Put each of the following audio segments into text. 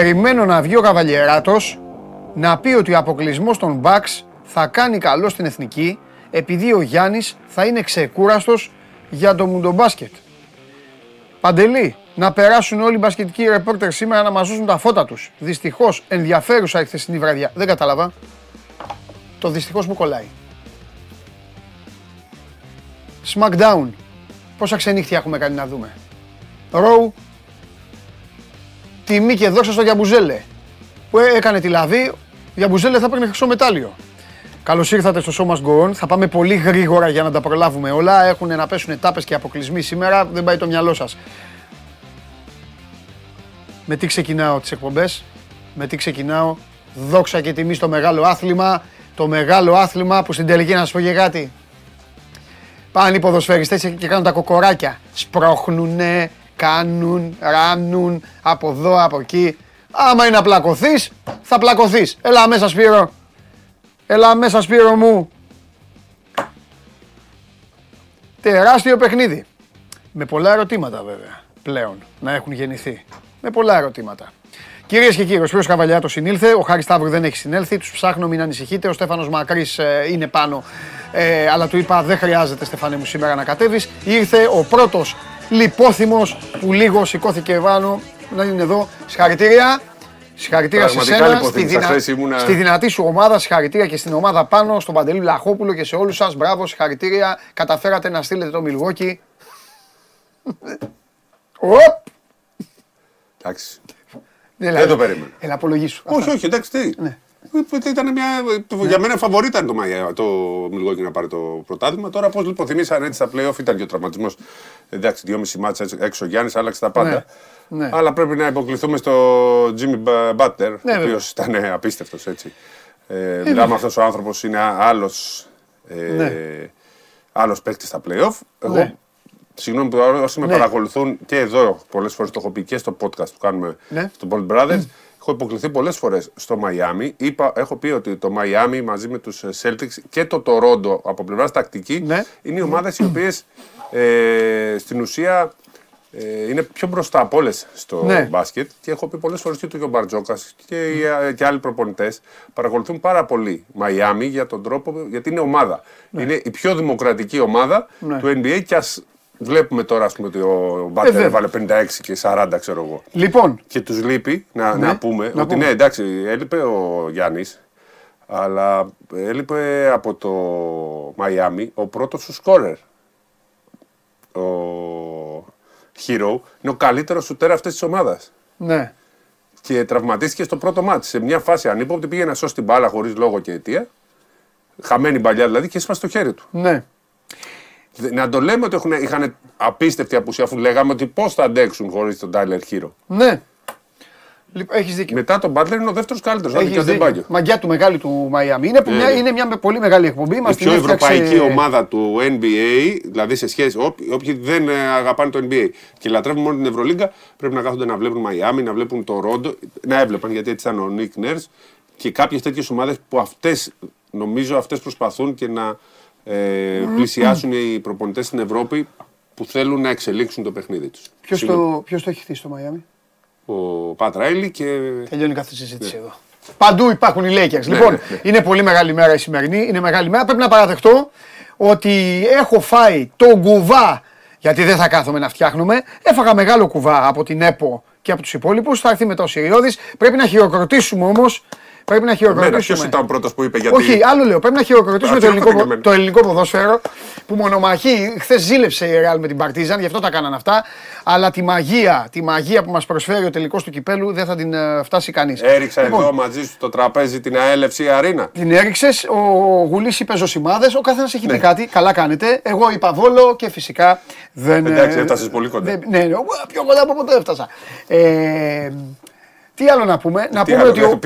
Περιμένω να βγει ο Καβαλιεράτος να πει ότι ο αποκλεισμός των Bucks θα κάνει καλό στην εθνική επειδή ο Γιάννης θα είναι ξεκούραστος για το μουντομπάσκετ. Παντελή, να περάσουν όλοι οι μπασκετικοί ρεπόρτερ σήμερα να μας δώσουν τα φώτα τους. Δυστυχώς ενδιαφέρουσα η χθεσινή βραδιά. Δεν κατάλαβα. Το δυστυχώς μου κολλάει. Smackdown. Πόσα ξενύχτια έχουμε κάνει να δούμε. Ροου. Τιμή και δόξα στο Γιαμπουζέλε. Που έκανε τη λαβή. Γιαμπουζέλε θα παίρνει χρυσό μετάλλιο. Καλώς ήρθατε στο Show Must Go On. Θα πάμε πολύ γρήγορα για να τα προλάβουμε όλα. Έχουν να πέσουν ετάπε και αποκλεισμοί σήμερα. Δεν πάει το μυαλό σας. Με τι ξεκινάω τις εκπομπές; Με τι ξεκινάω; Δόξα και τιμή στο μεγάλο άθλημα. Το μεγάλο άθλημα που στην τελική να σας πω και κάτι. Πάνε οι ποδοσφαιριστές και κάνουν τα κοκοράκια. Σπρώχνουνε, κάνουν, ράνουν, από εδώ, από εκεί. Άμα είναι να πλακωθείς, θα πλακωθείς. Έλα μέσα Σπύρο. Έλα μέσα Σπύρο μου. Τεράστιο παιχνίδι. Με πολλά ερωτήματα βέβαια πλέον να έχουν γεννηθεί. Με πολλά ερωτήματα. Κυρίες και κύριοι, ο Σπύρος Καβαλιάτο συνήλθε. Ο Χάρης Σταύρου δεν έχει συνέλθει. Τους ψάχνω, μην ανησυχείτε. Ο Στέφανος Μακρύς ε, είναι πάνω. Ε, αλλά του είπα: Δεν χρειάζεται, Στεφανέ μου, σήμερα να κατέβεις. Ήρθε ο πρώτος λιπόθυμος που λίγο σηκώθηκε πάνω να είναι εδώ. Συγχαρητήρια. Συγχαρητήρια σε σένα, στη, δυνα... ήμουνα... στη δυνατή σου ομάδα, συγχαρητήρια και στην ομάδα πάνω, στον Παντελή Λαχόπουλο και σε όλους σας. Μπράβο, συγχαρητήρια. Καταφέρατε να στείλετε το Μιλγόκι. Οπ! Εντάξει. Δεν το περίμενα. Ελά, απολογήσου. Όχι, όχι, εντάξει, τι. Ναι. Ήταν μια, ναι. Για μένα φαβορή ήταν το, το Μιλγόκι να πάρει το πρωτάθλημα. Τώρα πώς λοιπόν θυμήσαν έτσι στα playoff ήταν και ο τραυματισμός. Εντάξει, δυόμιση μάτσα έξω ο Γιάννης, άλλαξε τα πάντα. Ναι. ναι. Αλλά πρέπει να υποκληθούμε στο Jimmy Butler, ναι, ο οποίος ήταν απίστευτος έτσι. Ε, ε, μιλάμε αυτός ο άνθρωπος είναι άλλος ε, ναι. άλλος παίκτης στα playoff. Εγώ ναι. Συγγνώμη που όσοι με ναι. παρακολουθούν και εδώ πολλές φορές το έχω πει και στο podcast που κάνουμε ναι. στο Bold Brothers. Έχω υποκληθεί πολλές φορές στο Μαϊάμι. Έχω πει ότι το Μαϊάμι μαζί με τους Celtics και το Toronto από πλευράς τακτική ναι. είναι οι ομάδες οι οποίες ε, στην ουσία ε, είναι πιο μπροστά από όλες στο ναι. μπάσκετ. Και έχω πει πολλές φορές και ο Μπαρτζόκας και, και άλλοι προπονητές παρακολουθούν πάρα πολύ Μαϊάμι για τον τρόπο, γιατί είναι ομάδα. Ναι. Είναι η πιο δημοκρατική ομάδα ναι. του NBA και ας Βλέπουμε τώρα ας πούμε, ότι ο Μπάτερ ε, έβαλε 56 και 40, ξέρω εγώ. Λοιπόν. Και τους λείπει να, ναι, να πούμε να ότι πούμε. ναι, εντάξει, έλειπε ο Γιάννης, αλλά έλειπε από το Μαϊάμι ο πρώτος του σκόρερ. Ο Hero είναι ο καλύτερος σου τέρα αυτής της ομάδας. Ναι. Και τραυματίστηκε στο πρώτο μάτι. Σε μια φάση ανύποπτη πήγε να σώσει την μπάλα χωρίς λόγο και αιτία. Χαμένη παλιά δηλαδή και έσπασε το χέρι του. Ναι. Να το λέμε ότι έχουν, είχαν απίστευτη απουσία αφού λέγαμε ότι πώς θα αντέξουν χωρίς τον Τάιλερ Χείρο. Ναι. Λοιπόν, έχεις δίκιο. Μετά τον Μπάτλερ είναι ο δεύτερος καλύτερος. Έχεις δίκιο. Μαγκιά του μεγάλη του Μαϊάμι. Είναι, ε, μια, είναι μια πολύ μεγάλη εκπομπή. Η πιο ευρωπαϊκή ομάδα του NBA, δηλαδή σε σχέση. όποιοι δεν ε, αγαπάνε το NBA και λατρεύουν μόνο την Ευρωλίγκα, πρέπει να κάθονται να βλέπουν Μαϊάμι, να βλέπουν το Ρόντο. Να έβλεπαν γιατί έτσι ήταν ο Νίκ Νέρ και κάποιες τέτοιες ομάδες που αυτές νομίζω αυτές προσπαθούν και να ε, πλησιάσουν οι προπονητές στην Ευρώπη που θέλουν να εξελίξουν το παιχνίδι τους. Ποιος, το, ποιος το έχει χτίσει στο Μαϊάμι; Ο Πατ Ράιλι και... Τελειώνει κάθε συζήτηση ναι. εδώ. Παντού υπάρχουν οι Lakers. Ναι, λοιπόν, ναι, ναι. είναι πολύ μεγάλη μέρα η σημερινή. Είναι μεγάλη μέρα. Πρέπει να παραδεχτώ ότι έχω φάει το κουβά, γιατί δεν θα κάθομαι να φτιάχνουμε. Έφαγα μεγάλο κουβά από την ΕΠΟ και από τους υπόλοιπους. Θα έρθει μετά ο Σιριώδης. Πρέπει να χειροκροτήσουμε όμως Πρέπει να χειροκροτήσουμε. Ποιος ήταν ο πρώτος που είπε γιατί. Όχι, άλλο λέω. Πρέπει να χειροκροτήσουμε το ελληνικό, το ελληνικό ποδόσφαιρο που μονομαχεί. Χθες ζήλεψε η Ρεάλ με την Παρτίζαν, γι' αυτό τα κάναν αυτά. Αλλά τη μαγεία, τη μαγεία που μας προσφέρει ο τελικός του κυπέλου δεν θα την uh, φτάσει κανείς. Έριξα λοιπόν, εδώ μαζί σου το τραπέζι την αέλευση Αρίνα. Την έριξες. Ο Γουλής είπε ζωσιμάδες. Ο καθένας έχει ναι. πει κάτι. Καλά κάνετε. Εγώ είπα βόλο και φυσικά δεν. Εντάξει, ε, έφτασες πολύ κοντά. ναι, ναι, πιο κοντά από ποτέ έφτασα. Ε, τι άλλο να πούμε, να πούμε, ότι ο...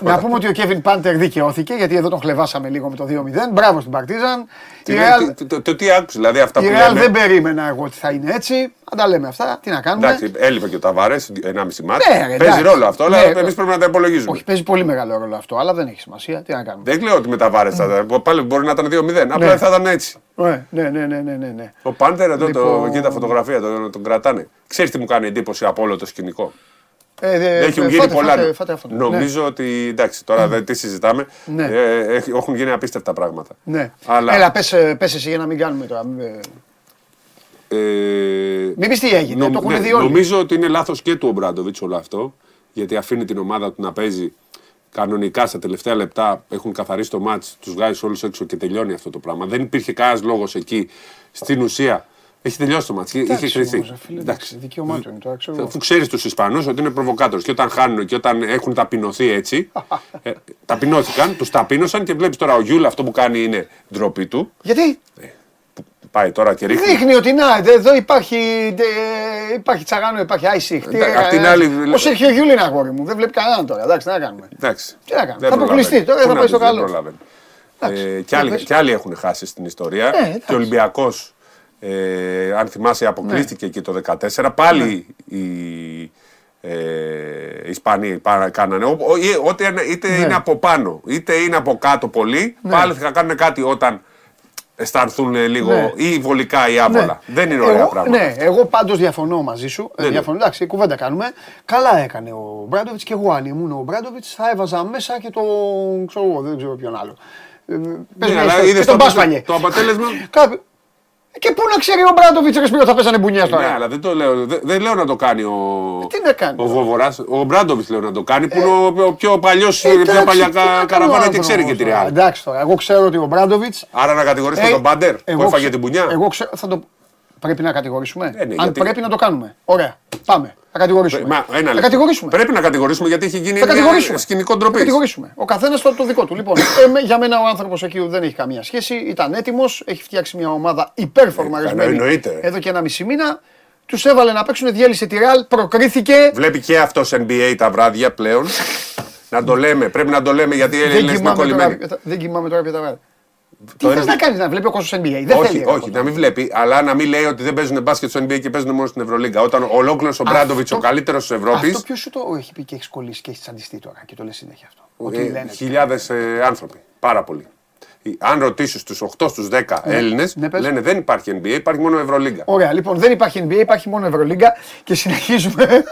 να πούμε ότι ο Κέβιν Πάντερ δικαιώθηκε, γιατί εδώ τον χλεβάσαμε λίγο με το 2-0. Μπράβο στην Παρτίζαν. Τι, Real... το, το, τι άκουσε, δηλαδή αυτά η που Real δεν περίμενα εγώ ότι θα είναι έτσι. Αν τα λέμε αυτά, τι να κάνουμε; Εντάξει, έλειπε και ο Ταβάρες, 1,5 μάτι. Ναι, παίζει ρόλο αυτό, αλλά ναι, εμείς πρέπει να τα υπολογίζουμε. Όχι, παίζει πολύ μεγάλο ρόλο αυτό, αλλά δεν έχει σημασία. Τι να κάνουμε. Δεν λέω ότι με Ταβάρες θα ήταν. Πάλι μπορεί να ήταν 2-0. Απλά ναι. θα ήταν έτσι. Ναι, ναι, ναι, ναι, ναι. ναι. Ο Πάντερ εδώ, λοιπόν... το, εκεί τα φωτογραφία, τον, τον κρατάνε. Ξέρεις τι μου κάνει εντύπωση από όλο το σκηνικό; Ε, Έχουν γίνει πολλά. Νομίζω ότι εντάξει, τώρα δεν τι συζητάμε. Ναι. Ε, έχ- έχουν γίνει απίστευτα πράγματα. Ναι. Αλλά- Έλα, πες, ε, πες εσύ για να μην κάνουμε τώρα. μην, ε, Ε, Μην πεις τι έγινε, το έχουν ναι, δει όλοι. Νομίζω ότι είναι λάθος και του Ομπράντοβιτ όλο αυτό. Γιατί αφήνει την ομάδα του να παίζει κανονικά στα τελευταία λεπτά. Έχουν καθαρίσει το μάτς, τους βγάζει όλους έξω και τελειώνει αυτό το πράγμα. Δεν υπήρχε κανένας λόγος εκεί. Στην ουσία έχει τελειώσει το μάτ. Είχε Εντάξει, κρυθεί. όμως, ρε φίλε, εντάξει, δικαίωμά του είναι τώρα, ξέρω εγώ. Αφού ξέρεις τους Ισπανούς ότι είναι προβοκάτορες και όταν χάνουν και όταν έχουν ταπεινωθεί έτσι. ε, ταπεινώθηκαν, τους ταπείνωσαν και βλέπεις τώρα ο Γιούλ αυτό που κάνει είναι ντροπή του. Γιατί; Πάει τώρα και ρίχνει. δείχνει ότι να, δε- εδώ υπάρχει, δε- υπάρχει τσαγάνο, υπάρχει άισι. Εντάξει, απ' την άλλη- Ο Σέρχιο Γιούλ είναι αγόρι μου, δεν βλέπει κανέναν τώρα. Εντάξει, τι να κάνουμε. Εντάξει. Τι να κάνουμε, Δεν θα προλαβαίνει. αποκλειστεί, τώρα Πού θα να πάει στο πεις, δεν καλό. προλαβαίνει. Εντάξει, Ε, τι και, άλλοι, πες. και άλλοι έχουν χάσει στην ιστορία. Ε, εντάξει. και ο Ολυμπιακός, ε, αν θυμάσαι, αποκλείστηκε Ναι. και το 2014. Πάλι οι ε, οι Ισπανοί πά- κάνανε. Ο- ο- ή- Ό,τι είναι- είτε Ναι. είναι από πάνω, είτε είναι από κάτω πολύ, πάλι θα κάνουν κάτι όταν αισθανθούν λίγο Ναι. ή βολικά ή άβολα. Δεν είναι ωραία εγώ, πράγματα. Ναι, εγώ πάντως διαφωνώ μαζί σου. Ε, Ναι, ναι. διαφωνώ, εντάξει, κουβέντα κάνουμε. Καλά έκανε ο Μπράντοβιτς και εγώ αν ήμουν ο Μπράντοβιτς θα έβαζα μέσα και τον. ξέρω εγώ, δεν ξέρω ποιον άλλο. Ε, πες Ναι, μια αλλά ιστορία. είδες και τον το Πάσπαλιε. αποτέλεσμα- το αποτέλεσμα. Κάποιο- Και πού να ξέρει ο Μπράντοβιτς ρε Σπύρο, θα παίζανε μπουνιά τώρα; Ναι, αλλά δεν το λέω. Δεν, δεν λέω να το κάνει ο. Τι να κάνει; Ο Βοβοράς, ο Μπράντοβιτς λέω να το κάνει, που είναι ο, ο πιο παλιός, Ε, Εντάξει, πιο παλιά τι να κα- κάνει ο καραβάνα και άνθρωπος ξέρει και τη τώρα. Ρεάλ. Εντάξει τώρα, εγώ ξέρω ότι ο Μπράντοβιτ. Άρα να κατηγορήσετε τον Μπάντερ που έφαγε την πουνιά. Εγώ ξέρω, θα το. Πρέπει να κατηγορήσουμε. Ε, ναι, Αν γιατί- πρέπει να το κάνουμε. Ωραία. Πάμε. Θα κατηγορήσουμε. Μα, ένα θα λεπτό. κατηγορήσουμε. Πρέπει να κατηγορήσουμε γιατί έχει γίνει Θα μια κατηγορήσουμε. σκηνικό Θα ντροπή. κατηγορήσουμε. Ο καθένας το, το δικό του. Λοιπόν, ε, με- για μένα ο άνθρωπος εκεί δεν έχει καμία σχέση. Ήταν έτοιμος, έχει φτιάξει μια ομάδα υπερφορμαρισμένη. Ε, εννοείται. Εδώ και ένα μισή μήνα. Τους έβαλε να παίξουν, διέλυσε τη Ρεάλ, προκρίθηκε. Βλέπει και αυτός NBA τα βράδια πλέον. να το λέμε, πρέπει να το λέμε γιατί οι Δεν Έλληνες είναι κοιμάμαι, κολλημένοι. τώρα, δεν κοιμάμαι τώρα πια τα βράδια. Τι Το θες NBA να κάνεις, να βλέπει ο κόσμος NBA. Δεν όχι, θέλει, ρε, όχι, κόσμος. να μην βλέπει, αλλά να μην λέει ότι δεν παίζουν μπάσκετ στο NBA και παίζουν μόνο στην Ευρωλίγκα. Όταν ολόκληρος ο Μπράντοβιτς, ο καλύτερος της Ευρώπη, Αυτό ποιος σου το έχει πει και έχεις κολλήσει και έχεις τσαντιστεί τώρα και το λες συνέχεια αυτό. Ότι λένε. χιλιάδες ε, άνθρωποι. Πάρα πολλοί. Ε, Αν ρωτήσεις τους 8 στους 10 Έλληνες, ναι, πες. λένε δεν υπάρχει NBA, υπάρχει μόνο Ευρωλίγκα. Ωραία, λοιπόν, δεν υπάρχει NBA, υπάρχει μόνο Ευρωλίγκα και συνεχίζουμε.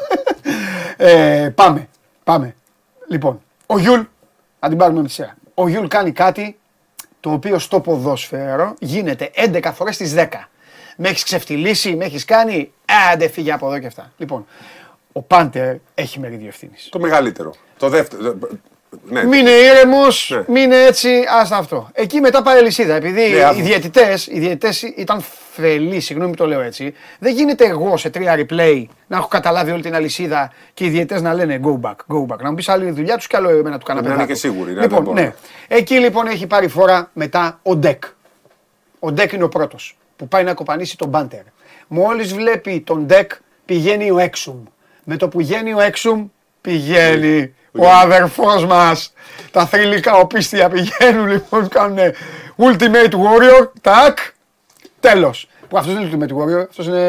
ε, πάμε, πάμε. Λοιπόν, ο Γιούλ, να την πάρουμε με τη σειρά. Ο Γιούλ κάνει κάτι το οποίο στο ποδόσφαιρο γίνεται 11 φορές στις 10. Με έχεις ξεφτυλίσει, με έχεις κάνει. Άντε, φύγε από εδώ και αυτά. Λοιπόν, ο Πάντερ έχει μερίδιο ευθύνης. Το μεγαλύτερο. Το δεύτερο. Ναι, Μείνε ήρεμος, Ναι. μείνε έτσι, άστα αυτό. Εκεί μετά πάει αλυσίδα. Επειδή Ναι, οι άκου. διαιτητές οι διαιτητές ήταν φελοί, συγγνώμη που το λέω έτσι. Δεν γίνεται εγώ σε τρία replay να έχω καταλάβει όλη την αλυσίδα και οι διαιτητές να λένε go back, go back. Να μου πεις άλλη δουλειά τους και άλλο εμένα του καναπέ. Να είναι και σίγουροι, να Λοιπόν, δεν μπορούν. ναι. Εκεί λοιπόν έχει πάρει φορά μετά ο Ντεκ. Ο Ντεκ είναι ο πρώτος που πάει να κοπανίσει τον Μπάντερ. Μόλις βλέπει τον Ντεκ πηγαίνει ο Έξουμ. Με το που βγαίνει ο Έξουμ πηγαίνει ο αδερφός μας. Τα θρηλυκά οπίστια πηγαίνουν λοιπόν κάνουν Ultimate Warrior. Τάκ. Τέλος. Που αυτός δεν είναι Ultimate Warrior. Αυτός είναι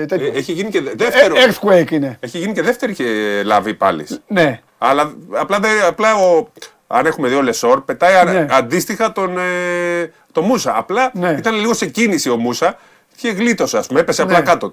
ε, τέτοιο. Ε, Έχει γίνει και δε- δεύτερος. Ε, Earthquake είναι. Έχει γίνει και δεύτερη και λαβή πάλι. Ναι. Αλλά απλά, δεν- απλά ο, αν έχουμε δει ο Λεσόρ, πετάει α- Ναι. αντίστοιχα τον, ε, τον Μούσα. Απλά Ναι. ήταν λίγο σε κίνηση ο Μούσα και γλίτωσε, ας πούμε. Έπεσε απλά Ναι. κάτω.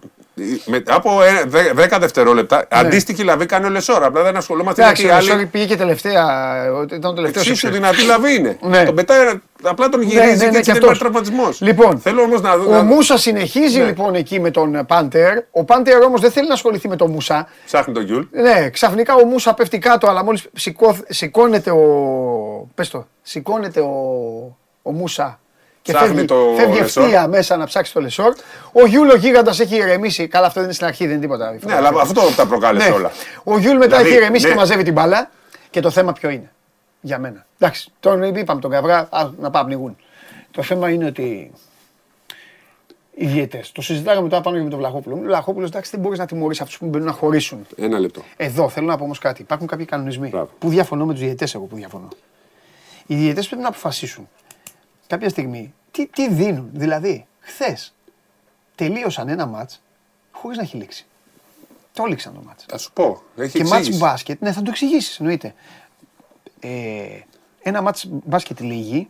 Μετά από ε, δε- 10 δευτερόλεπτα, αντίστοιχη λαβή κάνει ο Λεσόρ. Απλά δεν ασχολούμαστε Εντάξει, γιατί ο οι άλλοι. Λεσόρ πήγε και τελευταία. ε, Ήταν το τελευταίος. Εξίσου δυνατή λαβή είναι. Ναι. Τον πετάει, απλά τον γυρίζει Ναι, ναι, ναι, και έτσι και δεν αυτός. υπάρχει τραυματισμός. Λοιπόν, Θέλω όμως να δω. Ο να- Μούσα συνεχίζει Ναι. λοιπόν εκεί με τον Πάντερ. Ο Πάντερ όμως δεν θέλει να ασχοληθεί με τον Μούσα. Ψάχνει τον Γιούλ. Ναι, ξαφνικά ο Μούσα πέφτει κάτω, αλλά μόλις σηκώνεται ο. Πες το, σηκώνεται ο, ο Μούσα και Ψάχνει φεύγει, το φεύγει Λεσόρ. ευθεία μέσα να ψάξει το Λεσόρ. Ο Γιούλ ο γίγαντας έχει ηρεμήσει. Καλά, αυτό δεν είναι στην αρχή, δεν είναι τίποτα. Ναι, αλλά αυτό τα προκάλεσε Ναι. όλα. Ο Γιούλ μετά Δηλαδή, έχει ηρεμήσει ναι. και μαζεύει την μπάλα. Και το θέμα ποιο είναι. Για μένα. Εντάξει, τον είπαμε τον καβγά, α, να πα' να πνιγούν. Το θέμα είναι ότι οι διαιτητές. Το συζητάγαμε τώρα πάνω και με τον Βλαχόπουλο. Ο Βλαχόπουλος, εντάξει, δεν μπορείς να τιμωρήσει αυτούς που μπαίνουν να χωρίσουν. Ένα λεπτό. Εδώ θέλω να πω όμως κάτι. Υπάρχουν κάποιοι κανονισμοί Μπράβο. που διαφωνώ με τους διαιτητές. Εγώ που διαφωνώ. Οι διαιτές πρέπει να αποφασίσουν κάποια στιγμή τι, τι δίνουν. Δηλαδή, χθες τελείωσαν ένα ματ χωρίς να έχει λήξει. Το λήξαν το μάτς. Θα σου πω. Έχει Και μάτς εξήγηση. μπάσκετ, ναι, θα το εξηγήσεις, εννοείται. Ε, ένα μάτς μπάσκετ λίγη,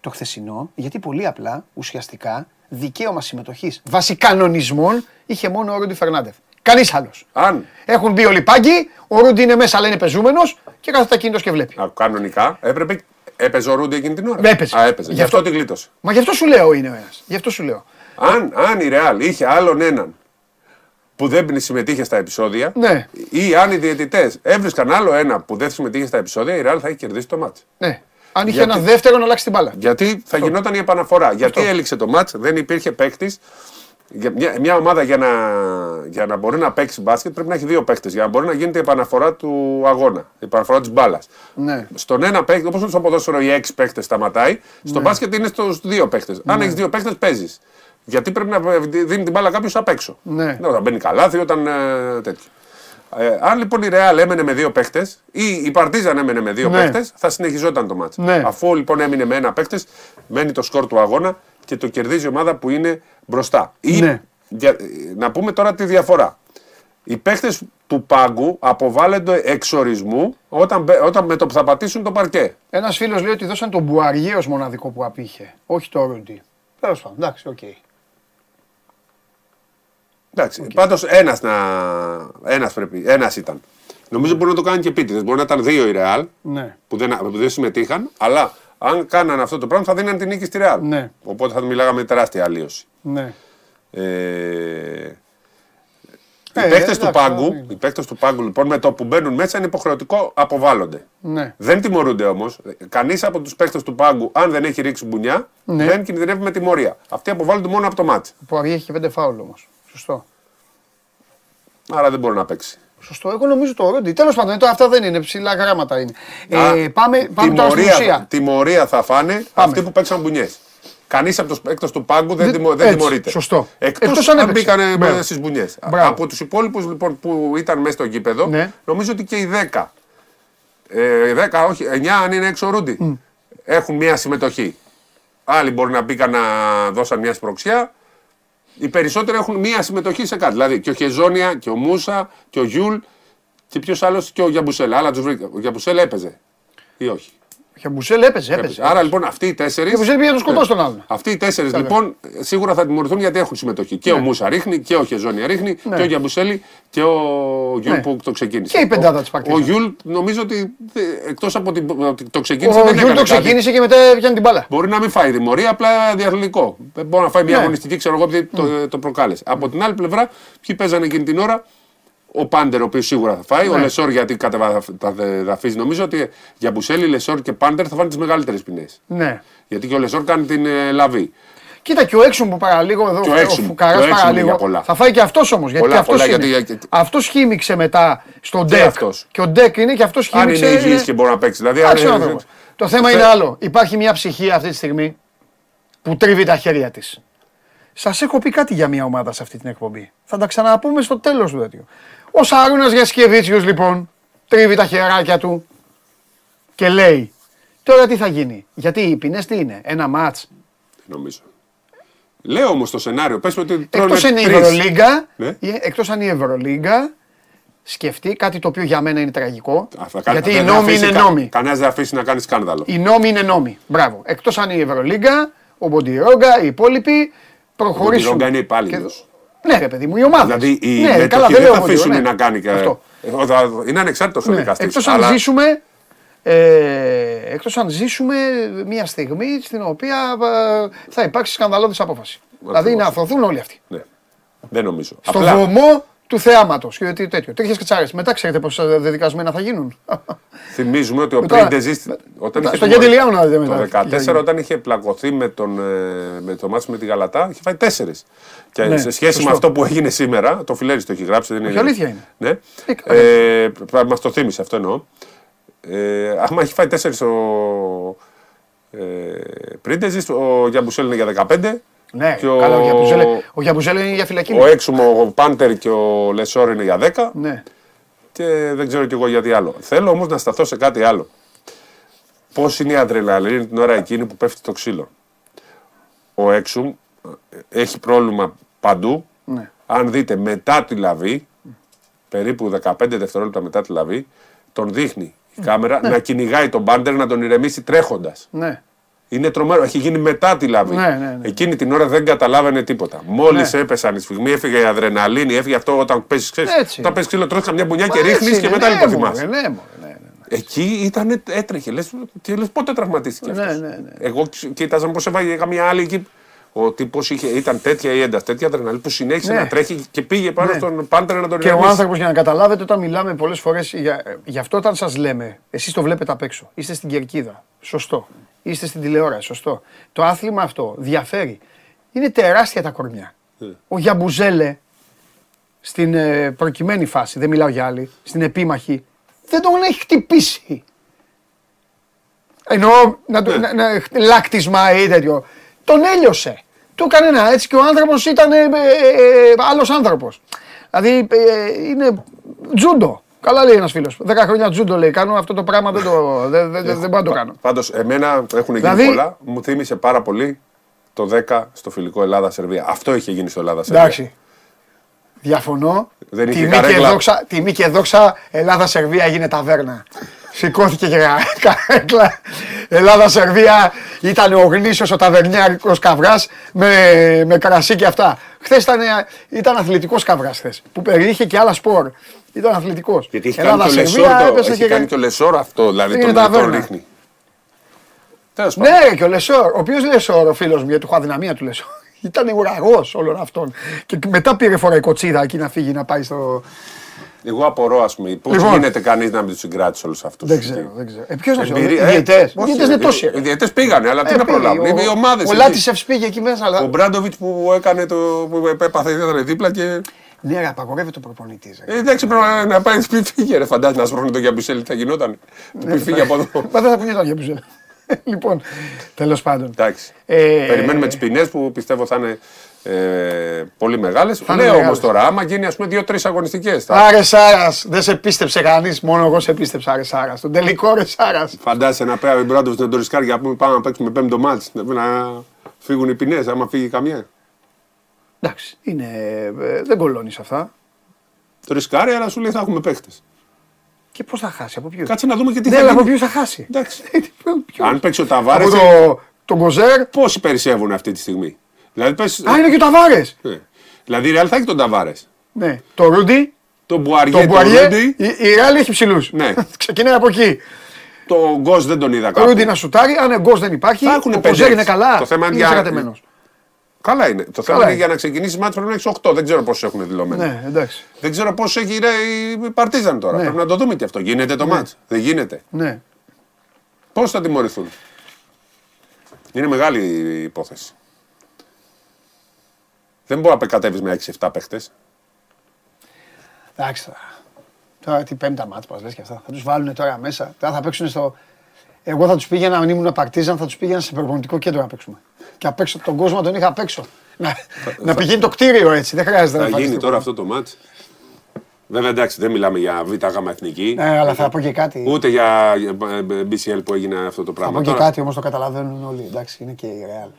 το χθεσινό, γιατί πολύ απλά, ουσιαστικά, δικαίωμα συμμετοχής βάσει κανονισμών είχε μόνο ο Ρόντι Φερνάντεφ. Κανείς άλλος. Αν Έχουν μπει όλοι πάγκοι, ο Ρούντι είναι μέσα, αλλά είναι πεζούμενος και κάθεται ακίνητο και βλέπει. α, κανονικά έπρεπε. Έπαιζε ο Ρούντι εκείνη την ώρα; Έπαιζε. Α, έπαιζε. Γι' Γι' αυτό αυτό- τη γλίτωσε. Μα γι' αυτό σου λέω είναι ο ένας. Γι' αυτό σου λέω. Αν, αν η Ρεάλ είχε άλλον έναν που δεν συμμετείχε στα επεισόδια Ναι. ή αν οι διαιτητές έβρισκαν άλλο ένα που δεν συμμετείχε στα επεισόδια, η Ρεάλ θα είχε κερδίσει το μάτς. Ναι. Αν είχε Γιατί- ένα δεύτερο να αλλάξει την μπάλα. Γιατί θα γινόταν η επαναφορά. Γιατί έληξε το μάτς, δεν υπήρχε παίκτης. Μια, μια ομάδα για να, για να μπορεί να παίξει μπάσκετ πρέπει να έχει δύο παίκτες. Για να μπορεί να γίνεται η επαναφορά του αγώνα, η επαναφορά της μπάλας. Ναι. Στον ένα παίκτη, όπως στο ποδόσφαιρο οι έξι παίκτες σταματάει, στο μπάσκετ είναι στους δύο παίκτες. Αν έχεις δύο παίκτες, παίζεις. Γιατί πρέπει να δίνει την μπάλα κάποιος απ' έξω. Ναι. Όταν μπαίνει καλάθι, όταν ε, τέτοιο. Ε, αν λοιπόν η Ρεάλ έμενε με δύο παίκτες ή η Παρτίζαν έμενε με δύο Ναι. παίκτες, θα συνεχιζόταν το μάτσο. Ναι. Αφού λοιπόν έμεινε με ένα παίκτες, μένει το σκορ του αγώνα και το κερδίζει η ομάδα που είναι μπροστά. Ή, Ναι. για- να πούμε τώρα τη διαφορά. Οι παίκτες του πάγκου αποβάλλονται εξ ορισμού όταν, μπε- όταν με το που θα πατήσουν το παρκέ. Ένας φίλος λέει ότι δώσαν τον Μπουαριέ ως μοναδικό που απήχε. Όχι το Ρούντι. Τέλος πάντων, εντάξει, οκ. Εντάξει, πάντως ένας, να... ένας, πρέπει... ένας ήταν. Νομίζω μπορεί να το κάνει και επίτηδες. Μπορεί να ήταν δύο η Ρεάλ Ναι. που δεν, που δεν συμμετείχαν, αλλά αν κάνανε αυτό το πράγμα θα δίνανε την νίκη στη Ρεάλ. Ναι. Οπότε θα μιλάγαμε τεράστια αλλοίωση. Ναι. Ε... Ε, οι παίκτες του εντάξει, πάγκου, είναι. οι παίκτες του πάγκου λοιπόν με το που μπαίνουν μέσα είναι υποχρεωτικό αποβάλλονται. Ναι. Δεν τιμωρούνται όμως. Κανείς από τους παίκτες του πάγκου, αν δεν έχει ρίξει μπουνιά, Ναι. δεν κινδυνεύει με τιμωρία. Αυτοί αποβάλλονται μόνο από το μάτι. Ο Μπουαριέ έχει και πέντε φάουλ όμως. Σωστό. Άρα δεν μπορεί να παίξει. Σωστό. Εγώ νομίζω το Ρούντι. Τέλος πάντων, τώρα αυτά δεν είναι ψηλά γράμματα είναι. Α, Ε, πάμε πάμε τώρα στην τιμωρία, ουσία. τιμωρία θα φάνε Πάμε. αυτοί που παίξαν μπουνιές. Κανείς από τους παίκτες του πάγκου δεν, Δεν- τιμω, δεν έτσι, τιμωρείται. σωστό. Εκτός Εκτός αν αν έπαιξε. μπήκαν Μπράβο. στις μπουνιές. Μπράβο. Από τους υπόλοιπους λοιπόν που ήταν μέσα στο γήπεδο, Ναι. νομίζω ότι και οι 10. Ε, οι 10, όχι, 9 αν είναι έξω ο Ρούντι. Έχουν μια συμμετοχή. Άλλοι μπορεί να μπήκαν να δώσαν μια σπρωξιά. Οι περισσότεροι έχουν μία συμμετοχή σε κάτι. Δηλαδή και ο Χεζόνια και ο Μούσα και ο Γιούλ και ποιος άλλος και ο Γιαμπουσέλε. Άλλα τους βρήκα. Ο Γιαμπουσέλε έπαιζε ή όχι; Γιαμπουσέλε έπαιζε, έπαιζε. Έπαιζε. Άρα λοιπόν αυτοί οι τέσσερις. Γιαμπουσέλε πήγε να τον σκοτώσει τον άλλον. Αυτοί οι τέσσερις λοιπόν σίγουρα θα τιμωρηθούν γιατί έχουν συμμετοχή. Και ο Μούσα ρίχνει και ο Χεζόνια ρίχνει και ο Γιαμπουσέλε και ο Γιούλ Ναι. που το ξεκίνησε. Και η πεντάδα της Ο- Παρτίζαν. Ο Γιούλ νομίζω ότι εκτός από την, ότι το ξεκίνησε Ο δεν Γιούλ έκανε το κάτι. ξεκίνησε και μετά πιάνει την μπάλα. Μπορεί να μην φάει τιμωρία, απλά διαθλητικό. Δεν μπορεί να φάει μια Ναι. αγωνιστική, ξέρω εγώ, επειδή το, το προκάλεσε. Από την άλλη πλευρά, ποιοι παίζανε εκείνη την ώρα, ο Πάντερ, ο οποίος σίγουρα θα φάει, ο Ναι. Λεσόρ γιατί κατεδαφίζει. Νομίζω ότι Γιαμπουσέλε, Λεσόρ και Πάντερ θα φάνε τις μεγαλύτερες ποινές. Ναι. Γιατί και ο Λεσόρ κάνει την ε, λαβή. Κοίτα και ο Έξουμ που παραλίγο εδώ, Και ο ο Έξουμ, φουκαράς και ο Έξουμ παραλίγο, για πολλά. θα φάει και αυτός όμως, γιατί Πολλά, και αυτός πολλά, είναι. γιατί- Αυτός χίμηξε μετά στον Και Ντεκ. αυτός; Και ο Ντεκ είναι και αυτός Αν χίμηξε. είναι υγιής και μπορεί να παίξει. Δηλαδή, Εντάξει, ο αν- άνθρωπος. Το θέμα είναι άλλο. Υπάρχει μια ψυχή αυτή τη στιγμή που τρίβει τα χέρια της. Σας έχω πει κάτι για μια ομάδα σε αυτή την εκπομπή. Θα τα ξαναπούμε στο τέλος του τέτοιου. Ο Σαρούνας Γιασκεβίτσιος λοιπόν τρίβει τα χεράκια του και λέει τώρα τι θα γίνει. Γιατί οι ποινές τι είναι, ένα μάτς; Νομίζω. Λέω όμως το σενάριο. Πες μου ότι τρώνε Εκτός αν η τρεις. Ευρωλίγκα, Ναι. ή- εκτός αν η Ευρωλίγκα σκεφτεί κάτι το οποίο για μένα είναι τραγικό. Α, θα κάνει- γιατί οι δεν θα νόμοι αφήσει είναι κα- νόμοι. Κανένας δεν αφήσει να κάνει σκάνδαλο. Οι νόμοι είναι νόμοι. Μπράβο. Εκτός αν η Ευρωλίγκα, ο Μποντιρόγκα, οι υπόλοιποι προχωρήσουν. Ρόγκα είναι Και- υπάλληλος. Ναι, ρε παιδί μου, η ομάδα. Δηλαδή οι ναι, μέτοχοι καλά, δεν λέω θα εγώ, αφήσουν ναι. να κάνει. και- Αυτό. Ε, θα- Είναι ανεξάρτητος ο Ναι. δικαστής. Εκτός αν ζήσουμε ε, εκτός αν ζήσουμε μια στιγμή στην οποία ε, θα υπάρξει σκανδαλώδης απόφαση. Δηλαδή να αθωθούν όλοι αυτοί. Ναι. Δεν νομίζω. Στο Απλά βωμό του θεάματος. Και τέτοιο. Τέτοιες κατσάρες. Μετά ξέρετε πόσα δεδικασμένα θα γίνουν. θυμίζουμε ότι ο Μετά- Πρίντεζη. Όταν μετά- είχε στο τιμωρηθεί- Γεντιλιάου να δείτε μετά. Το τι θα 2014 γίνει. όταν είχε πλακωθεί με, τον, ε, με το μάτσο με τη Γαλατά, είχε φάει τέσσερις. Και Ναι, σε σχέση σωστό. με αυτό που έγινε σήμερα, το φιλέρι το έχει γράψει. Δεν είναι. αλήθεια είναι. Ναι. Ε, καλά. Ε, Μας το θύμισε, αυτό εννοώ. Ε, άμα έχει φάει τέσσερις ο ε, Πρίντεζη, ο Γιαμπουσέλ είναι για 15. Ναι, και ο- καλά, ο Γιαμπουζέλε, ο Γιαμπουζέλε είναι για φυλακή. Ο Έξουμο, ο Πάντερ και ο Λεσόρ είναι για 10. Ναι. Και δεν ξέρω κι εγώ γιατί άλλο. Θέλω όμως να σταθώ σε κάτι άλλο. Πώς είναι η αδρεναλίνη την ώρα εκείνη που πέφτει το ξύλο; Ο Έξουμ ε, έχει πρόβλημα παντού. Ναι. Αν δείτε μετά τη λαβή, περίπου 15 δευτερόλεπτα μετά τη λαβή, τον δείχνει η κάμερα να κυνηγάει τον μπάντερ να τον ηρεμήσει τρέχοντας. Ναι. Είναι τρομερό. Έχει γίνει μετά τη λαβή. Ναι, ναι, ναι. Εκείνη την ώρα δεν καταλάβαινε τίποτα. Μόλις Ναι. έπεσαν η σφιγμή, έφυγε η αδρεναλίνη, έφυγε αυτό όταν παίζεις. Έτσι. Όταν παίζεις ξύλο, τρως καμιά μπουνιά και Έτσι ρίχνεις και είναι, μετά ναι, λοιπόν μωρέ, θυμάσαι. Ναι, μωρέ, ναι, ναι. Εκεί ήταν, έτρεχε. Λες, και λες πότε τραυματίστηκε Ναι, αυτός; ναι, ναι. Εγώ ξ- κοίταζα πώς έβαγε καμία άλλη εκεί. Ο τύπος ήταν τέτοια η ένταση, τέτοια αδρεναλίνη που συνέχισε Ναι. να τρέχει και πήγε πάνω Ναι. στον πάντρε να τον Και ο ηρεμήσει. άνθρωπος, για να καταλάβετε, όταν μιλάμε πολλές φορές, για, γι' αυτό όταν σας λέμε, εσείς το βλέπετε απ' έξω. Είστε στην κερκίδα. Σωστό. Είστε στην τηλεόραση. Σωστό. Το άθλημα αυτό διαφέρει. Είναι τεράστια τα κορμιά. Ναι. Ο Γιαμπουζέλε στην ε, προκειμένη φάση, δεν μιλάω για άλλη, στην επίμαχη, δεν τον έχει χτυπήσει. Εννοώ να, του- Ναι. να, να- λάκτισμα ή τέτοιο. Τον έλειωσε. Του έκανε ένα έτσι και ο άνθρωπος ήταν ε, ε, ε, άλλος άνθρωπος. Δηλαδή ε, είναι τζούντο. Καλά λέει ένας φίλος. Δέκα χρόνια τζούντο λέει. Κάνω αυτό το πράγμα, δεν, το, δεν, δεν, δεν μπορώ να το κάνω. Πάντως, εμένα έχουν γίνει Δηλαδή- πολλά. Μου θύμισε πάρα πολύ το 10 στο φιλικό Ελλάδα-Σερβία. Αυτό είχε γίνει στο Ελλάδα-Σερβία. Εντάξει. Διαφωνώ. Δεν είχε τιμή, και καρέκλα. δόξα, τιμή και δόξα Ελλάδα-Σερβία έγινε ταβέρνα. Σηκώθηκε και καρέκλα. Ελλάδα-Σερβία ήταν ο γνήσιος ο ταβερνιάρικος καβγάς με, με κρασί και αυτά. Χθες ήταν, ήταν αθλητικός καβγάς χθες, που περιείχε και άλλα σπορ. Ήταν αθλητικός. Γιατί έχει κάνει, και ο Λεσόρ, το, έπεσε έχει και- κάνει και ο Λεσόρ αυτό, δηλαδή Είναι τον, ταβέρνα. τον ρίχνει. Τέλος πάντων. Ναι, και ο Λεσόρ. Ο οποίος Λεσόρ, ο φίλος μου, γιατί έχω αδυναμία του Λεσόρ. Ήταν ουραγός όλων αυτών. Και μετά πήρε φορά η κοτσίδα εκεί να φύγει να πάει στο. Εγώ απορώ, ας πούμε, πώς Λοιπόν. γίνεται κανείς να μην τους συγκράτησε όλους αυτούς. Δεν ξέρω, δεν ξέρω. Ε, ποιος να σου πει, Εμπειρία- οι διαιτητές. ε, Οι διαιτητές είναι τόσοι. Οι διαιτητές πήγανε, αλλά τι Ε, να πήγε, προλάβουν. ο- Οι ομάδες. Ο Λάτισεφ πήγε εκεί μέσα, αλλά. Ο Ομπράντοβιτς που έκανε το. που έπαθε, ήταν δίπλα και. Ναι, ρε, απαγορεύεται ο προπονητής. Ε, εντάξει, πρέπει να, να πάει σπίτι. Φύγε, ρε, φαντάζεσαι να σπρώχνει το Γιαμπουσέλε, θα γινόταν. Ναι, Που φύγει από εδώ. Μα δεν θα κουνιόταν για μπουζέλ. Λοιπόν, τέλος πάντων. Εντάξει. Ε, Περιμένουμε τις ποινές που πιστεύω θα είναι ε, πολύ μεγάλες. είναι Λέω όμως μεγάλες. τώρα, άμα γίνει ας πούμε δύο-τρεις αγωνιστικές. Άρε Σάρας, δεν σε πίστεψε κανείς, μόνο εγώ σε πίστεψα, Άρε Σάρας. Στον τελικό, Άρε Σάρας. Φαντάζεσαι να πάει ο Μπράντοβιτ να το ρισκάρει για να πούμε πάμε να παίξουμε πέμπτο μάτς. Να φύγουν οι ποινές, άμα φύγει καμία. Εντάξει, είναι, ε, δεν κολώνεις αυτά. Το ρισκάρει, αλλά σου λέει θα έχουμε παίχτε. Και πώς θα χάσει, από ποιους; Κάτσε να δούμε και τι Ναι, θα αλλά από γίνει. ποιους θα χάσει; Εντάξει. Ποιος; Αν παίξει ο Ταβάρες, Από το, τον Κοζέρ. πόσοι περισσεύουν αυτή τη στιγμή; Δηλαδή, πες, Α, είναι και ο Ταβάρες. ε, δηλαδή η Ρεάλ θα έχει τον Ταβάρες. Ναι. Το Ρούντι, Τον Μπουαριέ, τον τον Μπουαριέ. Ρούντι. Η, η Ρεάλ έχει ψηλούς. Ναι. Ξεκινάει από εκεί. Το Γκος δεν τον είδα Ο κάπου. Ρούντι να σουτάρει, αν εγκό δεν υπάρχει. Θα έχουνε ο πέντε, Κοζέρ είναι έξι. καλά. Το θέμα είναι είναι για- συγκρατεμένος. Καλά είναι. Το θέμα Καλά είναι είναι. για να ξεκινήσει μάτι πρέπει να έχει 8. Δεν ξέρω πόσους έχουν δηλωμένοι. Ναι, εντάξει. Δεν ξέρω πόσο έχει ρε, η Παρτίζαν τώρα. Ναι. Πρέπει να το δούμε και αυτό. Γίνεται το μάτς; Δεν γίνεται. Ναι. Πώς θα τιμωρηθούν; Είναι μεγάλη η υπόθεση. Δεν μπορεί να κατέβει με 6-7 παίχτες. Εντάξει τώρα. Τώρα τι πέμπτα μάτς πας λες και αυτά. Θα τους βάλουν τώρα μέσα. Τώρα θα παίξουν στο... Εγώ θα τους πήγαινα, αν ήμουν παρτίζαν, θα τους πήγαινα σε προπονητικό κέντρο να παίξουμε. Και απ' έξω τον κόσμο τον είχα απ' έξω. Να, να πηγαίνει το κτίριο έτσι, δεν χρειάζεται Θα να γίνει φανείς τώρα τίποτα. αυτό το μάτς. Βέβαια εντάξει, δεν μιλάμε για β' γάμα εθνική. Ναι, αλλά θα πω και κάτι. Ούτε για ε, BCL που έγινε αυτό το Θα πράγμα. πω και Τώρα, κάτι όμως το καταλαβαίνουν όλοι. Εντάξει, είναι και η Real.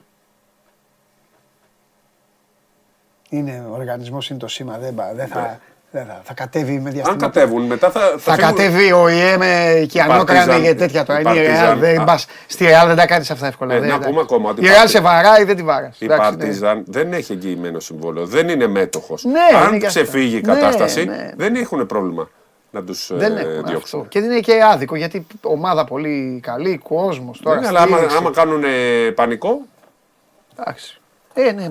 Είναι ο οργανισμός, είναι το σήμα, δεν, πα- δεν θα, δεν θα, θα κατέβει με Αν διαστήματα. κατέβουν μετά θα, Θα φύγουν- κατέβει ο ΙΕ με κιανόκρανε Partizan. και τέτοια τώρα. Η Είναι η Partizan. Real. Δεν Α. πας. Στη Real δεν τα κάνεις αυτά εύκολα. Ε, δεν- να δεν- πούμε ακόμα ότι Η η Real Partizan- σε βαράει, δεν τη βάρας. Η Εντάξει, ναι. Παρτίζαν δεν έχει εγγυημένο συμβόλαιο. Δεν είναι μέτοχος. Ναι, είναι Αν και αυτό. ξεφύγει η Ναι, κατάσταση, ναι. δεν έχουν πρόβλημα να τους Δεν έχουν αυτό. διώξουν. Και δεν είναι και άδικο γιατί ομάδα πολύ καλή, κόσμος τώρα. Ναι, αλλά άμα, στήριξη. άμα κάνουν πανικό, Εντάξει. Ε, ναι,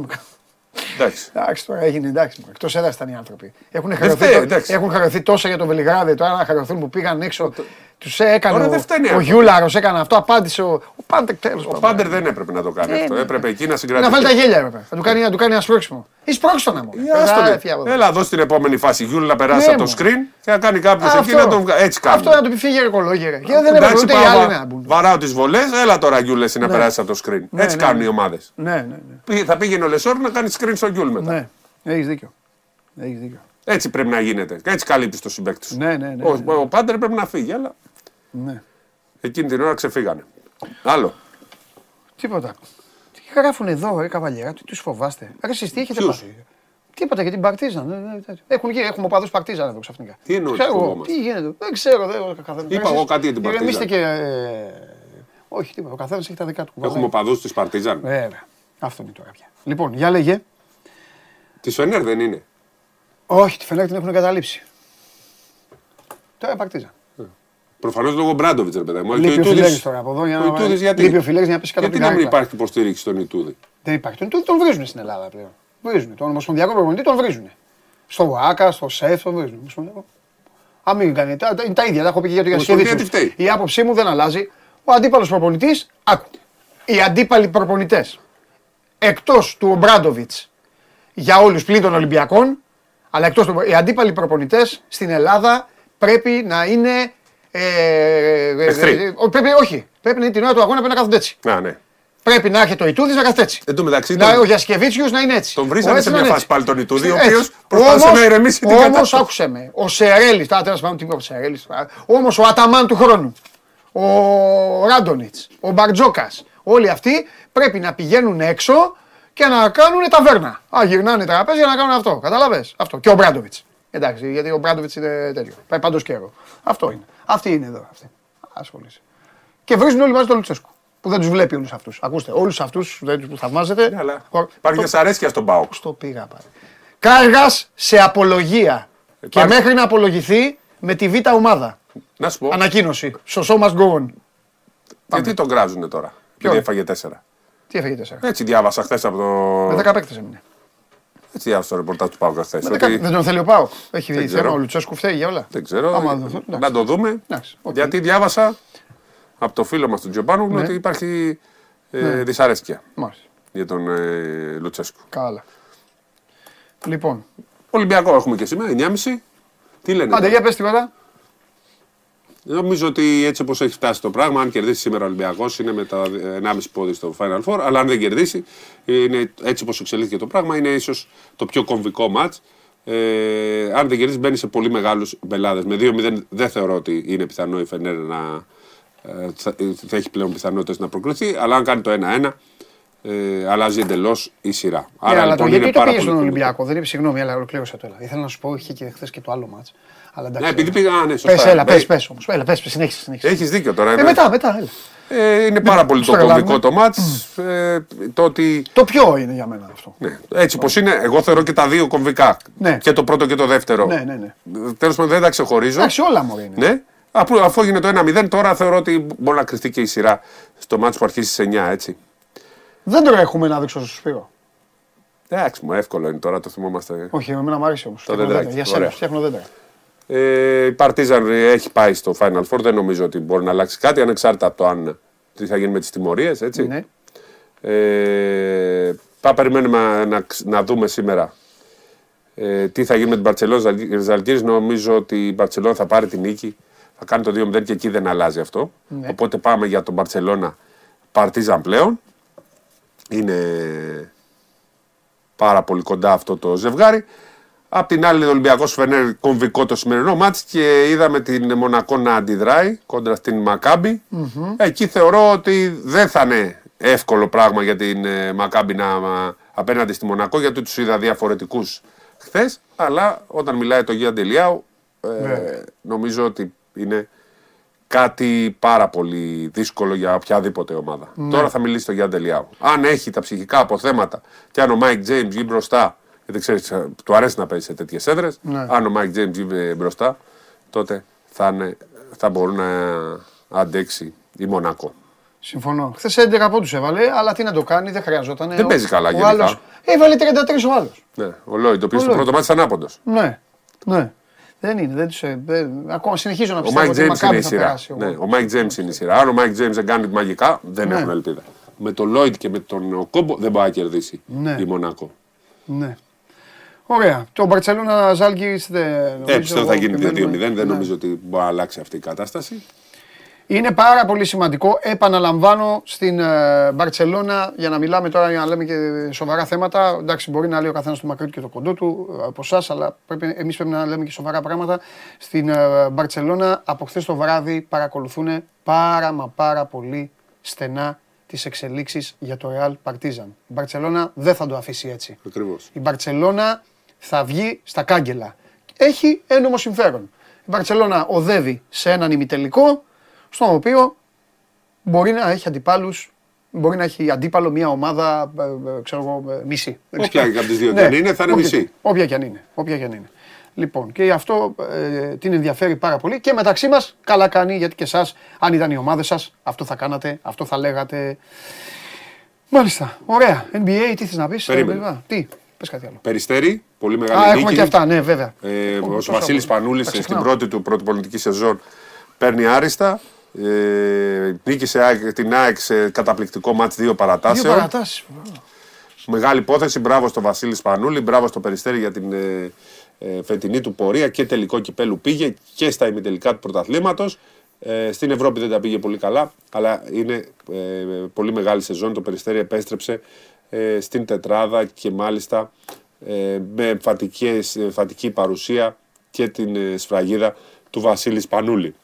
εντάξει. εντάξει τώρα έγινε εντάξει. Εκτός έδρας ήταν οι άνθρωποι. Έχουν φταίει, χαρωθεί, εντάξει. έχουν χαρωθεί τόσα για το Βελιγράδι. Τώρα να χαρωθούν που πήγαν έξω. Τους έκανε Τώρα ο, δεν φταίνε οι ο άνθρωποι. Γιούλαρος, έκανε αυτό. Απάντησε ο, ο Πάντερ τέλος Ο Πάντερ δεν έπρεπε να το κάνει Ε, αυτό. ναι. Έπρεπε εκεί να Να συγκρατήσει. βάλει τα γέλια, έπρεπε. Να του κάνει, να του κάνει ένα σπρώξιμο. Ή σπρώξτο να μου. Ε, άστο, ναι. Έλα, δώσει την επόμενη φάση. Γιούλ να περάσει Ναι, από το μου. screen και να κάνει κάποιος εκεί να τον βγάλει. Έτσι κάνει. Αυτό να του πει φύγε ρεκολόγερε. Και δεν έπρεπε Εντάξει, ούτε οι πάω, άλλοι βα- να μπουν. Βαράω τις βολές, έλα τώρα Γιούλ εσύ να περάσεις από το screen. Ναι, Έτσι ναι, κάνουν ναι. οι ομάδες. Ναι, ναι, ναι. Θα πήγαινε ο Λεσόρ να κάνει screen στο Γιούλ μετά. Ναι, έχεις δίκιο. Έχεις δίκιο. Έτσι πρέπει να γίνεται. Έτσι καλύπτεις το συμπαίκτη σου. Ναι, ναι, ναι. Ο, ο Πάντερ πρέπει να φύγει, αλλά ναι. εκείνη την ώρα ξεφύγανε. Άλλο. Τίποτα. Τι γράφουν εδώ, ρε καβαλιέρα, τους φοβάστε. Ρε, εσείς τι έχετε Ποιους; πάθει; Τίποτα για την Παρτίζαν. ε, ε, ε. Έχουν, γίνει- έχουμε οπαδούς Παρτίζαν εδώ ξαφνικά. Τι εννοείς Ξέρω εγώ, φοβόμαστε; Τι γίνεται. Δεν ξέρω. Δεν, καθόλου. Είπα εγώ κάτι για την Ηρεμήστε Παρτίζαν. και ε, Όχι, τίποτα. Ο καθένας έχει τα δικά του. Έχουμε οπαδούς τη Παρτίζαν. Βέβαια. Αυτό είναι τώρα πια. Λοιπόν, για λέγε. Τη Φενέρ δεν είναι; Όχι, τη Φενέρ την έχουν καταλήψει. Τώρα Παρτίζαν. Προφανώς λόγω Μπράντοβιτς, ρε παιδί μου. Λείπει ο Ιτούδης- Φιλέγης τώρα από εδώ για ο να. Ιτούδης γιατί. Λείπει ο Φιλέγης για να πέσει κάτω από Γιατί την να μην κάρτα. υπάρχει υποστήριξη στον Ιτούδη; Δεν υπάρχει. Τον, τον βρίζουν στην Ελλάδα πλέον. Βρίζουν. Τον Ομοσπονδιακό προπονητή τον βρίζουν. Στο ΒΑΚΑ, στο ΣΕΦ τον βρίζουν. Ομοσπονδιακό. Αν μην κάνει. Τα, τα, είναι τα ίδια. Τα έχω πει και για τον Ομοσπονδία Γιασκεβίτσιου. τι φταίει; Η άποψή μου δεν αλλάζει. Ο αντίπαλος προπονητής, άκου. Οι αντίπαλοι προπονητές εκτός του Ομπράντοβιτς για όλους πλην των Ολυμπιακών, αλλά εκτός του. Οι αντίπαλοι προπονητές στην Ελλάδα πρέπει να είναι. Ε, ε, Εχθροί. ε, ε, πρέπει, όχι. Πρέπει να είναι την ώρα του αγώνα πρέπει να κάθονται έτσι. Α, ναι. Πρέπει να έρχεται ο Ιτούδης να κάθεται έτσι. Εν τω μεταξύ, Να, τον- ο Γιασκεβίτσιου να είναι έτσι. Τον Ο βρήσανε έτσι σε να μια είναι φάση έτσι. πάλι τον Ιτούδη, ο Έτσι. οποίος προσπάθησε Όμως- να ηρεμήσει την Όμως κατάσταση. άκουσε με. Ο Σερέλης, τώρα τέλος πάντων τι είπε ο Σερέλης. Όμως ο Αταμάν του χρόνου. Ο Ράντονιτς. Ο Μπαρτζόκας. Όλοι αυτοί πρέπει να πηγαίνουν έξω και να κάνουν ταβέρνα. Α, γυρνάνε τραπέζια να κάνουν αυτό. Κατάλαβε. Αυτό. Και ο Μπράντοβιτς. Εντάξει, γιατί ο Μπράντοβιτς είναι τέτοιο. Πάει παντό καιρό. Αυτό είναι. Αυτή είναι εδώ. Αυτή. Ασχολείσαι. Και βρίζουν όλοι μαζί τον Λουτσέσκου. Που δεν τους βλέπει όλους αυτούς. Ακούστε, όλους αυτούς που θαυμάζετε. Ναι, αλλά ο- Υπάρχει δυσαρέσκεια στον Πάοκ. στο πήγα πάλι. Κάργας σε απολογία. Και Υπάρχει- μέχρι να απολογηθεί με τη β' ομάδα. Να σου πω, Ανακοίνωση. Στο σώμα go on. γιατί τον κράζουνε τώρα. Γιατί έφαγε τέσσερα. Τι έφεγε τέσσερα; Έτσι διάβασα χθες από το. Με 10 παίκτες έμεινε. Έτσι διάβασα το ρεπορτάζ του Πάοκ χθες. Με 10 Δεν τον θέλει ο Πάο. Έχει Δεν θέμα. ξέρω. Ο Λουτσέσκου φταίει για όλα. Δεν ξέρω. Άμα δεν το- να εντάξει. το δούμε. Εντάξει, οκ. Γιατί διάβασα από το φίλο μας τον Τζομπάνογλου Ναι. ότι υπάρχει ε, δυσαρέσκεια Μάλιστα. για τον ε, Λουτσέσκου. Καλά. Λοιπόν, Ολυμπιακό έχουμε και σήμερα, 9.30. Τι λένε. άντε τώρα; για πες τίποτα. Νομίζω ότι έτσι όπως έχει φτάσει το πράγμα, αν κερδίσει σήμερα ο Ολυμπιακός, είναι με τα 1,5 πόδι στο Final Four. Αλλά αν δεν κερδίσει, είναι, έτσι όπως εξελίχθηκε το πράγμα, είναι ίσως το πιο κομβικό ματ. Ε, αν δεν κερδίσει, μπαίνει σε πολύ μεγάλους μπελάδε. Με 2-0 δεν θεωρώ ότι είναι πιθανό η Φενέρ να. ε, θα, θα έχει πλέον πιθανότητες να προκριθεί. Αλλά αν κάνει το 1-1, ε, αλλάζει εντελώς η σειρά. Ναι, αλλά το λοιπόν, είναι γιατί το πάρα πήγε στον πολύ Ολυμπιακό; Δεν είπε συγγνώμη, αλλά ολοκλήρωσα το. έλα. Ήθελα να σου πω, είχε και χθες και το άλλο μάτς. Αλλά εντάξει. Ναι, επειδή πήγα. Α, ναι, σωστά. Πες, έλα, Ναι, πες, πες όμως. Έλα, πες, πες, συνέχισε, συνέχισε. Έχεις δίκιο τώρα. Ε, μετά, μετά, έλα. Ε, είναι πάρα πολύ στο το κομβικό καταλάβουμε. το μάτς. Ε, το ότι Το πιο είναι για μένα αυτό. ναι, έτσι πως είναι, εγώ θεωρώ και τα δύο κομβικά. Ναι. Και το πρώτο και το δεύτερο. Ναι, ναι, ναι. Τέλος πάντων δεν τα ξεχωρίζω. Εντάξει, όλα μου είναι. Ναι. Αφού, αφού έγινε το 1-0, τώρα θεωρώ ότι μπορεί να κρυφτεί και η σειρά στο μάτς που αρχίσει σε 9, έτσι. Δεν το έχουμε να δείξω στο Σπύρο. Εντάξει, μου εύκολο είναι τώρα, το θυμόμαστε. Όχι, εμένα μου άρεσε όμως. δέντρακι, Για σένα, ωραία. φτιάχνω δέντρα. Ε, η Παρτίζαν έχει πάει στο Final Four, δεν νομίζω ότι μπορεί να αλλάξει κάτι, ανεξάρτητα από το αν τι θα γίνει με τις τιμωρίες, έτσι. Ναι. Ε, θα περιμένουμε να, ξ- να δούμε σήμερα ε, τι θα γίνει με την Μπαρσελόνα Ζαλγκύρης. Νομίζω ότι η Μπαρσελόνα θα πάρει την νίκη. Θα κάνει το 2-0 και εκεί δεν αλλάζει αυτό. Ναι. Οπότε πάμε για τον Μπαρσελόνα Παρτίζαν πλέον. Είναι πάρα πολύ κοντά αυτό το ζευγάρι. Απ' την άλλη, ο Ολυμπιακός Φενέρ κομβικό το σημερινό μάτς και είδαμε την Μονακό να αντιδράει κόντρα στην μακαμπη Εκεί θεωρώ ότι δεν θα είναι εύκολο πράγμα για την ε, Μακάμπη να α, απέναντι στη Μονακό γιατί τους είδα διαφορετικούς χθες. Αλλά όταν μιλάει το Γιαντ Ελιάου, ε, νομίζω ότι είναι κάτι πάρα πολύ δύσκολο για οποιαδήποτε ομάδα. Τώρα θα μιλήσει το Γιαντ Ελιάου. Αν έχει τα ψυχικά αποθέματα και αν ο Μάικ Τζέιμ βγει μπροστά, γιατί ξέρεις, του αρέσει να παίζει σε τέτοιες έδρες, Ναι. αν ο Μάικ Τζέιμ βγει μπροστά, τότε θα, είναι, θα μπορούν να αντέξει η Μονακό. Συμφωνώ. Χθες 11 πόντους έβαλε, αλλά τι να το κάνει, δεν χρειαζόταν. Δεν Ο- παίζει καλά ο γενικά. άλλος- Έβαλε 33 ο άλλος. Ναι, ο Λόιντ, ο οποίος Ο στο Lloyd. πρώτο μάτι ήταν άποντος. Ναι, ναι. Δεν είναι. Δεν τους, ε, δεν- ακόμα συνεχίζω να Ο πιστεύω Μάικ ότι η Τζέιμ είναι Μακάμπη η θα σειρά. περάσει. Ναι, ο Μάικ Τζέιμ είναι η σειρά. Αν ο Μάικ Τζέιμ δεν κάνει μαγικά, δεν Ναι. έχουν ελπίδα. Με τον Λόιντ και με τον Κόμπο δεν μπορεί να κερδίσει Ναι. η Μονακό. Ναι. Ωραία. Το Μπαρσελόνα Ζάλγκη δεν νομίζω. Ε, πιστεύω θα γίνει περιμένουμε. 2-2-0. Δεν Ναι. νομίζω ότι μπορεί να αλλάξει αυτή η κατάσταση. Είναι πάρα πολύ σημαντικό. Επαναλαμβάνω στην ε, Μπαρσελόνα για να μιλάμε τώρα, για να λέμε και σοβαρά θέματα. Εντάξει, μπορεί να λέει ο καθένας το μακρύ του και το κοντό του ε, από εσάς, αλλά πρέπει, εμείς πρέπει να λέμε και σοβαρά πράγματα. Στην ε, Μπαρσελόνα από χθες το βράδυ παρακολουθούν πάρα μα πάρα πολύ στενά τις εξελίξεις για το Real Partizan. Η Μπαρσελόνα δεν θα το αφήσει έτσι. Ακριβώς. Η Μπαρτσελώνα θα βγει στα κάγκελα. Έχει ένομο συμφέρον. Η Μπαρτσελώνα οδεύει σε έναν ημιτελικό, στον οποίο μπορεί να έχει αντιπάλους. Μπορεί να έχει αντίπαλο μια ομάδα, ε, ε, ξέρω εγώ, ε, μισή. Δεν Όποια ξέρω. από τις δύο Ναι, και αν είναι, θα είναι όποια- μισή. Όποια και αν είναι. Όποια και αν είναι. Λοιπόν, και αυτό ε, την ενδιαφέρει πάρα πολύ. Και μεταξύ μας, καλά κάνει, γιατί και εσάς, αν ήταν οι ομάδες σας, αυτό θα κάνατε, αυτό θα λέγατε. Μάλιστα. Ωραία. NBA, τι θες να πεις. Περίμενε. Τι, πες κάτι άλλο. Περιστέρη, πολύ Α, μεγάλη έχουμε νίκη. και αυτά, ναι, βέβαια. Ε, Ω, ο τόσα Βασίλης πολλά. Πανούλη Τα στην ξεχνάω. πρώτη του πρώτη πολιτική σεζόν παίρνει άριστα. Ε, νίκησε ΑΕΚ- την ΑΕΚ σε καταπληκτικό μάτς δύο Δύο παρατάσεων. παρατάσει. Μεγάλη υπόθεση. Μπράβο στο Βασίλης Σπανούλη, μπράβο στο Περιστέρι για την ε, ε, φετινή του πορεία και τελικό κυπέλου πήγε και στα ημιτελικά του πρωταθλήματος. Ε, στην Ευρώπη δεν τα πήγε πολύ καλά, αλλά είναι ε, πολύ μεγάλη σεζόν. Το Περιστέρι επέστρεψε ε, στην τετράδα και μάλιστα ε, με εμφατικές, εμφατική παρουσία και την ε, σφραγίδα του Βασίλη Σπανούλη.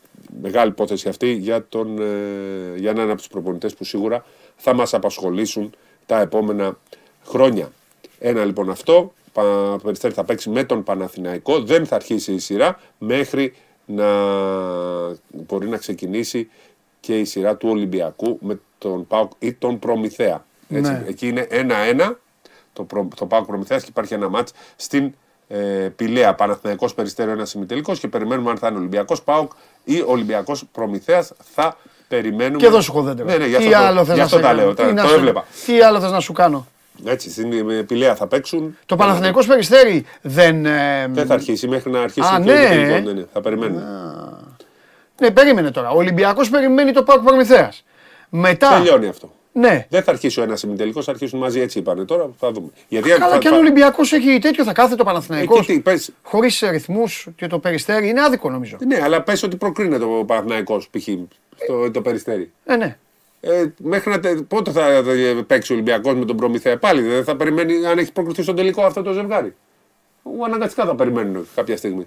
Μεγάλη υπόθεση αυτή για, τον, ε, για έναν από τους προπονητές που σίγουρα θα μας απασχολήσουν τα επόμενα χρόνια. Ένα λοιπόν αυτό, Πα- το Περιστέρι θα παίξει με τον Παναθηναϊκό, δεν θα αρχίσει η σειρά μέχρι να μπορεί να ξεκινήσει και η σειρά του Ολυμπιακού με τον ΠΑΟΚ ή τον Προμηθέα. Έτσι, Ναι. Εκεί είναι 1-1 το, προ, το ΠΑΟΚ Προμηθέας και υπάρχει ένα μάτς στην ε, Πηλαία Παναθηναϊκός Περιστέριο ένα ημιτελικός και περιμένουμε αν θα είναι Ολυμπιακός ΠΑΟΚ ή Ολυμπιακός Προμηθέας θα περιμένουμε. Και εδώ σου έχω δέντρο. Ναι, ναι, γι' Τι αυτό, άλλο το, θες γι' να αυτό σε τα κάνω; λέω, Τι τα- να το σου- έβλεπα. Τι άλλο θες να σου κάνω; Έτσι, στην ε, Πηλαία θα παίξουν. Το Παναθηναϊκός Περιστέρι δεν... ε, Δεν θα αρχίσει μέχρι να αρχίσει Α, και ο ναι. ημιτελικός, ναι, ναι, θα περιμένουμε. Ναι, περίμενε τώρα. Ο Ολυμπιακός περιμένει το Πάοκ Προμηθέας. Μετά... Τελειώνει αυτό. Ναι. Δεν θα αρχίσει ο ένα ημιτελικό, θα αρχίσουν μαζί έτσι είπανε. Τώρα θα δούμε. Γιατί αν Καλά, θα- και αν θα- ο Ολυμπιακός έχει τέτοιο θα κάθεται το Παναθηναϊκός. Εκεί τι, πες, Χωρίς ρυθμούς και το Περιστέρι είναι άδικο νομίζω. ναι, αλλά πες ότι προκρίνεται ο Παναθυναϊκό π.χ. στο το περιστέρι. Ε, ναι. Ε, μέχρι να τε- πότε θα ε, παίξει ο Ολυμπιακός με τον Προμηθέα πάλι, δεν θα περιμένει αν έχει προκριθεί στον τελικό αυτό το ζευγάρι. Ο αναγκαστικά θα περιμένουν κάποια στιγμή.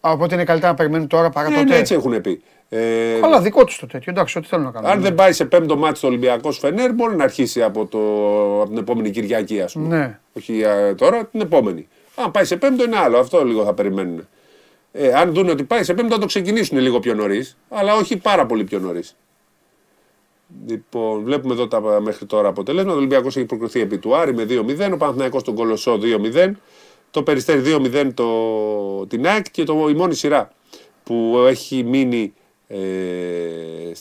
Α, οπότε είναι καλύτερα να περιμένουν τώρα παρά Ε, τότε. ναι, έτσι έχουν πει. Ε, Αλλά δικό τους το τέτοιο. Εντάξει, ό,τι θέλουν να κάνουν. αν δεν πάει σε πέμπτο μάτι το Ολυμπιακός Φενέρ, μπορεί να αρχίσει από, το, από την επόμενη Κυριακή, ας πούμε. Ναι. Όχι ε, τώρα, την επόμενη. Αν πάει σε πέμπτο είναι άλλο, αυτό λίγο θα περιμένουν. Ε, αν δουν ότι πάει σε πέμπτο, θα το ξεκινήσουν λίγο πιο νωρίς, αλλά όχι πάρα πολύ πιο νωρίς. Λοιπόν, βλέπουμε εδώ τα μέχρι τώρα αποτελέσματα. Ο Ολυμπιακός έχει προκριθεί επί του Άρη με 2-0. Ο Παναθηναϊκός τον Κολοσσό 2-0. Το Περιστέρι 2-0 το, την ΑΕΚ και το, η μόνη σειρά που έχει μείνει ε,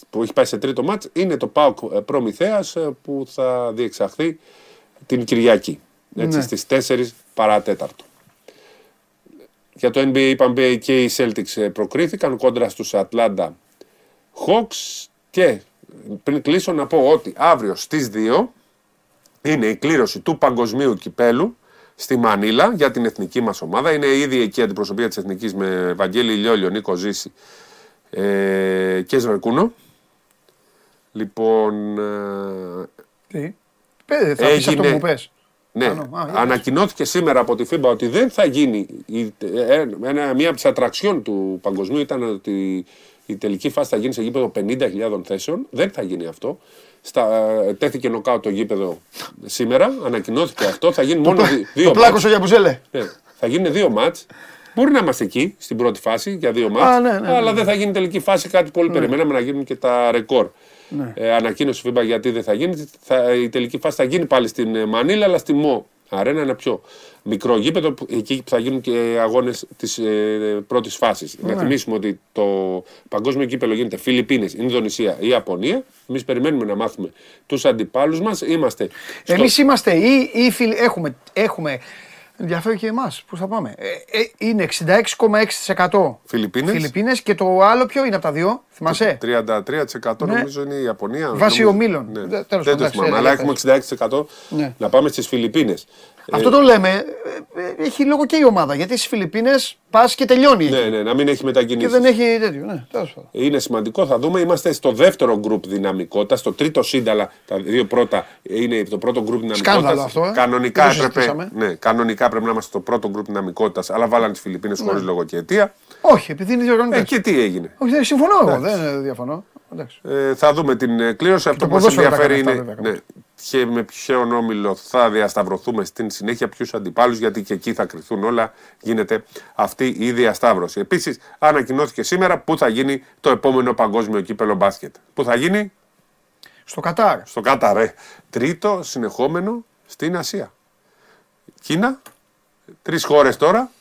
που έχει πάει σε τρίτο μάτς είναι το ΠΑΟΚ ε, Προμηθέας ε, που θα διεξαχθεί την Κυριακή έτσι, Ναι. στις 4 παρατέταρτο. Για το NBA είπαμε και οι Celtics ε, προκρίθηκαν κόντρα στους Atlanta Hawks και πριν κλείσω να πω ότι αύριο στις 2 είναι η κλήρωση του παγκοσμίου κυπέλου στη Μανίλα για την εθνική μας ομάδα. Είναι ήδη εκεί η αντιπροσωπεία της εθνικής με Βαγγέλη Λιόλιο, Νίκο Ζήση ε, και Σβερκούνο. Λοιπόν, ε, Τι; Πέ, θα πεις αυτό Έγινε- που μου πες. ναι, Άνω, α, είπες. ανακοινώθηκε σήμερα από τη FIBA ότι δεν θα γίνει. η- ε, ένα, μία από τις ατραξιόν του παγκοσμίου ήταν ότι η τελική φάση θα γίνει σε γήπεδο 50.000 θέσεων. Δεν θα γίνει αυτό. Στα, ε, τέθηκε νοκάου το γήπεδο σήμερα. Ανακοινώθηκε αυτό. Θα γίνει μόνο δι- δύο Το μάτς. πλάκωσε για Μπουζέλε. Ναι, θα γίνουν δύο μάτς. Μπορεί να είμαστε εκεί στην πρώτη φάση για δύο μάτς. Α, ναι, ναι, ναι. αλλά δεν θα γίνει τελική φάση κάτι πολύ περιμέναμε να γίνουν και τα ρεκόρ. Ναι. Ε, ανακοίνωσε η FIBA γιατί δεν θα γίνει. Θα, η τελική φάση θα γίνει πάλι στην ε, Μανίλα, αλλά στη Μο. Αρένα ένα πιο μικρό γήπεδο, που- εκεί που θα γίνουν και αγώνες της ε, πρώτης φάσης. Ναι. Να θυμίσουμε ότι το παγκόσμιο κύπελο γίνεται Φιλιππίνες, Ινδονησία ή Ιαπωνία. Εμείς περιμένουμε να μάθουμε τους αντιπάλους μας. Είμαστε. στο- Εμείς είμαστε ή, ή φιλ, έχουμε, έχουμε, ενδιαφέρει και εμάς, πού θα πάμε; Ε, ε, είναι 66,6% Φιλιππίνες. Φιλιππίνες και το άλλο ποιο είναι από τα δύο, θυμάσαι; 33% Ναι. νομίζω είναι η Ιαπωνία. Βάσει νομίζω- ομίλων. Ναι. Δε- τέλος Δεν πάντων, το εντάξει, θυμάμαι, ε, αλλά για έχουμε πες. 66% Ναι. να πάμε στις Φιλιππίνες. Αυτό το λέμε, ε, ε, έχει λόγο και η ομάδα, γιατί στις Φιλιππίνες πας και τελειώνει. Ναι, εκεί. ναι, να μην έχει Και μετακινήσεις. δεν έχει τέτοιο, ναι, τέλος πάντων. Είναι σημαντικό, θα δούμε. Είμαστε στο δεύτερο γκρουπ δυναμικότητα, στο τρίτο σύντα, αλλά τα δύο πρώτα είναι το πρώτο γκρουπ δυναμικότητας. Σκάνδαλο αυτό, ε. Κανονικά, Δεν το έπρεπε, συζητήσαμε. ναι, κανονικά πρέπει να είμαστε στο πρώτο γκρουπ δυναμικότητας, αλλά βάλαν τις Φιλιππίνες Ναι. χωρίς λόγο και αιτία. Όχι, επειδή είναι διοργανωτές. Ε, και τι έγινε. Όχι, δεν συμφωνώ εγώ, δεν ε, διαφωνώ. Εντάξει. Ε, θα δούμε την ε, κλήρωση. Αυτό που μας ποδόσφαιρο τα ενδιαφέρει κάνει είναι αυτά, βέβαια, ναι, και με ποιον όμιλο θα διασταυρωθούμε στην συνέχεια, ποιους αντιπάλους, γιατί και εκεί θα κρυθούν όλα. Γίνεται αυτή η διασταύρωση. Επίσης, ανακοινώθηκε σήμερα πού θα γίνει το επόμενο παγκόσμιο κύπελο μπάσκετ. Πού θα γίνει, Στο Κατάρ. Στο Κατάρ, ε. Τρίτο συνεχόμενο στην Ασία. Κίνα, τρεις χώρες τώρα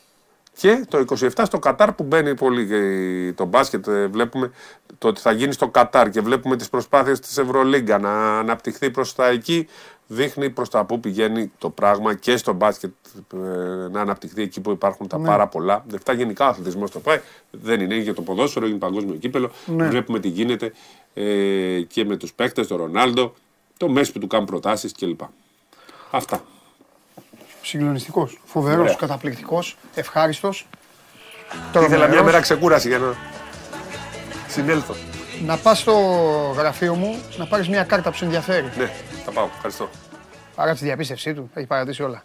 και το 27 στο Κατάρ που μπαίνει πολύ και το μπάσκετ. ε, Βλέπουμε το ότι θα γίνει στο Κατάρ και βλέπουμε τις προσπάθειες της Ευρωλίγκα να αναπτυχθεί προς τα εκεί. Δείχνει προς τα που πηγαίνει το πράγμα και στο μπάσκετ ε, να αναπτυχθεί εκεί που υπάρχουν τα πάρα πολλά. Δεν φτάνει γενικά ο αθλητισμός το πάει. Δεν είναι για το ποδόσφαιρο, είναι παγκόσμιο κύπελο. Βλέπουμε τι γίνεται ε, και με τους παίκτες, τον Ρονάλντο, το Μέση που του κάνουν προτάσεις κλπ. Αυτά. Συγκλονιστικός. Φοβερός, Ωραία. καταπληκτικός, ευχάριστος. Ήθελα μια μέρα ξεκούραση για να συνέλθω. Να πας στο γραφείο μου να πάρεις μια κάρτα που σε ενδιαφέρει. Ναι, θα πάω. Ευχαριστώ. Παρά τη διαπίστευσή του, έχει παρατήσει όλα.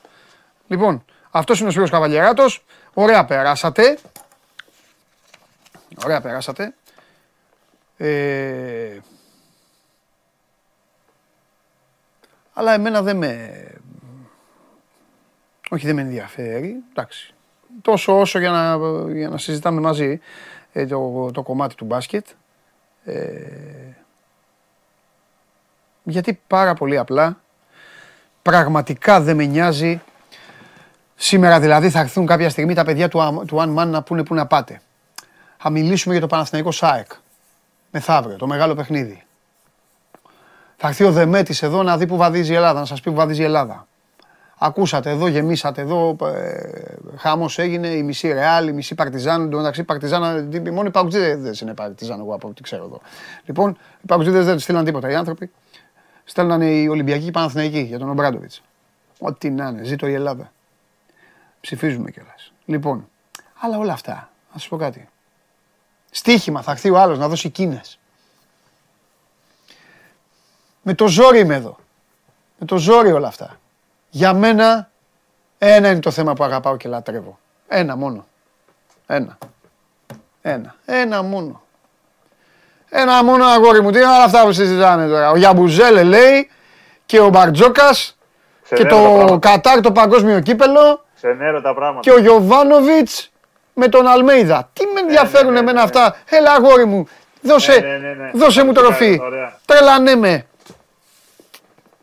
Λοιπόν, αυτός είναι ο Σπύρος Καβαλιεράτος. Ωραία περάσατε. Ωραία περάσατε. Ε... Αλλά εμένα δεν με... Όχι, δεν με ενδιαφέρει. Εντάξει. Τόσο όσο για να, για να συζητάμε μαζί ε, το, το κομμάτι του μπάσκετ. Ε, γιατί πάρα πολύ απλά πραγματικά δεν με νοιάζει. Σήμερα δηλαδή θα έρθουν κάποια στιγμή τα παιδιά του, Am- του One Man να πούνε πού να πάτε. Θα μιλήσουμε για το Παναθηναϊκό ΣΑΕΚ. Μεθαύριο, το μεγάλο παιχνίδι. Θα έρθει ο Δεμέτης εδώ να δει που βαδίζει η Ελλάδα, να σας πει που βαδίζει η Ελλάδα. Ακούσατε εδώ, γεμίσατε εδώ, ε, χάμος έγινε, η μισή Ρεάλ, η μισή Παρτιζάν, εν τω μεταξύ Παρτιζάν, οι μόνοι Παουτζίδες είναι Παρτιζάν, εγώ από ό,τι ξέρω εδώ. Λοιπόν, οι Παουτζίδες δεν στείλαν τίποτα οι άνθρωποι. Στέλνανε οι Ολυμπιακοί και οι Παναθηναϊκοί για τον Ομπράντοβιτς. Ό,τι να είναι, ζήτω η Ελλάδα. Ψηφίζουμε κιόλας. Λοιπόν, αλλά όλα αυτά, να σας πω κάτι. Στίχημα, θα έρθει ο άλλος να δώσει κίνες. Με το ζόρι είμαι εδώ. Με το ζόρι όλα αυτά. Για μένα, ένα είναι το θέμα που αγαπάω και λατρεύω. Ένα μόνο. Ένα. Ένα. Ένα μόνο. Ένα μόνο αγόρι μου. Τι είναι όλα αυτά που συζητάνε τώρα; Ο Γιαμπουζέλε λέει και ο Μπαρτζόκας και Ξενέρω τα το πράγματα. Κατάρ το παγκόσμιο κύπελο Ξενέρω τα πράγματα. και ο Γιωβάνοβιτς με τον Αλμέιδα. Τι με ενδιαφέρουν ναι, εμένα ναι. αυτά; Έλα αγόρι μου. Δώσε, Ναι, ναι, ναι, ναι. δώσε μου τροφή. Ωραία, ωραία. Τρελανέ με.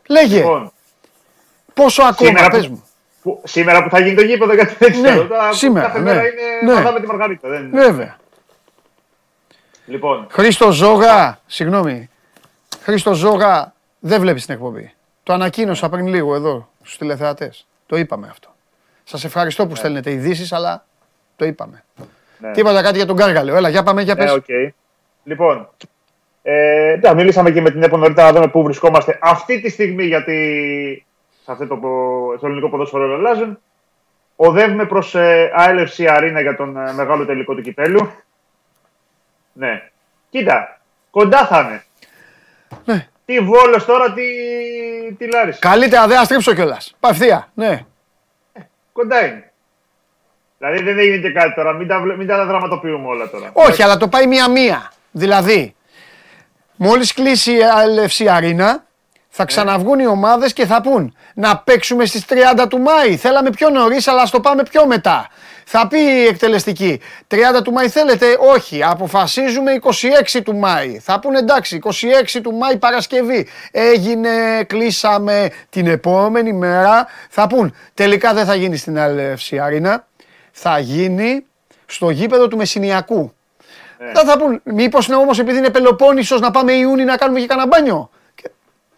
Λέγε, Λοιπόν, πόσο ακόμα, σήμερα πες που- μου. που, σήμερα που θα γίνει το γήπεδο, γιατί δεν Ναι, ξέρω. Τώρα, σήμερα, κάθε ναι. μέρα είναι Ναι. μαθάμε τη Μαργαρίτα. Δεν είναι. Βέβαια. Λοιπόν, Χρήστο Ζόγα, συγγνώμη. Χρήστο Ζόγα, δεν βλέπεις την εκπομπή. Το ανακοίνωσα πριν λίγο εδώ στους τηλεθεατές. Το είπαμε αυτό. Σας ευχαριστώ που στέλνετε ειδήσεις, αλλά το είπαμε. ναι. Τίποτα κάτι για τον Κάργαλο. Έλα, για πάμε, για Ναι, πες. οκ. Λοιπόν, ε, ναι, μιλήσαμε και με την ΕΠΟ νωρίτερα να δούμε πού βρισκόμαστε αυτή τη στιγμή, γιατί σε αυτό το, πο- στο ελληνικό ποδόσφαιρο όλα αλλάζουν. Οδεύουμε προς ε, ALFC Arena για τον ε, μεγάλο τελικό του κυπέλου. Ναι. Κοίτα, κοντά θα είναι. Ναι. Τι Βόλος τώρα, τι, τι Λάρισα. Καλύτερα δεν αστρίψω κιόλας. Παυτία, ναι. Κοντά είναι. Δηλαδή δεν έγινε και κάτι τώρα. Μην τα, βλέ- μην τα δραματοποιούμε όλα τώρα. Όχι, αλλά το πάει μία-μία. Δηλαδή, μόλις κλείσει η LFC Arena, θα ξαναβγούν οι ομάδες και θα πούν να παίξουμε στις 30 του Μάη. Θέλαμε πιο νωρίς, αλλά ας το πάμε πιο μετά. Θα πει η εκτελεστική, 30 του Μάη θέλετε, όχι, αποφασίζουμε 26 του Μάη. Θα πούνε εντάξει, 26 του Μάη Παρασκευή. Έγινε, κλείσαμε την επόμενη μέρα. Θα πούν, τελικά δεν θα γίνει στην LFC Arena, θα γίνει στο γήπεδο του Μεσσηνιακού. Δεν θα πούν, μήπως είναι όμως επειδή είναι Πελοπόννησος να πάμε Ιούνι να κάνουμε και κανένα μπάνιο; Και...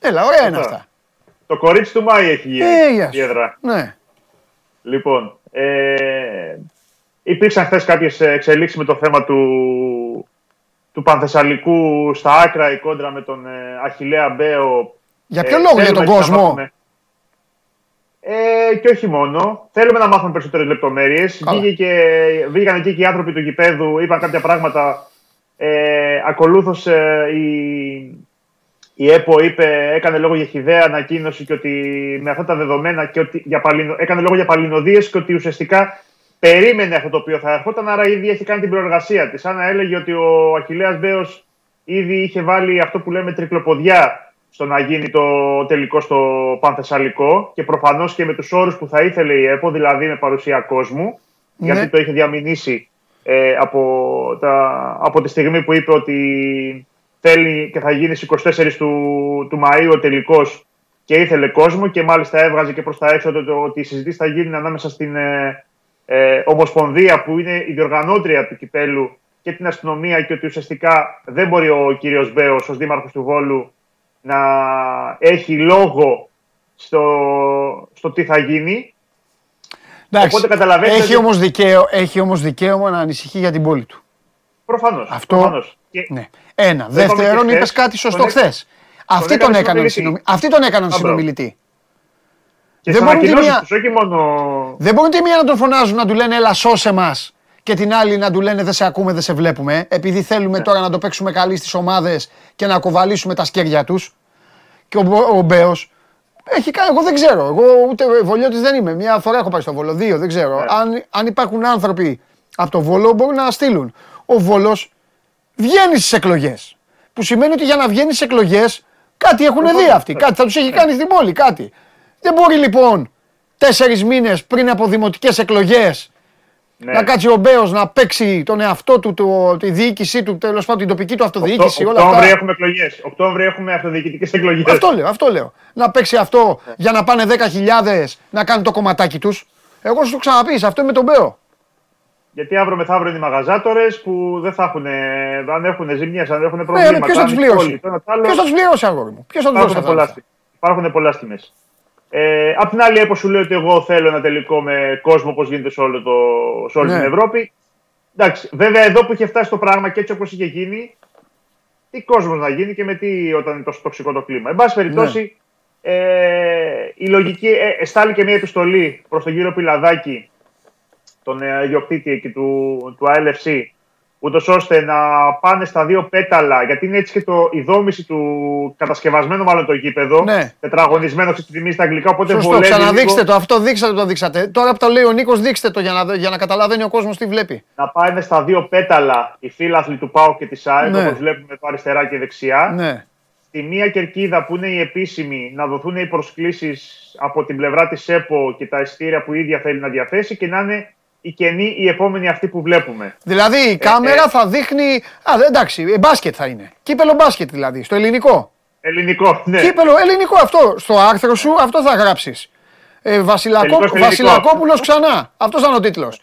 Έλα, ωραία είναι Σωστά. αυτά. Το κορίτσι του Μάη έχει γίνει Ε, γεια η σου. έδρα. Ναι. Λοιπόν, ε, υπήρξαν χθες κάποιες εξελίξεις με το θέμα του, του Πανθεσσαλικού στα άκρα η κόντρα με τον ε, Αχιλέα Μπέο. Για ποιο Ε, λόγο, για θέλουμε τον να κόσμο; μάθουμε- Ε, και όχι μόνο. Θέλουμε να μάθουμε περισσότερες λεπτομέρειες. Καλά. Βγήκαν εκεί και οι άνθρωποι του γηπέδου, είπαν κάποια πράγματα. Ε, Ακολούθως η, η ΕΠΟ είπε, έκανε λόγο για χιδέα ανακοίνωση και ότι με αυτά τα δεδομένα και ότι για παλινο, έκανε λόγο για παλινοδίες και ότι ουσιαστικά περίμενε αυτό το οποίο θα ερχόταν, άρα ήδη έχει κάνει την προεργασία της. Σαν να έλεγε ότι ο Αχιλέας Μπέος ήδη είχε βάλει αυτό που λέμε τρικλοποδιά στο να γίνει το τελικό στο Πανθεσσαλικό και προφανώς και με τους όρους που θα ήθελε η ΕΠΟ, δηλαδή με παρουσία κόσμου, Ναι. γιατί το είχε διαμηνήσει ε, από, τα, από τη στιγμή που είπε ότι θέλει και θα γίνει στις 24 του, του Μαΐου ο τελικός και ήθελε κόσμο και μάλιστα έβγαζε και προς τα έξω το, ότι οι συζητήσεις θα γίνουν ανάμεσα στην ε, ε, Ομοσπονδία που είναι η διοργανώτρια του κυπέλου και την αστυνομία και ότι ουσιαστικά δεν μπορεί ο κύριος Μπέος ως δήμαρχος του Βόλου να έχει λόγο στο, στο τι θα γίνει. Εντάξει, Οπότε καταλαβαίνετε... Έχει, όμως δικαίω, έχει όμως δικαίωμα να ανησυχεί για την πόλη του. Προφανώς. Αυτό, προφανώς. Ναι. Ένα. Δεύτερον, είπες κάτι σωστό χθες. Αυτοί τον έκαναν Αυτοί τον έκαναν συνομιλητή. Και δεν μπορούν, τη μία... όχι μόνο... δεν μπορούν τη μία να τον φωνάζουν να του λένε Ελά, σώσε μας. Και την άλλη να του λένε Δεν σε ακούμε, δεν σε βλέπουμε. Επειδή θέλουμε ναι. τώρα να το παίξουμε καλή στις ομάδες και να κοβαλήσουμε τα σκέρια τους. Και ο, ο Μπέος έχει κάνει, εγώ δεν ξέρω. Εγώ ούτε βολιώτης δεν είμαι. Μια φορά έχω πάει στο Βόλο, δύο δεν ξέρω. Ναι. Αν, αν υπάρχουν άνθρωποι από το Βόλο μπορούν να στείλουν. Ο Βόλος βγαίνεις στις εκλογές. Που σημαίνει ότι για να βγαίνεις στις εκλογές κάτι έχουν δει αυτοί. Κάτι θα τους έχει κάνει στην πόλη, κάτι. Δεν μπορεί λοιπόν τέσσερις μήνες πριν από δημοτικές εκλογές ναι. να κάτσει ο Μπέος να παίξει τον εαυτό του, το, τη διοίκησή του, τέλος πάντων την τοπική του αυτοδιοίκηση. Οκτώ, Οκτώβρη έχουμε εκλογές. Οκτώβρη έχουμε αυτοδιοικητικές εκλογές. Αυτό λέω, αυτό λέω. Να παίξει αυτό ναι. για να πάνε 10.000 να κάνει το κομματάκι τους. Εγώ σου το ξαναπεί, αυτό είναι με τον Μπέο. Γιατί αύριο μεθαύριο είναι οι μαγαζάτορες που δεν θα έχουν, αν έχουν ζημιές, αν έχουν ναι, προβλήματα. Ναι, Ποιο θα τους πληρώσει. Ποιο θα τους πληρώσει, αγόρι μου. Ποιο θα τους δώσει. Υπάρχουν πολλά τιμέ. Ε, απ' την άλλη, όπως σου λέω ότι εγώ θέλω ένα τελικό με κόσμο όπως γίνεται σε, όλο το, σε όλη ναι. την Ευρώπη. Εντάξει, βέβαια εδώ που είχε φτάσει το πράγμα και έτσι όπως είχε γίνει, τι κόσμος να γίνει και με τι όταν είναι τόσο τοξικό το κλίμα. Εν πάση περιπτώσει, ναι. ε, η λογική. Ε, εστάλει και μια επιστολή προς τον κύριο Πιλαδάκη τον ε, ιδιοκτήτη εκεί του, του ALFC, ούτως ώστε να πάνε στα δύο πέταλα, γιατί είναι έτσι και το, η δόμηση του κατασκευασμένου μάλλον το γήπεδο, ναι. τετραγωνισμένο στη τιμή στα αγγλικά, οπότε Σωστό, βολεύει. ξαναδείξτε λίγο... το, αυτό δείξτε το, το δείξατε. Τώρα που το λέει ο Νίκος δείξτε το για να, για να καταλαβαίνει ο κόσμος τι βλέπει. Να πάνε στα δύο πέταλα οι φίλαθλοι του ΠΑΟ και της ΑΕΠ, ναι. όπως βλέπουμε το αριστερά και δεξιά. Ναι. Στη μία κερκίδα που είναι η επίσημη να δοθούν οι προσκλήσεις από την πλευρά της ΕΠΟ και τα ειστήρια που η ίδια θέλει να διαθέσει και να είναι η κενή η επόμενη αυτή που βλέπουμε. Δηλαδή η ε, κάμερα ε, θα δείχνει. Α, εντάξει, ε, μπάσκετ θα είναι. Κύπελο μπάσκετ δηλαδή, στο ελληνικό. Ελληνικό, ναι. Κύπελο ελληνικό αυτό. Στο άρθρο σου αυτό θα γράψεις. Ε, Βασιλακό, Βασιλακόπουλος ξανά. Αυτός ήταν ο τίτλος.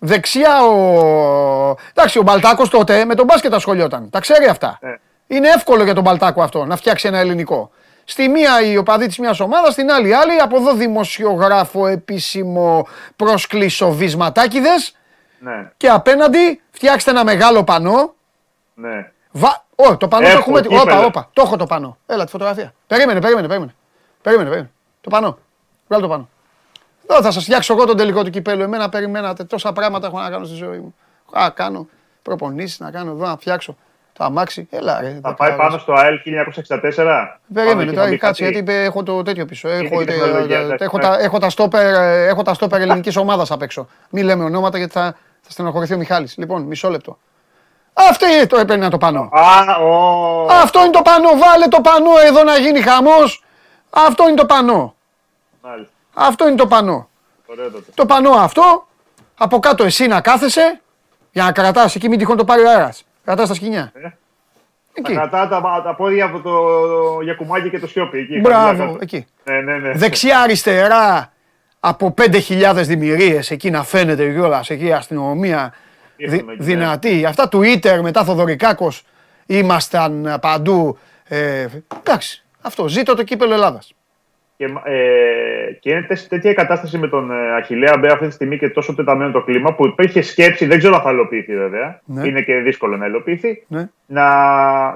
Δεξιά ο. Εντάξει, ο Μπαλτάκος τότε με τον μπάσκετ ασχολιόταν. Τα ξέρει αυτά. Ναι. Είναι εύκολο για τον Μπαλτάκο αυτό να φτιάξει ένα ελληνικό. Στη μία η οπαδή τη μιας ομάδας, στην άλλη άλλη. Από εδώ δημοσιογράφο επίσημο προσκλήσω βυσματάκιδες. Ναι. Και απέναντι φτιάξτε ένα μεγάλο πανό. Ναι. Βα... Ω, το πανό το έχουμε. Όπα, όπα. Το έχω το πανό. Έλα τη φωτογραφία. Περίμενε, περίμενε, περίμενε. Περίμενε, περίμενε. Το πανό. Βγάλω το πανό. Εδώ θα σας φτιάξω εγώ τον τελικό του κυπέλου. Εμένα περιμένατε τόσα πράγματα έχω να κάνω στη ζωή μου. Α, κάνω προπονήσεις να κάνω εδώ να φτιάξω. Το αμάξι, έλα ρε. Θα πάει πάνω στο ΑΕΛ 1964. Περίμενε τώρα, κάτσε γιατί έχω το τέτοιο πίσω. Έχω, έχω, τα, έχω, τα στόπερ, έχω τα στόπερ ελληνικής ομάδας απ' έξω. Μην λέμε ονόματα γιατί θα, θα στενοχωρηθεί ο Μιχάλης. Λοιπόν, μισό λεπτό. Αυτό το έπαιρνε να το πάνω. Αυτό είναι το πανό. Βάλε το πανό εδώ να γίνει χαμός. Αυτό είναι το πανό. Αυτό είναι το πανό. Το πανό αυτό, από κάτω εσύ να κάθεσαι, για να κρατάς εκεί μην τυχόν το πάρει ο αέρας. Κρατάς τα σκηνιά. Ε. Εκεί. Κρατά τα, τα πόδια από το Γιακουμάκι και το Σιώπη. Εκεί, Μπράβο, εκεί. Ναι, ναι, ναι. Δεξιά-αριστερά από 5.000 δημιουργίες εκεί να φαίνεται κιόλας εκεί η αστυνομία δυ, ναι. δυνατή. Αυτά του Ίτερ μετά Θοδωρικάκος ήμασταν παντού. Ε, εντάξει, αυτό. Ζήτω το κύπελο Ελλάδας. Και, ε, και είναι τέτοια κατάσταση με τον ε, Αχηλέα Μπέ αυτή τη στιγμή και τόσο τεταμένο το κλίμα που υπήρχε σκέψη, δεν ξέρω αν θα υλοποιηθεί βέβαια, ναι. είναι και δύσκολο να υλοποιηθεί, ναι. να,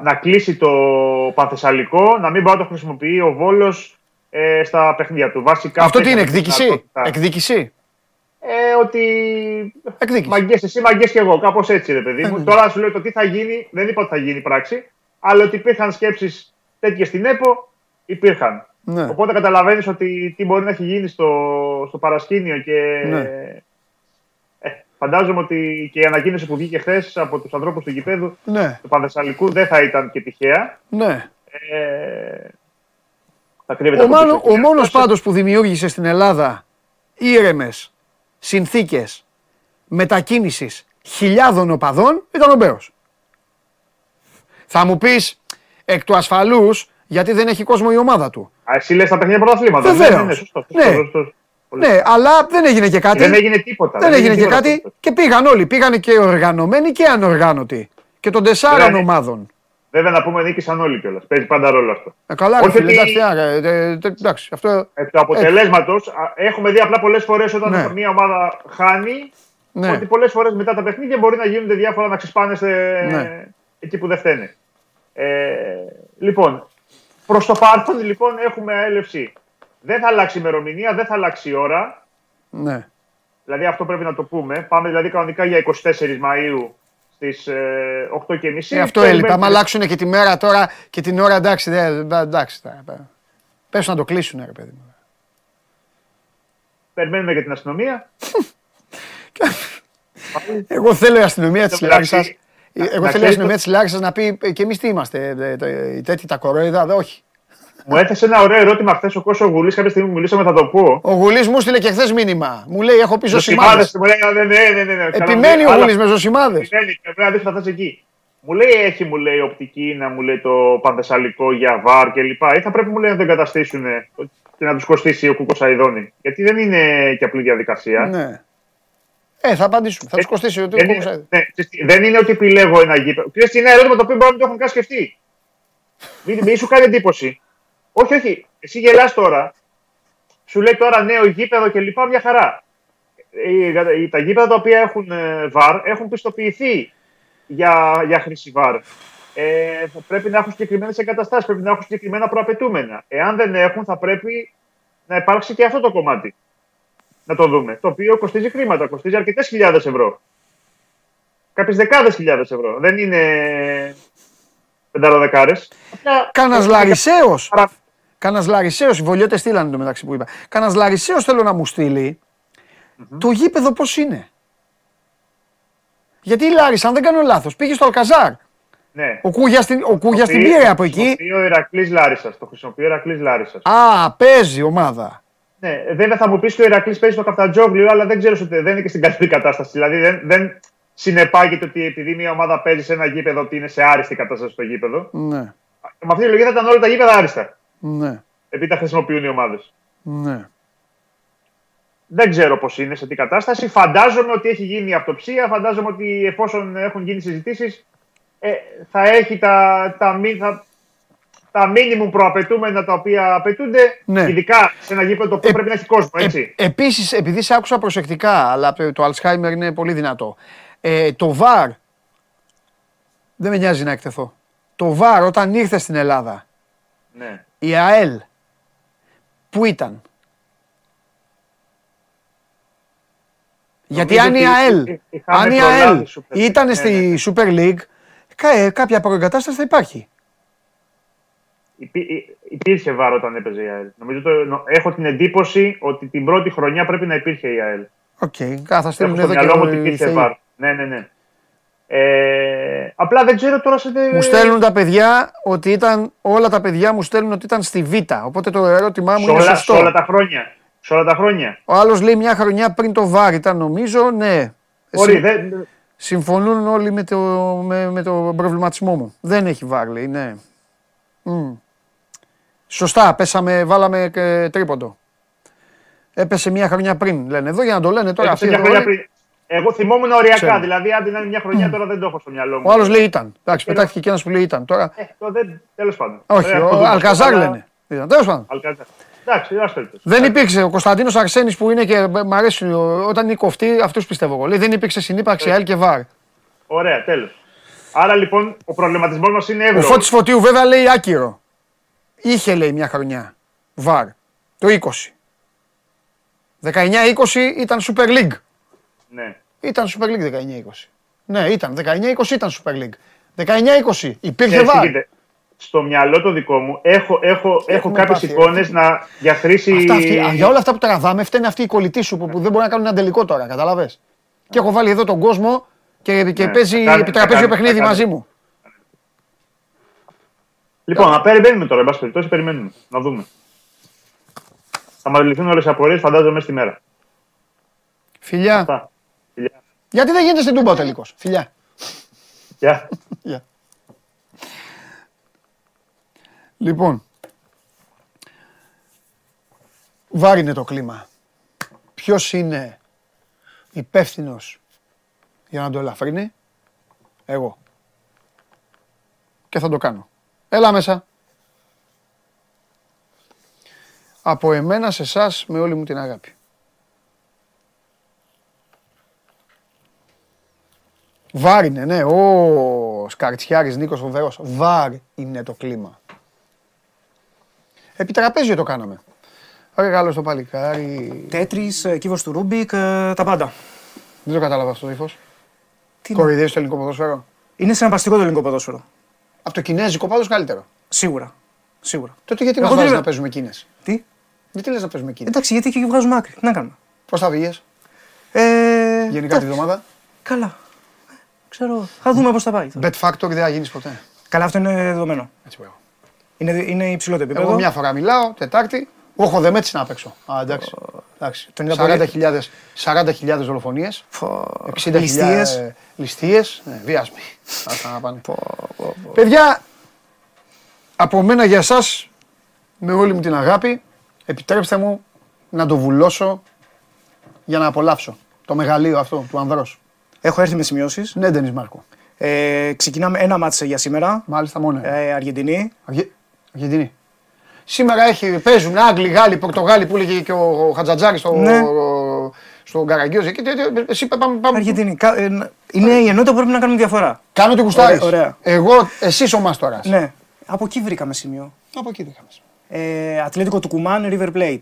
να κλείσει το Πανθεσσαλικό, να μην μπορεί να το χρησιμοποιεί ο Βόλος ε, στα παιχνίδια του. Βασικά, Αυτό τι είναι, εκδίκηση; εκδίκηση; Ε, ότι. Μαγκές, εσύ, μαγκές και εγώ. Κάπως έτσι, ρε παιδί μου. Ε, ναι. Τώρα σου λέω το τι θα γίνει, δεν είπα ότι θα γίνει πράξη, αλλά ότι υπήρχαν σκέψεις τέτοιες στην ΕΠΟ, υπήρχαν. Ναι. Οπότε καταλαβαίνεις ότι τι μπορεί να έχει γίνει στο, στο παρασκήνιο και. Ναι. Ε, φαντάζομαι ότι και η ανακοίνωση που βγήκε χθες από τους ανθρώπους του γηπέδου ναι. του Πανδεσσαλικού δεν θα ήταν και τυχαία. Ναι. Ε, ο, μάνο, ο μόνος πάντως που δημιούργησε στην Ελλάδα ήρεμες συνθήκες μετακίνησης χιλιάδων οπαδών ήταν ο Μπέος. Θα μου πεις εκ του ασφαλούς γιατί δεν έχει κόσμο η ομάδα του. Α, εσύ λες τα παιχνίδια πρωταθλήματα. Βεβαίως. Ναι, ναι, ναι, σωστό, σωστό, Ναι. σωστό. Πολύ. Ναι, αλλά δεν έγινε και κάτι. Δεν έγινε τίποτα. Δεν έγινε και τίποτα. κάτι και πήγαν όλοι. Πήγαν και οργανωμένοι και ανοργανωτοί. Και των τεσσάρων Βέβαια, ομάδων. Βέβαια να πούμε νίκησαν όλοι κιόλας. Παίζει πάντα ρόλο αυτό. Ε, καλά, ρε Όχι φίλε, ότι- εντάξει, τι να- ε, ε, ε, εντάξει, αυτό. Εκ του αποτελέσματος, έχουμε δει απλά πολλές φορές όταν Ναι. μια ομάδα χάνει, Ναι. ότι πολλές φορές μετά τα παιχνίδια μπορεί να γίνονται διάφορα να ξεσπάνε σε... Ναι. εκεί που δεν φταίνε. Ε, λοιπόν, προς το παρόν λοιπόν έχουμε έλευση. Δεν θα αλλάξει η ημερομηνία, δεν θα αλλάξει η ώρα. Ναι. Δηλαδή αυτό πρέπει να το πούμε. Πάμε δηλαδή κανονικά για 24 Μαΐου στις ε, 8.30. Ε, αυτό έλειπε. Άμα αλλάξουν και τη μέρα τώρα και την ώρα, εντάξει. δε- δε- εντάξει τώρα, πέ- Πες να το κλείσουν, ρε παιδί μου. Περιμένουμε για την αστυνομία. Εγώ θέλω η αστυνομία της Εν τω μεταξύ, Λάρισα. να- Εγώ να θέλω η ξέρετε- αστυνομία τη Λάρισα να πει ε, και εμείς τι είμαστε. ε, ε, Οι τέτοιοι τα κορόιδα, δε, όχι. Μου έθεσε ένα ωραίο ερώτημα χθες ο Κώσο Γουλής. Κάποια στιγμή που μιλήσαμε, θα το πω. Ο Γουλής μου στείλε και χθες μήνυμα. Μου λέει: Έχω πει Ζωσιμάδες, ζωσιμάδες. μου λέει, ναι, ναι, ναι, ναι, ναι. Επιμένει ο Αλλά- Γουλής με ζωσιμάδες. Επιμένει, πρέπει να δεις θα θες εκεί. Μου λέει, έχει μου λέει οπτική να μου λέει το πανθεσσαλικό για βαρ κλπ. Ή θα πρέπει μου λέει να το εγκαταστήσουν και να τους κοστίσει ο Κούκο Αϊδόνη. Γιατί δεν είναι και απλή διαδικασία. Ναι. Ε, θα απαντήσουμε. Θα τους κοστίσει ο Δεν, τύπο. είναι, ναι, ξέρεις τι, δεν είναι ότι επιλέγω ένα γήπεδο. Ξέρεις τι είναι ένα ερώτημα το οποίο μπορεί να μην το έχουν καν σκεφτεί. Μην, μην σου κάνει εντύπωση. Όχι, όχι. Εσύ γελάς τώρα. Σου λέει τώρα νέο γήπεδο και λοιπά μια χαρά. Ε, οι- Τα γήπεδα τα οποία έχουν ε, βαρ έχουν πιστοποιηθεί για, για χρήση βαρ. Ε, θα πρέπει να έχουν συγκεκριμένες εγκαταστάσεις, πρέπει να έχουν συγκεκριμένα προαπαιτούμενα. Εάν δεν έχουν, θα πρέπει να υπάρξει και αυτό το κομμάτι. Να το δούμε. Το οποίο κοστίζει χρήματα, κοστίζει αρκετές χιλιάδες ευρώ. Κάποιες δεκάδες χιλιάδες ευρώ. Δεν είναι πενταροδεκάρες. Κάνα Λαρισαίος. Παρα... Κάνα Λαρισαίος, οι βολιώτε στείλανε το μεταξύ που είπα. Κάνα Λαρισαίος θέλω να μου στειλει το γήπεδο πώς είναι; Γιατί η Λάρισα, αν δεν κάνω λάθος, πήγε στο Αλκαζάρ. Ναι. Ο Κούγια την, ο Κούγιας την χρησιμοποιεί- πήρε από εκεί. χρησιμοποιεί ο Ηρακλής Λάρισας. Το χρησιμοποιεί ο Ηρακλής Λάρισας. Α, παίζει ομάδα. Ναι, βέβαια θα μου πεις και ο Ηρακλής παίζει στο Καφτατζόγλιο, αλλά δεν ξέρω ότι δεν είναι και στην καλή κατάσταση. Δηλαδή δεν, δεν συνεπάγεται ότι επειδή μια ομάδα παίζει σε ένα γήπεδο ότι είναι σε άριστη κατάσταση στο γήπεδο. Ναι, Με αυτή τη λογική θα ήταν όλα τα γήπεδα άριστα. ναι, Επειδή τα χρησιμοποιούν οι ομάδες. ναι. Δεν ξέρω πώς είναι, σε τι κατάσταση. Φαντάζομαι ότι έχει γίνει η αυτοψία. Φαντάζομαι ότι εφόσον έχουν γίνει συζητήσεις, ε, θα έχει τα, τα, μη- θα, τα minimum προαπαιτούμενα τα οποία απαιτούνται. Ναι. Ειδικά σε ένα γήπεδο το οποίο Ε, πρέπει να έχει κόσμο, έτσι. Ε, Επίσης, επειδή σε άκουσα προσεκτικά, αλλά το το Alzheimer είναι πολύ δυνατό. Ε, το VAR. Δεν με νοιάζει να εκτεθώ. Το VAR όταν ήρθε στην Ελλάδα, ναι. η ΑΕΛ, πού ήταν; Γιατί Νομίζω αν η ότι ΑΕΛ, είχαμε αν η προλάβει ΑΕΛ Super League. ήταν Ναι, στη ναι. Super League, κα- ε, κάποια προεγκατάσταση θα υπάρχει. Υπή, υ- υπήρχε VAR όταν έπαιζε η ΑΕΛ. Νομίζω το, νο- έχω την εντύπωση ότι την πρώτη χρονιά πρέπει να υπήρχε η ΑΕΛ. Οκ, θα στείλουν Έχω εδώ στο και μυαλό μου ότι οι υπήρχε θεοί. VAR. Ναι, ναι, ναι. Ε, απλά δεν ξέρω τώρα σε. Μου στέλνουν τα παιδιά ότι ήταν, όλα τα παιδιά μου στέλνουν ότι ήταν στη Β. Οπότε το ερώτημά μου σε είναι όλα, σωστό. σε όλα τα χρόνια. Σε όλα τα χρόνια. Ο άλλος λέει μια χρονιά πριν το βάρ ήταν νομίζω, ναι. Μπορεί, Συ- δεν, Συμφωνούν όλοι με το, με, με το προβληματισμό μου. Δεν έχει βάρ, λέει, ναι. Μμ. Σωστά, πέσαμε, βάλαμε και τρίποντο. Έπεσε μια χρονιά πριν, λένε εδώ για να το λένε τώρα. έπεσε αυτοί μια εδώ χρονιά όλοι. πριν. Εγώ θυμόμουν οριακά, Ξέρω. δηλαδή αν την είναι μια χρονιά τώρα δεν το έχω στο μυαλό μου. Ο άλλος λέει ήταν. Εντάξει, Και πετάχτηκε και ένας που λέει ήταν. Τώρα. Ε, το δεν, τέλος πάντων. Όχι, Ε, ο αυτό το- Αλκαζάρ αλλά- λένε. Ήταν. Τέλος πάντων. Αλκαζάρ. Εντάξει, ας περιπτώσει. Δεν υπήρξε. Ο Κωνσταντίνος Αρσένης που είναι και μ' αρέσει ο- όταν είναι κοφτή, αυτούς πιστεύω εγώ. Λέει δεν υπήρξε συνύπαρξη ΑΕΛ και ΒΑΡ. Ωραία, τέλος. Άρα λοιπόν ο προβληματισμός μας είναι Ο εύλογο. Φώτης Φωτίου βέβαια λέει άκυρο. Είχε λέει μια χρονιά. ΒΑΡ. Το 20. 19-20 ήταν Super League. Ναι. Ήταν Super League 19-20. Ναι, ήταν. 19-20 ήταν Super League. 19-20 υπήρχε Ξέρεις τι ΒΑΡ. γίνεται. Στο μυαλό το δικό μου έχω, έχω, έχω Έχουμε κάποιες πάθει, εικόνες να για χρήση. Αυτά, αυτή, α, για όλα αυτά που τραβάμε φταίνε αυτοί οι κολλητοί σου που, που δεν μπορούν να κάνουν ένα τελικό τώρα, καταλαβες. Και έχω βάλει εδώ τον κόσμο και, και Ναι, παίζει θα κάνει- επιτραπέζιο θα κάνει- παιχνίδι θα κάνει. μαζί μου. Λοιπόν, να περιμένουμε τώρα, εν πάση περιπτώσει, περιμένουμε. Να δούμε. Θα μα λυθούν όλες οι απορίες, φαντάζομαι, στη μέρα. Φιλιά. Αυτά. Φιλιά. Γιατί δεν γίνεται στην Τούμπα ο τελικός; Φιλιά. Γεια. Φιλιά. Λοιπόν, βάρινε το κλίμα. Ποιος είναι υπεύθυνος για να το ελαφρύνει; Εγώ. Και θα το κάνω. Έλα μέσα. Από εμένα σε εσάς με όλη μου την αγάπη. Βαρύ είναι, ναι. Ο Σκαρτσιάρης Νίκος φοβερός. Βαρύ είναι το κλίμα. Επιτραπέζιο το κάναμε. Ωραία, καλό στο παλικάρι. Τέτρις, κύβος του Ρούμπικ, ε, τα πάντα. Δεν το κατάλαβα αυτό το ύφος. Τι Κορυδεύει το ελληνικό ποδόσφαιρο; Είναι συναρπαστικό το ελληνικό ποδόσφαιρο. Από το κινέζικο πάντως καλύτερο. Σίγουρα. Σίγουρα. Τότε γιατί Εγώ μας δεν βάζεις είμαι- να παίζουμε κίνες; Τι; Γιατί λες να παίζουμε κίνες; Εντάξει, γιατί εκεί βγάζουμε άκρη. Τι να κάνουμε. Πώς θα βγες, Ε, γενικά τη εντάξει, βδομάδα. Καλά. Ε, Ξέρω. Θα δούμε πώς θα πάει. Bet Factory δεν θα γίνεις ποτέ; Καλά, αυτό είναι δεδομένο. Έτσι μπράβο. Είναι, είναι υψηλό το επίπεδο. Εγώ μια φορά μιλάω, Τετάρτη, έχω δεμέτση να παίξω. Α, εντάξει. Εντάξει. Τον είδα 40.000 40.000 δολοφονίες, Φω, 60.000 ληστείες. ληστείες, ναι, βιάσμοι. Αυτά να πάνε. Παιδιά, από μένα για εσάς, με όλη μου την αγάπη, επιτρέψτε μου να το βουλώσω για να απολαύσω το μεγαλείο αυτό του ανδρός. Έχω έρθει με σημειώσεις. Ναι, Ντένις Μάρκο. Ε, ξεκινάμε ένα μάτσε για σήμερα. Μάλιστα μόνο. Ε, Αργεντινή. Αργε- Αργεντινή. Σήμερα έχει, παίζουν Άγγλοι, Γάλλοι, Πορτογάλοι που έλεγε και ο, ο Χατζατζάρη στο, Ναι. στο Καραγκιόζη. Εκεί, τε- τε- Εσύ πάμε, πάμε. Αργεντινή. Κα- ε, είναι η ενότητα που πρέπει να κάνουμε διαφορά. Κάνω το γουστάρι. Ωραία, ωραία. Εγώ, εσύ ο Μάστορας. Ναι. Από εκεί βρήκαμε σημείο. Από εκεί δεν είχαμε. Ε, Ατλέτικο του Κουμάν, River Plate.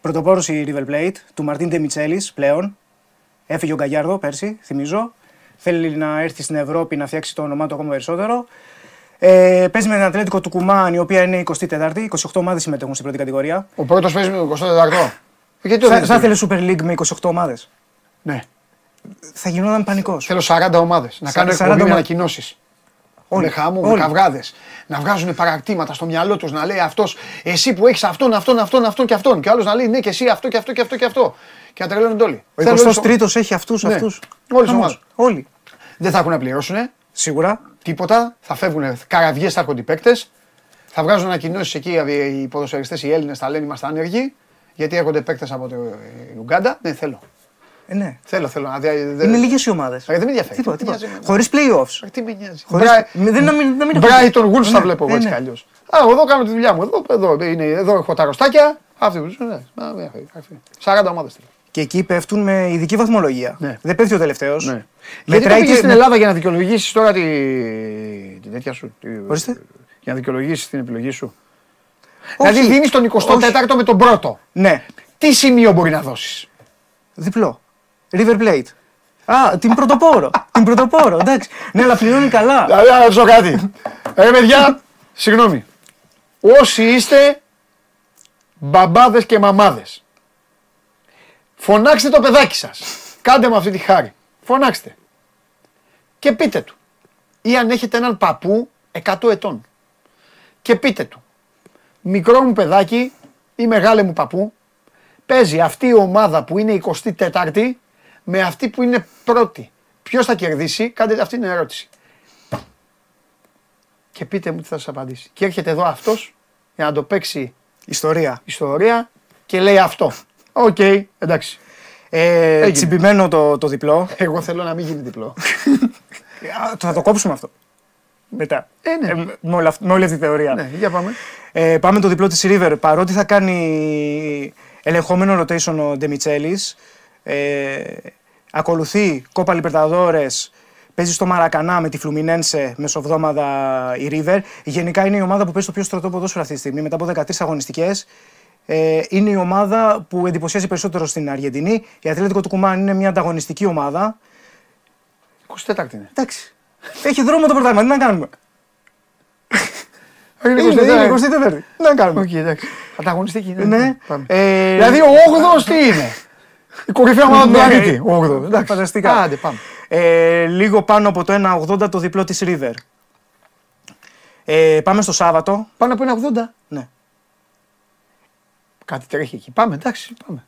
Πρωτοπόρο η River Plate, του Μαρτίν Ντεμιτσέλη πλέον. Έφυγε ο Γκαγιάρδο πέρσι, θυμίζω. Θέλει να έρθει στην Ευρώπη να φτιάξει το όνομά του ακόμα περισσότερο. Ε, παίζει με την Ατλέτικο του Κουμάν, η οποία είναι 24η. 28 ομάδες συμμετέχουν στην πρώτη κατηγορία. Ο πρώτος παίζει με τον 24ο. Γιατί το Θα, δίνεις θα τέτοιο; ήθελε Super League με 28 ομάδες; Ναι. Θα γινόταν πανικός. Θέλω 40 ομάδες. Να Σα- κάνω 40 εκπομπή με ομα- ανακοινώσεις. Όλοι. Με χάμου, με Όλοι. καυγάδες. Να βγάζουν παρακτήματα στο μυαλό τους να λέει αυτός, εσύ που έχεις αυτόν, αυτόν, αυτόν, αυτόν και αυτόν. Και άλλος να λέει ναι, και εσύ αυτό και αυτό και αυτό και αυτό. Και να τρελαίνονται όλοι. Ο Θέλω όλους- 23ο έχει αυτούς, Ναι. αυτούς. Όλες οι ομάδες. Όλοι. Δεν θα έχουν να πληρώσουν Σίγουρα. τίποτα. Θα φεύγουν καραβιές, θα έρχονται οι παίκτε. Θα βγάζουν ανακοινώσεις εκεί οι ποδοσφαιριστές, οι Έλληνες θα λένε είμαστε άνεργοι. Γιατί έρχονται παίκτε από το ε, Ουγγάντα. Ναι, θέλω. Ε, ναι. Θέλω, θέλω. να δει- δεν- Είναι λίγες οι ομάδες. Ε, Δεν με ενδιαφέρει. Τίποτα, Τι τίποτα. νοιάζει εμένα. Χωρίς playoffs. Ε, Τι με νοιάζει. Χωρίς- Μπρα- με- δεν- να μην- να μην- Brighton Wolves θα Ναι, βλέπω εγώ ναι, έτσι ναι. κι αλλιώς. Α, εγώ εδώ κάνω τη δουλειά μου. Εδώ, εδώ, είναι, εδώ έχω τα ρωστάκια. Αυτή που ναι, α, μια χαρά, αυτή. 40 ομάδες θέλω. Και εκεί πέφτουν με ειδική βαθμολογία. Ναι. Δεν πέφτει ο τελευταίος. Ναι. Γιατί το πήγες στην Ελλάδα για να δικαιολογήσεις τώρα τη... την τέτοια σου. τη- Ορίστε. Για να δικαιολογήσεις την επιλογή σου. Όχι. Δηλαδή δίνεις τον 24ο με τον πρώτο. Ναι. Τι σημείο μπορεί να δώσεις; Διπλό. River Plate. Α, την πρωτοπόρο. την πρωτοπόρο, εντάξει. Ναι, αλλά πληρώνει καλά. Δηλαδή, να ρωτήσω κάτι. Ρε παιδιά, συγγνώμη. Όσοι είστε μπαμπάδες και μαμάδες, φωνάξτε το παιδάκι σας. Κάντε μου αυτή τη χάρη. Φωνάξτε. Και πείτε του. Ή αν έχετε έναν παππού 100 ετών. Και πείτε του. Μικρό μου παιδάκι ή μεγάλε μου παππού, παίζει αυτή η ομάδα που είναι 24η με αυτή που είναι πρώτη. Ποιος θα κερδίσει, κάντε αυτή την ερώτηση και πείτε μου τι θα σας απαντήσει. Και έρχεται εδώ αυτός για να το παίξει Ιστορία. ιστορία και λέει αυτό. Οκ, εντάξει. Ε, Έγινε. τσιμπημένο το, το διπλό. Εγώ θέλω να μην γίνει διπλό. Α, θα το κόψουμε αυτό. Μετά. Ε, ναι. Ε, με, όλα αυ- με όλη αυτή τη θεωρία. ναι, για πάμε. Ε, πάμε το διπλό της River. Παρότι θα κάνει ελεγχόμενο rotation ο Ντεμιτσέλης, ε, ακολουθεί Κόπα Λιπερταδόρες, παίζει στο Μαρακανά με τη Φλουμινένσε μεσοβδόμαδα η River. Γενικά είναι η ομάδα που παίζει το πιο στρωτό ποδόσφαιρο αυτή τη στιγμή, μετά από 13 αγωνιστικές. Ε, είναι η ομάδα που εντυπωσιάζει περισσότερο στην Αργεντινή. Η Ατλέτικο Τουκουμάν είναι μια ανταγωνιστική ομάδα. 24η είναι. Εντάξει. Έχει δρόμο το πρωτάθλημα, τι να κάνουμε; Είναι Είναι, 24η. είναι 24η. Τι να κάνουμε; Οκ, εντάξει. Ανταγωνιστική. Ναι. Πάμε. Ε, Δηλαδή ο 8ος τι είναι; Η κορυφαία ομάδα του Ναι. πλανήτη. Ο 8ος. Εντάξει. Φανταστικά. Άντε πάμε. Ε, λίγο πάνω από το 1,80 το διπλό της River. Ε, πάμε στο Σάββατο. Πάνω από ένα 80. Ναι. Κάτι τρέχει εκεί. Πάμε, εντάξει, πάμε.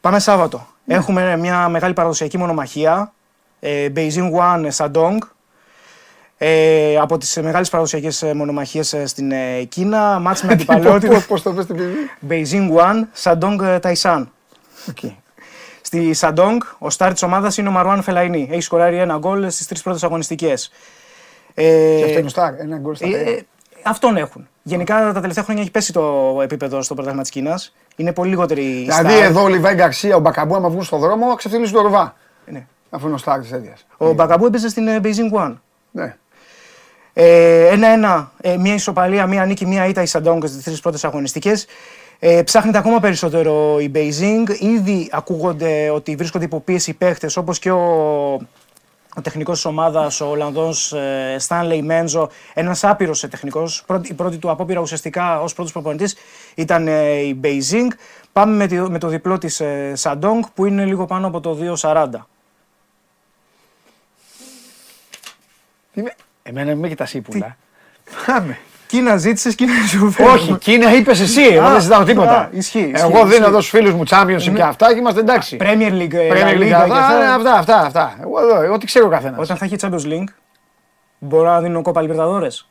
Πάμε Σάββατο. Έχουμε μια μεγάλη παραδοσιακή μονομαχία. Ε, Beijing One Shandong. Ε, από τις μεγάλες παραδοσιακές μονομαχίες στην ε, Κίνα, μάτς με αντιπαλότητα. Πώ το πες την παιδί. Beijing One, Shandong Taisan. Στη Σαντόγκ, ο σταρ της ομάδας είναι ο Μαρουάν Φελαϊνή. Έχει σκοράρει ένα γκολ στις τρεις πρώτες αγωνιστικές. Και αυτό είναι ο σταρ, ένα γκολ στα ε, τρία. ε, αυτόν έχουν. Γενικά τα τελευταία χρόνια έχει πέσει το επίπεδο στο πρωτάθλημα της Κίνας. Είναι πολύ λιγότεροι οι Δηλαδή σταρ. εδώ ο Λιβάη Γκαρσία, ο Μπακαμπού, άμα βγουν στον δρόμο, ξεφτυλίζουν το ροβά. Ναι. Αφού είναι ο σταρ της τέτοια. Ο Μπακαμπού έπαιζε στην ε, Beijing Guoan. Ναι. Ε, Ένα-ένα, ε, μία ισοπαλία, μία νίκη, μία ήττα η Σαντόγκ στις τρεις πρώτες αγωνιστικές. Ε, ψάχνεται ακόμα περισσότερο η Beijing. Ήδη ακούγονται ότι βρίσκονται υπό πίεση οι παίχτες όπως και ο, ο τεχνικός της ομάδας, ο Ολλανδός ε, Stanley Μένζο, ένας άπειρος τεχνικός. Η πρώτη του απόπειρα ουσιαστικά ως πρώτος προπονητής ήταν ε, η Beijing. Πάμε με, τη- με το διπλό της ε, Σαντόγκ που είναι λίγο πάνω από το 2,40. Είμαι- Εμένα μην με κοιτάς ύπουλα. Πάμε. Κίνα ζήτησες, Κίνα σου φέρνω. Όχι, Κίνα είπες εσύ. Εγώ Α, δεν ζητάω α, τίποτα. ισχύει, ισχύει, Εγώ ισχύει. δίνω εδώ στου φίλους μου Championship και αυτά και είμαστε εντάξει. Premier League, ε, Premier La League, Liga και αυτά, αυτά. ναι, αυτά, αυτά, αυτά. Εγώ εδώ, ό,τι ξέρει ο καθένας. Όταν θα έχει Champions League, μπορώ να δίνω κόπα Libertadores.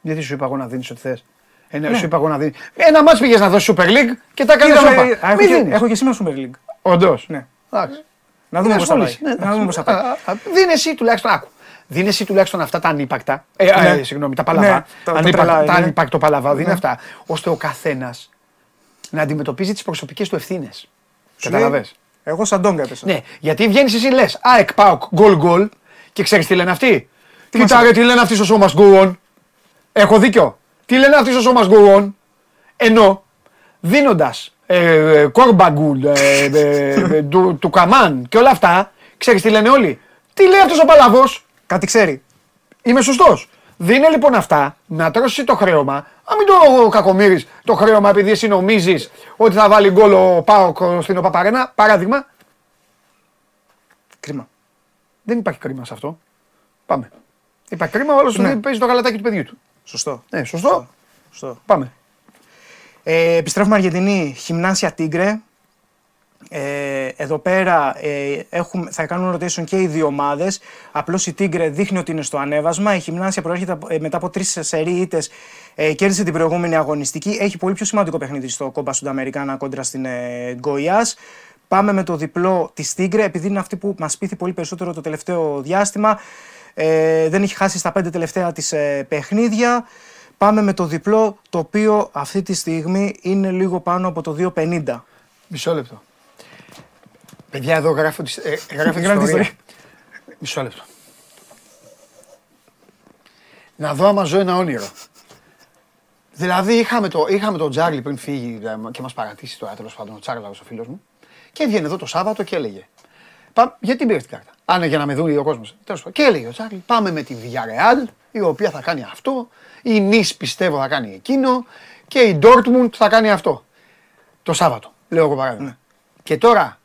Γιατί σου είπα εγώ να δίνεις ό,τι θες. Ένα, σου είπα εγώ να δίνεις. Ένα μάτς πήγες να δώσεις Super League και τα έκανε Είδαμε, σώπα. α, έχω, Μη και, δίνεις. έχω και σήμερα Super League. Όντως. Ναι. Εντάξει. Να δούμε Είναι πώς θα πάει. ασχόληση. Ναι, Να εντάξει. δούμε πώς θα πάει. Α, α, Δίνε εσύ τουλάχιστον, άκου. Δίνε εσύ τουλάχιστον αυτά τα ανύπακτα. Ε, Ναι. ε, συγγνώμη, τα παλαβά. Ναι, τα- τα Ανύπακτα- τρελά, τα ναι. ανύπακτο παλαβά. Δίνε Ναι. αυτά. ώστε ο καθένας να αντιμετωπίζει τις προσωπικές του ευθύνες. Σου Κατάλαβε. λέει, Εγώ σαν τόγκα έπεσα. Ναι, γιατί βγαίνεις εσύ λες, ΑΕΚ ΠΑΟΚ, γκολ γκολ και ξέρεις τι λένε αυτοί; Τι μας Κοίτα ρε, τι λένε αυτοί στο σώμα γκουόν. Έχω δίκιο. Τι λένε αυτοί στο σώμα γκουόν. Ενώ δίνοντας ε, κόρμπαγκουλ, ε, ε, ε, του, του καμάν και όλα αυτά, ξέρεις τι λένε όλοι; Τι λέει αυτός ο παλαβός, Κάτι ξέρει. Είμαι σωστός. Δίνε λοιπόν αυτά, να τρώσει το χρέωμα. Α μην το κακομίρει το χρέωμα επειδή εσύ νομίζεις ότι θα βάλει γκολ ο Πάοκ στην Οπαπαρένα. Παράδειγμα, Κρίμα. δεν υπάρχει κρίμα σε αυτό. Πάμε. Υπάρχει κρίμα, ο άλλο Ναι. παίζει το γαλατάκι του παιδιού του. Σωστό. Ναι, σωστό. Σωστό. Πάμε. Ε, επιστρέφουμε Αργεντινή, Χιμνάσια Τίγκρε. Ε, εδώ πέρα ε, έχουμε, θα κάνουν rotation και οι δύο ομάδες. Απλώς η Τίγκρε δείχνει ότι είναι στο ανέβασμα. Η Χιμνάσια προέρχεται από- ε, μετά από τρεις σερή ήττες. Ε, κέρδισε την προηγούμενη αγωνιστική. Έχει πολύ πιο σημαντικό παιχνίδι στο κόμπα Σουνταμερικάνα κόντρα στην ε, Γκοϊάς. Πάμε με το διπλό της Τίγκρε, επειδή είναι αυτή που μας πείθει πολύ περισσότερο το τελευταίο διάστημα. Ε, δεν έχει χάσει στα πέντε τελευταία της ε, παιχνίδια. Πάμε με το διπλό, το οποίο αυτή τη στιγμή είναι λίγο πάνω από το 2,50. Μισό λεπτό. Παιδιά, εδώ γράφω τη ε, γράφω τη Γράφω τη ιστορία. Μισό λεπτό. Να δω άμα ζω ένα όνειρο. Δηλαδή είχαμε το, είχαμε τον Τζάρλι πριν φύγει ε, και μας παρατήσει τώρα τέλος πάντων ο Τσάρλαος ο φίλος μου και έβγαινε εδώ το Σάββατο και έλεγε «Πα- γιατί πήρε την κάρτα. Αν για να με δουν ο κόσμος. Τέλος πάντων. Και έλεγε ο Τσάρλι πάμε με τη Villarreal η οποία θα κάνει αυτό, η Νις πιστεύω θα κάνει εκείνο και η Dortmund θα κάνει αυτό. Το Σάββατο, λέω εγώ παράδειγμα. Και τώρα,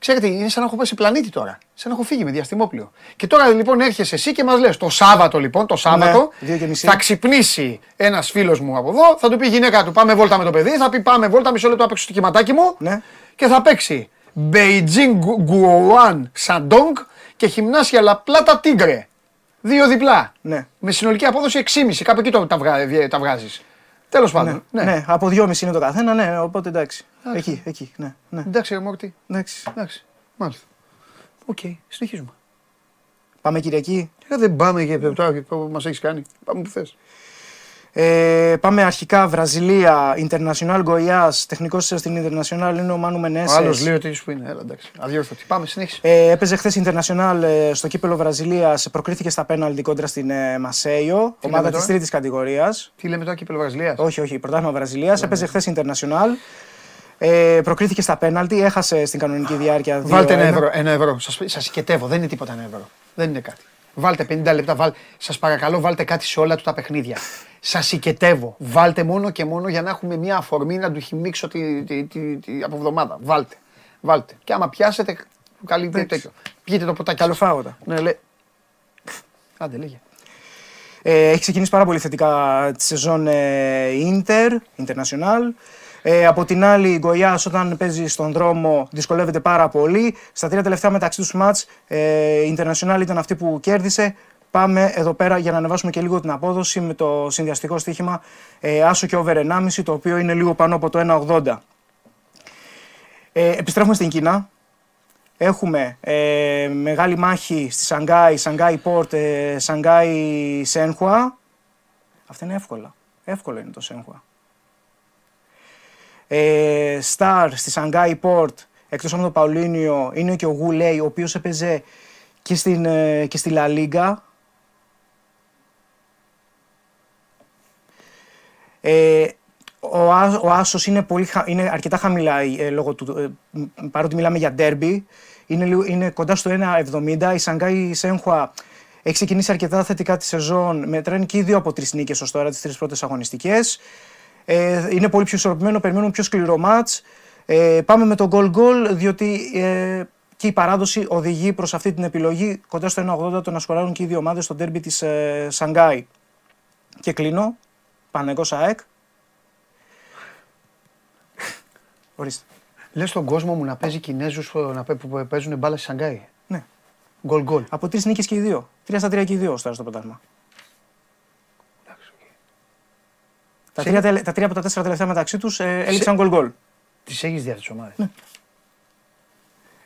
ξέρετε, είναι σαν να έχω πέσει πλανήτη τώρα. Σαν να έχω φύγει με διαστημόπλιο. Και τώρα λοιπόν έρχεσαι εσύ και μας λες το Σάββατο λοιπόν, το Σάββατο, δύο και μισή. θα ξυπνήσει ένας φίλος μου από εδώ, θα του πει η γυναίκα του πάμε βόλτα με το παιδί, θα πει πάμε βόλτα, μισό λεπτό να παίξω το κυματάκι μου Ναι. και θα παίξει Beijing Guoan Shandong και Γυμνάσια La Plata Tigre. Δύο διπλά. Ναι. Με συνολική απόδοση 6,5. Κάπου εκεί το, τα, βγα, τα βγάζεις. Τέλος πάντων. Ναι, ναι. από 2,5 είναι το καθένα, ναι, οπότε εντάξει. Εκεί, εκεί, ναι. ναι. Εντάξει, ρε Μόρτι. Εντάξει. Εντάξει. Μάλιστα. Οκ, συνεχίζουμε. Πάμε Κυριακή. Ε, δεν πάμε για τώρα που μας έχεις κάνει. Πάμε που θες. Ε, πάμε αρχικά Βραζιλία, International Goiás, τεχνικός στην International είναι ο Μάνου Ο Μενέσες. άλλος λέει ότι που είναι. Έλα, εντάξει. Αδιόρθωτη. Πάμε, συνέχισε. Ε, έπαιζε χθες International ε, στο κύπελο Βραζιλίας, προκρίθηκε στα πέναλτι κόντρα στην ε, Μασέιο, ομάδα λέμε της τώρα; τρίτης κατηγορίας. Τι λέμε τώρα κύπελο Βραζιλίας; Όχι, όχι, πρωτάθλημα Βραζιλίας. Έπαιζε χθες International. Ε, προκρίθηκε στα πέναλτι, έχασε στην κανονική διάρκεια. 2-1. Βάλτε ένα ευρώ. Ένα ευρώ. Σας σας οικετεύω. Δεν είναι τίποτα ένα ευρώ. Δεν είναι κάτι. Βάλτε 50 λεπτά. Βάλ... Σας παρακαλώ, βάλτε κάτι σε όλα του τα παιχνίδια. Σας οικετεύω. Βάλτε μόνο και μόνο για να έχουμε μια αφορμή να του χυμίξω τη, τη, τη, τη, από εβδομάδα. Βάλτε. Βάλτε. Και άμα πιάσετε, καλή τέτοιο. Πιείτε το ποτάκι. σας. Καλοφάγωτα. Ναι, λέει. Άντε, λέγε. Ε, έχει ξεκινήσει πάρα πολύ θετικά τη σεζόν ε, Inter, International. Ε, από την άλλη, η Γκοιά όταν παίζει στον δρόμο δυσκολεύεται πάρα πολύ. Στα τρία τελευταία μεταξύ τους μάτς, ε, η International ήταν αυτή που κέρδισε. Πάμε εδώ πέρα για να ανεβάσουμε και λίγο την απόδοση με το συνδυαστικό στοίχημα ε, άσο και over 1,5 το οποίο είναι λίγο πάνω από το 1,80. Ε, επιστρέφουμε στην Κίνα. Έχουμε ε, μεγάλη μάχη στη Σανγκάη, Σανγκάη Πόρτ, ε, Σανγκάη Σένχουα. Αυτά είναι εύκολα. Εύκολο είναι το Σένχουα. Ε, Σταρ στη Σανγκάη Πόρτ, εκτός από το Παουλίνιο, είναι και ο Γουλέι, ο οποίος έπαιζε και, στην, ε, και στη Λα Λίγκα. Ε, ο, Ά- ο Άσος είναι, πολύ, χα- είναι αρκετά χαμηλά ε, λόγω του, ε, μ, παρότι μιλάμε για ντέρμπι. Είναι, λίγο- είναι κοντά στο 1,70. Η Σανγκάη Σένχουα έχει ξεκινήσει αρκετά θετικά τη σεζόν. Μετράνε και οι δύο από τρεις νίκες ως τώρα, τις τρεις πρώτες αγωνιστικές. Ε, είναι πολύ πιο ισορροπημένο, περιμένουμε πιο σκληρό μάτς. Ε, πάμε με το goal goal, διότι ε, και η παράδοση οδηγεί προς αυτή την επιλογή κοντά στο 1,80 το να σκοράρουν και οι δύο ομάδες στο ντέρμπι της ε, Σανγκάη. Και κλείνω, Πανεγός ΑΕΚ. Ορίστε. Λες στον κόσμο μου να παίζει Κινέζους να παί- που παίζουν μπάλα στη Σανγκάη; Ναι. Γκολ γκολ. Από τρεις νίκες και οι δύο. Τρία στα τρία και οι δύο ως τώρα στο πρωτάθλημα. Τα τρία, τελε- τα τρία από τα τέσσερα τελευταία μεταξύ τους ε, έληξαν goal goal. Τις έχεις δει αυτές τις ομάδες.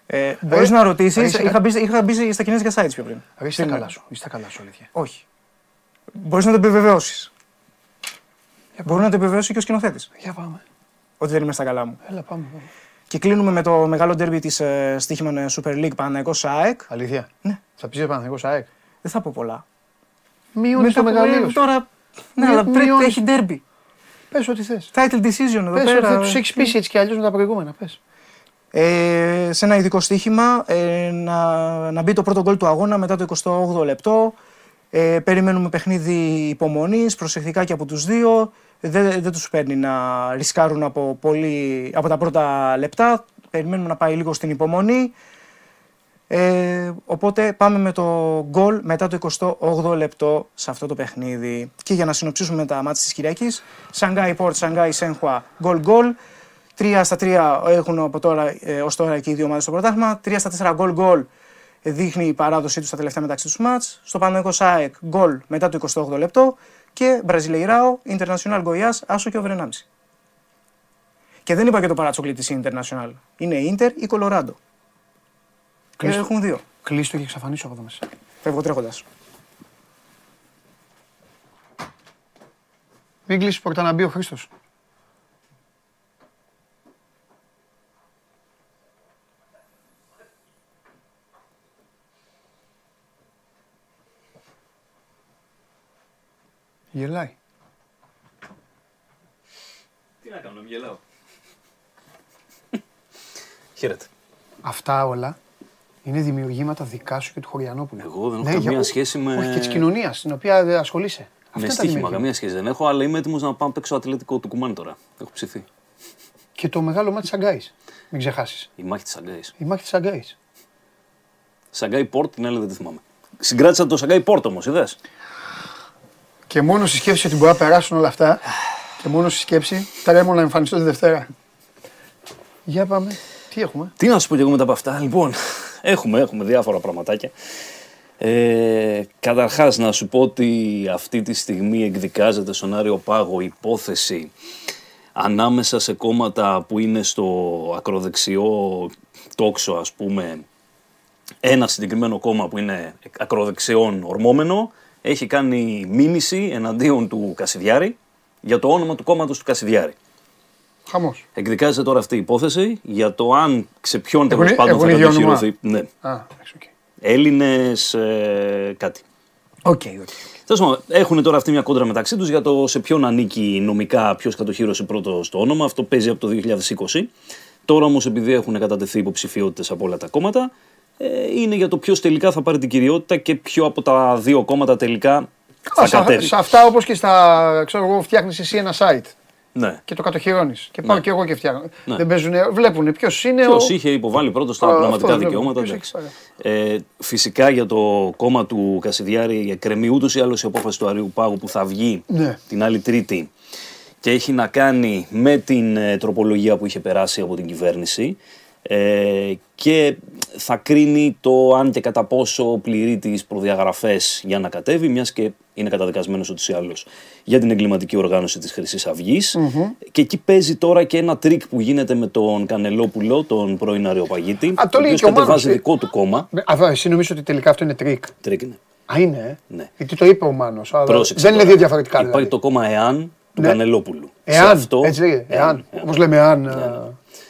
Ε, Μπορεί να ρωτήσεις, Αρίστε, είχα, μπει, είχα μπει στα κινέζικα sites πιο πριν. Είσαι Πριν- καλά σου. Είσαι καλά σου, αλήθεια. Όχι. Μπορείς να το επιβεβαιώσεις. Μπορεί να το επιβεβαιώσει και ο σκηνοθέτης. Για πάμε. Ότι δεν είμαι στα καλά μου. Έλα, πάμε. πάμε. Και κλείνουμε με το μεγάλο ντέρμπι της ε, Στίχημαν Super League Παναγικό ΑΕΚ. Αλήθεια. Ναι. Θα πει Παναθηνικό ΑΕΚ. Δεν θα πω πολλά. Μειώνεις το Μετά που- μεγαλείο. ε, σου. Τώρα. Ναι, Μη- αλλά πρέπει να μειώνεις. έχει ντέρμπι. Πες ό,τι θες. Title decision εδώ Πες πέρα. ότι τους έχεις πείσει έτσι κι αλλιώς με τα προηγούμενα. Πες. Ε, σε ένα ειδικό στοίχημα ε, να, να μπει το πρώτο γκολ του αγώνα μετά το 28ο λεπτό. Ε, περιμένουμε παιχνίδι υπομονής, προσεκτικά και από τους δύο. Δεν, δεν τους παίρνει να ρισκάρουν από, πολύ, από τα πρώτα λεπτά. Περιμένουμε να πάει λίγο στην υπομονή. Ε, οπότε πάμε με το γκολ μετά το 28ο λεπτό σε αυτό το παιχνίδι. Και για να συνοψίσουμε τα μάτια της Κυριακής, Σανγκάι Πόρτ, Σανγκάι Σένχουα, γκολ γκολ. 3 στα 3 έχουν από τώρα, ε, ως τώρα και οι δύο ομάδες στο πρωτάθλημα. 3 στα 4 γκολ γκολ δείχνει η παράδοσή τους στα τελευταία μεταξύ τους μάτς. Στο Παναθηναϊκός ΑΕΚ γκολ μετά το 28ο λεπτό. Και Μπραζιλεϊράο, International Goiás, άσο και over 1,5. Και δεν είπα και το παρατσούκλι της International. Είναι Inter ή Colorado. Και Κλείσ' το. έχουν δύο. Κλείσ' το και εξαφανίσω από εδώ μέσα. Φεύγω τρέχοντας. Μην κλείσεις πόρτα να μπει ο Χρήστος. Γελάει. Τι να κάνω, γελάω. Χαίρετε. Αυτά όλα είναι δημιουργήματα δικά σου και του Χωριανόπουλου. Εγώ δεν έχω Ναι, καμία για- σχέση με- Όχι και της κοινωνίας στην οποία ε, ασχολείσαι. Αυτά Με είναι τα στοίχημα, δημιουργήματα. καμία σχέση δεν έχω, αλλά είμαι έτοιμος να πάω να παίξω Ατλέτικο Τουκουμάν τώρα. Έχω ψηθεί. Και το μεγάλο μάτι της Σαγκάης. Μην ξεχάσεις. Η μάχη της Σαγκάη. Η μάχη της Σαγκάης. Σαγκάη Πόρτ, την άλλη δεν τη θυμάμαι. Συγκράτησα το Σαγκάη Πόρτ όμως, είδες. Και μόνο στη σκέψη ότι μπορεί να περάσουν όλα αυτά. Και μόνο στη σκέψη τρέμω να εμφανιστώ τη Δευτέρα. Για πάμε. Τι έχουμε; Τι να σου πω κι εγώ μετά από αυτά. Λοιπόν, έχουμε, έχουμε διάφορα πραγματάκια. Ε, καταρχάς να σου πω ότι αυτή τη στιγμή εκδικάζεται στον Άριο Πάγο υπόθεση ανάμεσα σε κόμματα που είναι στο ακροδεξιό τόξο ας πούμε ένα συγκεκριμένο κόμμα που είναι ακροδεξιόν ορμόμενο έχει κάνει μήνυση εναντίον του Κασιδιάρη για το όνομα του κόμματος του Κασιδιάρη. Χαμός. Εκδικάζεται τώρα αυτή η υπόθεση για το αν σε ποιον τέλο Έχουν- πάντων έχουν θα ίδιο όνομα. κατοχυρωθεί. Ναι. Α, εντάξει, οκ. Έλληνες κάτι. OK, OK. Τέλος πάντων, έχουν τώρα αυτή μια κόντρα μεταξύ τους για το σε ποιον ανήκει νομικά, ποιος κατοχύρωσε πρώτο το όνομα. Αυτό παίζει από το 2020. Τώρα όμως, επειδή έχουν κατατεθεί υποψηφιότητες από όλα τα κόμματα, ε, είναι για το ποιος τελικά θα πάρει την κυριότητα και ποιο από τα δύο κόμματα τελικά θα Α, σε, κατέβει. σε αυτά όπως και στα. ξέρω εγώ, φτιάχνεις εσύ ένα site Ναι. και το κατοχυρώνεις. Και πάω Ναι. και εγώ και φτιάχνω. Ναι. Δεν παίζουν, βλέπουν ποιος είναι. Ποιος ο... είχε υποβάλει πρώτο τα Α, πνευματικά αυτό, δικαιώματα. ποιος εντάξει. έχει Ε, φυσικά για το κόμμα του Κασιδιάρη εκκρεμεί ούτως ή άλλως η απόφαση του Αριού Πάγου που θα βγει Ναι. την άλλη Τρίτη και έχει να κάνει με την ε, τροπολογία που είχε περάσει από την κυβέρνηση ε, και θα κρίνει το αν και κατά πόσο πληρεί τις προδιαγραφές για να κατέβει, μιας και είναι καταδικασμένος ούτως ή άλλως για την εγκληματική οργάνωση της Χρυσής Αυγής. Και εκεί παίζει τώρα και ένα τρίκ που γίνεται με τον Κανελόπουλο, τον πρώην Αριοπαγίτη, Α, το ο λέει οποίος και ο Μάνος, κατεβάζει ε. δικό του κόμμα. Α, εσύ νομίζω ότι τελικά αυτό είναι τρίκ. Τρίκ είναι. Α, είναι. ε; Ναι. Γιατί το είπε ο Μάνος. αλλά Πρόσεξε Δεν είναι τώρα. δύο διαφορετικά. Υπάρχει δηλαδή. το κόμμα ΕΑΝ του Ναι. Κανελόπουλου. Σε Εάν, αυτό- έτσι λέγεται. Εάν, Εάν. εάν. Όπως λέμε, εάν ε,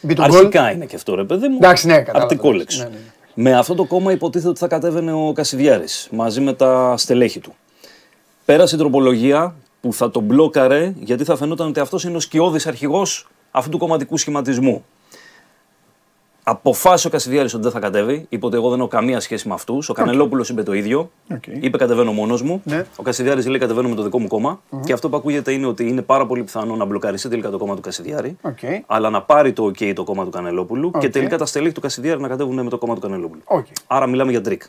μπει το γκολ. Αρχικά είναι και αυτό ρε παιδί μου. Εντάξει, ναι, κατάλαβα, Αρκτικόλεξο. ναι, ναι, ναι. Με αυτό το κόμμα υποτίθεται ότι θα κατέβαινε ο Κασιδιάρης μαζί με τα στελέχη του. Πέρασε η τροπολογία που θα τον μπλόκαρε γιατί θα φαινόταν ότι αυτός είναι ο σκιώδης αρχηγός αυτού του κομματικού σχηματισμού. Αποφάσισε ο Κασιδιάρης ότι δεν θα κατέβει. Είπε ότι εγώ δεν έχω καμία σχέση με αυτούς. Ο Κανελόπουλος είπε το ίδιο. Οκ. Είπε κατεβαίνω μόνος μου. Ναι. Ο Κασιδιάρης λέει κατεβαίνω με το δικό μου κόμμα Και αυτό που ακούγεται είναι ότι είναι πάρα πολύ πιθανό να μπλοκαριστεί τελικά το κόμμα του Κασιδιάρη. Οκ. Αλλά να πάρει το OK το κόμμα του Κανελόπουλου και Οκ. τελικά τα στελέχη του Κασιδιάρη να κατέβουν με το κόμμα του Κανελόπουλου. Οκ. Άρα μιλάμε για τρίκ.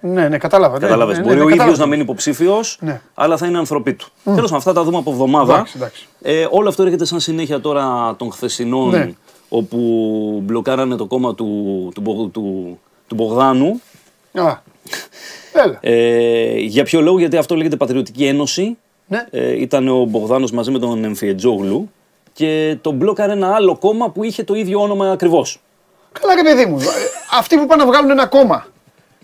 Ναι, ναι, κατάλαβα. ναι, Κατάλαβες. ναι, ναι, Μπορεί ναι, ο ίδιος κατάλαβα. να μείνει υποψήφιος, Ναι. αλλά θα είναι ανθρωπή του. Τέλος πάντων, αυτά τα δούμε από εβδομάδα. Εντάξει, εντάξει. Ε, όλο αυτό έρχεται σαν συνέχεια τώρα των χθεσινών, Ναι. όπου μπλοκάρανε το κόμμα του, του, Μπο- του, του Μπογδάνου. Α, Έλα. Ε, για ποιο λόγο, γιατί αυτό λέγεται Πατριωτική Ένωση. Ναι. Ε, ήταν ο Μπογδάνος μαζί με τον Εμφιετζόγλου και τον μπλόκαρε ένα άλλο κόμμα που είχε το ίδιο όνομα ακριβώς. Καλά, ρε παιδί μου. ε, Αυτοί που πάνε να βγάλουν ένα κόμμα.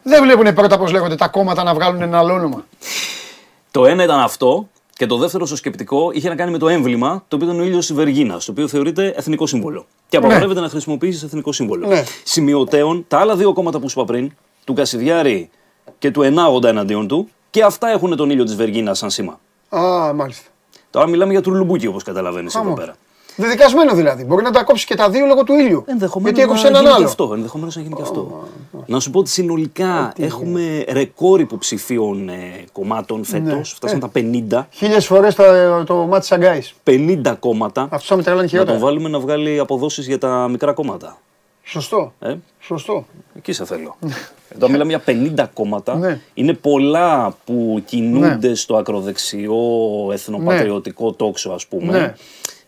Δεν βλέπουν πρώτα πώς λέγονται τα κόμματα να βγάλουν ένα άλλο όνομα. Το ένα ήταν αυτό και το δεύτερο στο σκεπτικό είχε να κάνει με το έμβλημα, το οποίο ήταν ο ήλιος τη Βεργίνας, το οποίο θεωρείται εθνικό σύμβολο. Και απαγορεύεται να χρησιμοποιήσεις εθνικό σύμβολο. Ναι. Σημειωτέων, τα άλλα δύο κόμματα που σου είπα πριν, του Κασιδιάρη και του Ενάγοντα εναντίον του, και αυτά έχουν τον ήλιο της Βεργίνας σαν σήμα. Α, μάλιστα. Τώρα μιλάμε για τουρλουμπούκι όπως καταλαβαίνεις εδώ Χαμός. πέρα. Δεδικασμένο δηλαδή. Μπορεί να τα κόψει και τα δύο λόγω του ήλιου. Ενδεχομένως Γιατί έκοψε να έναν γίνει και άλλο. αυτό. Ενδεχομένως να γίνει και αυτό. Να σου πω ότι συνολικά έχουμε ρεκόρ υποψηφίων ε, κομμάτων φέτος. Ναι. Φτάσαν Ε. τα 50. Χίλιες φορές το, το μάτι Σαγκάη. 50 κόμματα. Αυτό θα με τρελάνει Να τον χειρότερα. βάλουμε να βγάλει αποδόσεις για τα μικρά κόμματα. Σωστό. Ε; Σωστό. Εκεί σε θέλω. Εδώ μιλάμε για 50 κόμματα. Ναι. Είναι πολλά που κινούνται στο ακροδεξιό εθνοπατριωτικό τόξο, ας πούμε.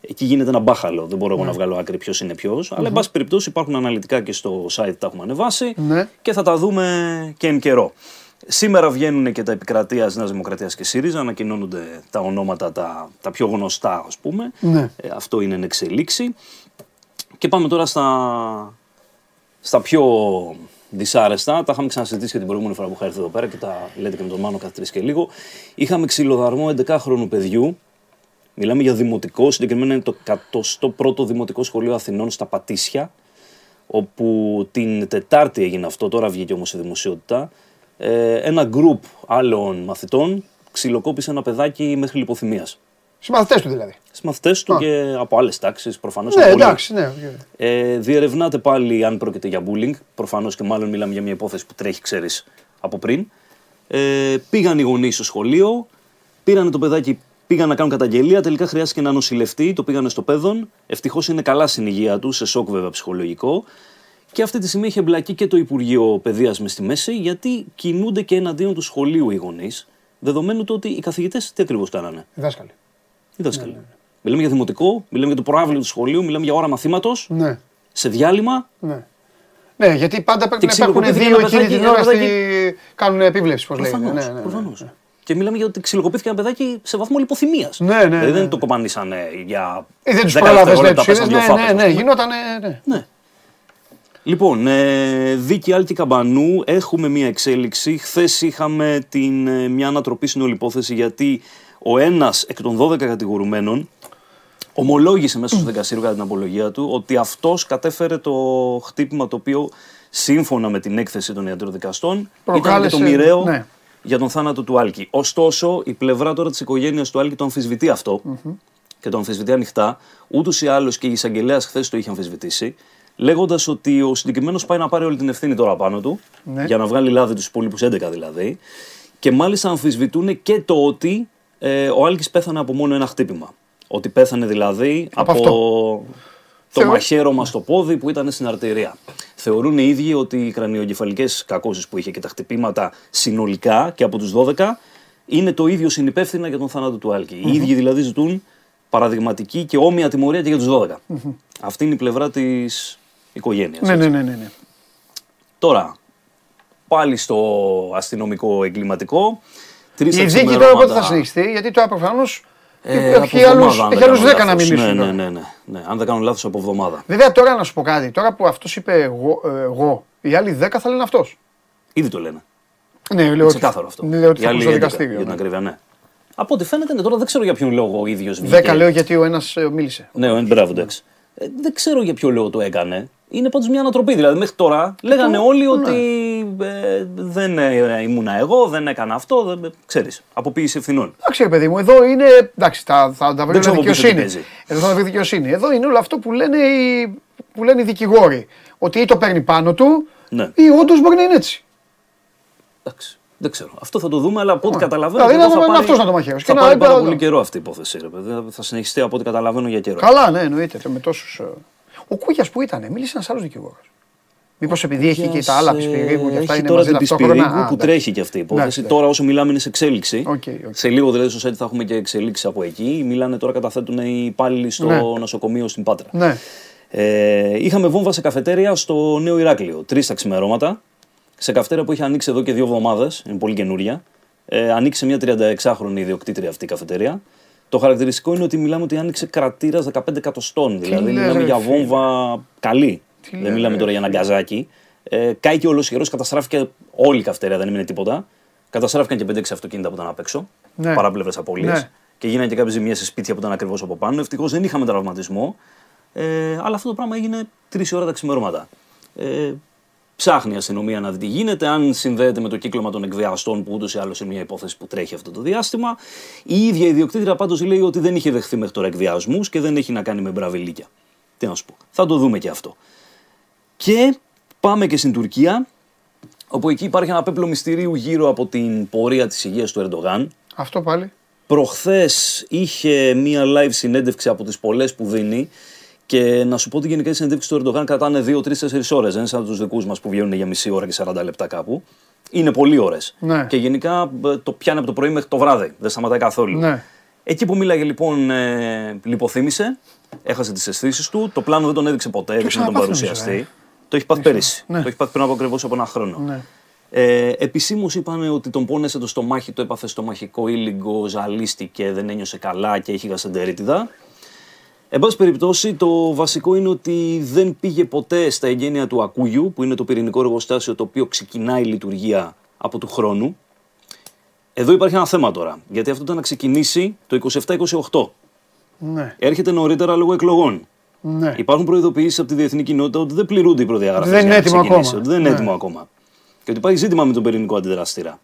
Ναι. Εκεί γίνεται ένα μπάχαλο. Δεν μπορώ εγώ να βγάλω άκρη ποιος είναι ποιος. Αλλά, εν πάση περιπτώσει, υπάρχουν αναλυτικά και στο site τα έχουμε ανεβάσει Ναι. και θα τα δούμε και εν καιρό. Σήμερα βγαίνουν και τα επικρατείας Νέας Δημοκρατίας και ΣΥΡΙΖΑ, ανακοινώνονται τα ονόματα τα, τα πιο γνωστά, ας πούμε. Ναι. Ε, αυτό είναι εν εξελίξη. Και πάμε τώρα στα, στα πιο δυσάρεστα. Τα είχαμε ξανασυζητήσει και την προηγούμενη φορά που είχα έρθει εδώ πέρα και τα λέτε και με τον Μάνο κάθε τρεις και λίγο. Είχαμε ξυλοδαρμό 11χρονου παιδιού. Μιλάμε για δημοτικό, συγκεκριμένα είναι το 101ο Δημοτικό Σχολείο Αθηνών στα Πατήσια, όπου την Τετάρτη έγινε αυτό, τώρα βγήκε όμως η δημοσιότητα. Ε, ένα γκρουπ άλλων μαθητών ξυλοκόπησε ένα παιδάκι μέχρι λιποθυμίας. Συμμαθητέ του δηλαδή. Στις μαθητές του και από άλλες τάξεις, προφανώς. Ναι, είναι πολύ. εντάξει, ναι. Ε, διερευνάται πάλι αν πρόκειται για bullying. Προφανώς και μάλλον μιλάμε για μια υπόθεση που τρέχει, ξέρεις, από πριν. Ε, πήγαν οι γονείς στο σχολείο, πήραν το παιδάκι, πήγαν να κάνουν καταγγελία. Τελικά χρειάστηκε να νοσηλευτεί, το πήγανε στο παιδόν. Ευτυχώς είναι καλά στην υγεία του, σε σοκ βέβαια ψυχολογικό. Και αυτή τη στιγμή έχει εμπλακεί και το Υπουργείο Παιδείας μες στη μέση, γιατί κινούνται και εναντίον του σχολείου οι γονείς, δεδομένου του ότι οι καθηγητές τι ακριβώς κάνανε; Δάσκαλοι. Οι δάσκαλοι. Μιλάμε για δημοτικό, μιλάμε για το προάβλιο του σχολείου, μιλάμε για ώρα μαθήματο, Ναι. σε διάλειμμα Ναι. Ναι, γιατί πάντα πρέπει Και να υπάρχουν ξυλοκοπήθηκε δύο ένα εκείνη παιδάκι, την ένα ώρα στη... παιδάκι. κάνουν επίβλεψη, πώς λέγεται. Προφανώς. Ναι, ναι, ναι. προφανώς. Και μιλάμε για ότι ξυλοκοπήθηκε ένα παιδάκι σε βαθμό λιποθυμίας. Ναι, ναι, Δηλαδή ναι, δεν ναι. το κομμανίσανε για. Ε, δεν τους 10 πρόλαβε, δεν δευτερόλεπτα, τους είδε. πέσαν δύο Ναι, φάπες, ναι, ναι, ας πούμε. γινόταν. Ναι. Ναι. Λοιπόν, ε, δίκη Άλκη Καμπανού, έχουμε μία εξέλιξη. Χθες είχαμε την, ε, μια ανατροπή στην όλη υπόθεση γιατί ο ένας εκ των 12 κατηγορουμένων ομολόγησε μέσα στο δικαστήριο κατά την απολογία του ότι αυτός κατέφερε το χτύπημα το οποίο σύμφωνα με την έκθεση των ιατροδικαστών ήταν και Προκάλεσε, το μοιραίο ναι. Για τον θάνατο του Άλκη. Ωστόσο, η πλευρά τώρα της οικογένειας του Άλκη το αμφισβητεί αυτό και το αμφισβητεί ανοιχτά. Ούτως ή άλλως και η εισαγγελέας χθες το είχε αμφισβητήσει, λέγοντας ότι ο συγκεκριμένος πάει να πάρει όλη την ευθύνη τώρα πάνω του, Ναι. για να βγάλει λάδι τους υπόλοιπους 11 δηλαδή. Και μάλιστα αμφισβητούν και το ότι ε, ο Άλκης πέθανε από μόνο ένα χτύπημα. Ότι πέθανε δηλαδή Από από, το Θεω- μαχαίρωμα στο πόδι που ήταν στην αρτηρία. Θεωρούν οι ίδιοι ότι οι κρανιογκεφαλικές κακώσεις που είχε και τα χτυπήματα συνολικά και από τους 12 είναι το ίδιο συνυπεύθυνα για τον θάνατο του Άλκη. Οι ίδιοι δηλαδή ζητούν παραδειγματική και όμοια τιμωρία και για τους 12. Αυτή είναι η πλευρά της οικογένειας. Ναι, ναι, ναι, ναι. ναι. Τώρα, πάλι στο αστυνομικό εγκληματικό. Τρεις Η δίκη τώρα αξιμερώματα. πότε θα συνεχιστεί, γιατί τώρα προφανώς Ε, από έχει άλλου εβδομάδα, αν δεν κάνω 10 να λάθος. μιλήσουν. Ναι, τώρα. ναι, ναι, ναι, ναι. Αν δεν κάνω λάθος, από εβδομάδα. Βέβαια τώρα να σου πω κάτι. Τώρα που αυτός είπε εγώ, ε, εγώ, οι άλλοι 10 θα λένε αυτός. Ήδη το λένε. Ναι, λέω ότι, Ξεκάθαρο αυτό. Λέω ότι Οι θα άλλοι ακούσω στο 11, δικαστήριο. Για την ναι. ακρίβεια, ναι. Από ό,τι φαίνεται, ναι, τώρα δεν ξέρω για ποιον λόγο ο ίδιος 10 λέω γιατί ο ένας μίλησε. Ναι, ο μπράβο, εντάξει. Ε, δεν ξέρω για ποιο λόγο το έκανε. Είναι πάντως μια ανατροπή. Δηλαδή, μέχρι τώρα λέγανε όλοι ότι ε, δεν ε, ήμουνα εγώ, δεν έκανα αυτό. Δεν, ξέρεις, αποποίηση ευθυνών. Εντάξει, ρε παιδί μου, εδώ είναι. Εντάξει, θα, θα τα βρει Δεν ξέρω από πίσω τι δικαιοσύνη. παίζει. Εδώ θα τα βρει δικαιοσύνη. Εδώ είναι όλο αυτό που λένε, οι, που λένε οι δικηγόροι. Ότι ή το παίρνει πάνω του, Ναι. ή όντως μπορεί να είναι έτσι. Εντάξει. Δεν ξέρω. Αυτό θα το δούμε, αλλά από ό,τι Ω, καταλαβαίνω. δηλαδή και εδώ να- θα να πάρει- αυτός να το μαχαιρώσει. Θα Και να πάρει είπε πάρα άλλο. πολύ καιρό αυτή η υπόθεση. Ρε, παιδί. Θα συνεχιστεί από ό,τι καταλαβαίνω για καιρό. Καλά, ναι, εννοείται. Με τόσους. Ο Κούγιας που ήταν, μίλησε ένας άλλος δικηγόρος. Μήπως επειδή έχει και τα άλλα Κούγιας, πισπυρίγου και ε, αυτά έχει είναι τώρα μαζί την ταυτόχρονα. Πισπυρίγου Α, που εντάξει. τρέχει και αυτή η υπόθεση. Εντάξει, Τώρα όσο μιλάμε είναι σε εξέλιξη. OK, OK. Σε λίγο δηλαδή στο site θα έχουμε και εξελίξεις από εκεί. Μιλάνε τώρα καταθέτουν οι υπάλληλοι στο Ναι. νοσοκομείο στην Πάτρα. Ναι. Ε, είχαμε βόμβα σε καφετέρια στο Νέο Ηράκλειο. Τρεις τα ξημερώματα. Σε καφετέρια που είχε ανοίξει εδώ και δύο εβδομάδες. Είναι πολύ καινούρια. Ε, ανοίξε μια 36χρονη ιδιοκτήτρια αυτή η καφετέρια. Το χαρακτηριστικό είναι ότι μιλάμε ότι άνοιξε κρατήρας 15 εκατοστών. Δηλαδή λες, μιλάμε ρε για φίλε. βόμβα καλή. Τι δεν λες, μιλάμε ρε τώρα για ένα γκαζάκι. Ε, κάηκε όλο καιρό, καταστράφηκε όλη η καυτέρια, δεν έμεινε τίποτα. Καταστράφηκαν και 5-6 αυτοκίνητα που ήταν απ' έξω. Ναι. Παράπλευρες απώλειες. Ναι. Και γίνανε και κάποιες ζημιές σε σπίτια που ήταν ακριβώς από πάνω. Ευτυχώς δεν είχαμε τραυματισμό. Ε, αλλά αυτό το πράγμα έγινε 3 ώρα τα ξημερώματα. Ε, ψάχνει η αστυνομία να δει τι γίνεται, αν συνδέεται με το κύκλωμα των εκβιαστών που ούτως ή άλλως είναι μια υπόθεση που τρέχει αυτό το διάστημα. Η ίδια η ιδιοκτήτρια πάντως λέει ότι δεν είχε δεχθεί μέχρι τώρα εκβιασμούς και δεν έχει να κάνει με μπραβιλίκια. Τι να σου πω. Θα το δούμε και αυτό. Και πάμε και στην Τουρκία, όπου εκεί υπάρχει ένα πέπλο μυστηρίου γύρω από την πορεία της υγείας του Ερντογάν. Αυτό πάλι. Προχθές είχε μία live συνέντευξη από τις πολλές που δίνει και να σου πω ότι γενικά οι συνέντευξη του Ερντογάν κρατάνε 2-3-4 ώρες, δεν είναι σαν τους δικούς μας που βγαίνουν για μισή ώρα και 40 λεπτά κάπου. Είναι πολύ ώρες. Ναι. Και γενικά ε, το πιάνει από το πρωί μέχρι το βράδυ, δεν σταματάει καθόλου. Ναι. Εκεί που μίλαγε λοιπόν, ε, λιποθύμησε, έχασε τις αισθήσεις του. Το πλάνο δεν τον έδειξε ποτέ, έδειξε να τον ξαναπάθει, νομίζω, παρουσιαστεί. ε; Το έχει πάθει πέρυσι. Ναι. Το έχει πάθει πριν από ακριβώς από ένα χρόνο. Ναι. Ε, Επισήμως είπαν ότι τον πόνεσε το στομάχι, το έπαθε στο μαχικό ήλιγκο, ζαλίστηκε, δεν ένιωσε καλά και έχει γασεντερίτιδα. Εν πάση περιπτώσει, το βασικό είναι ότι δεν πήγε ποτέ στα εγγένεια του Ακούγιου, που είναι το πυρηνικό εργοστάσιο το οποίο ξεκινάει η λειτουργία από του χρόνου. Εδώ υπάρχει ένα θέμα τώρα, γιατί αυτό ήταν να ξεκινήσει το 27-28. Ναι. Έρχεται νωρίτερα λόγω εκλογών. Ναι. Υπάρχουν προειδοποιήσεις από τη διεθνή κοινότητα ότι δεν πληρούνται οι προδιαγραφές. Δεν είναι έτοιμο ακόμα. Ότι δεν είναι Ναι. έτοιμο ακόμα. Και ότι υπάρχει ζήτημα με τον πυρηνικό αντιδραστήρα.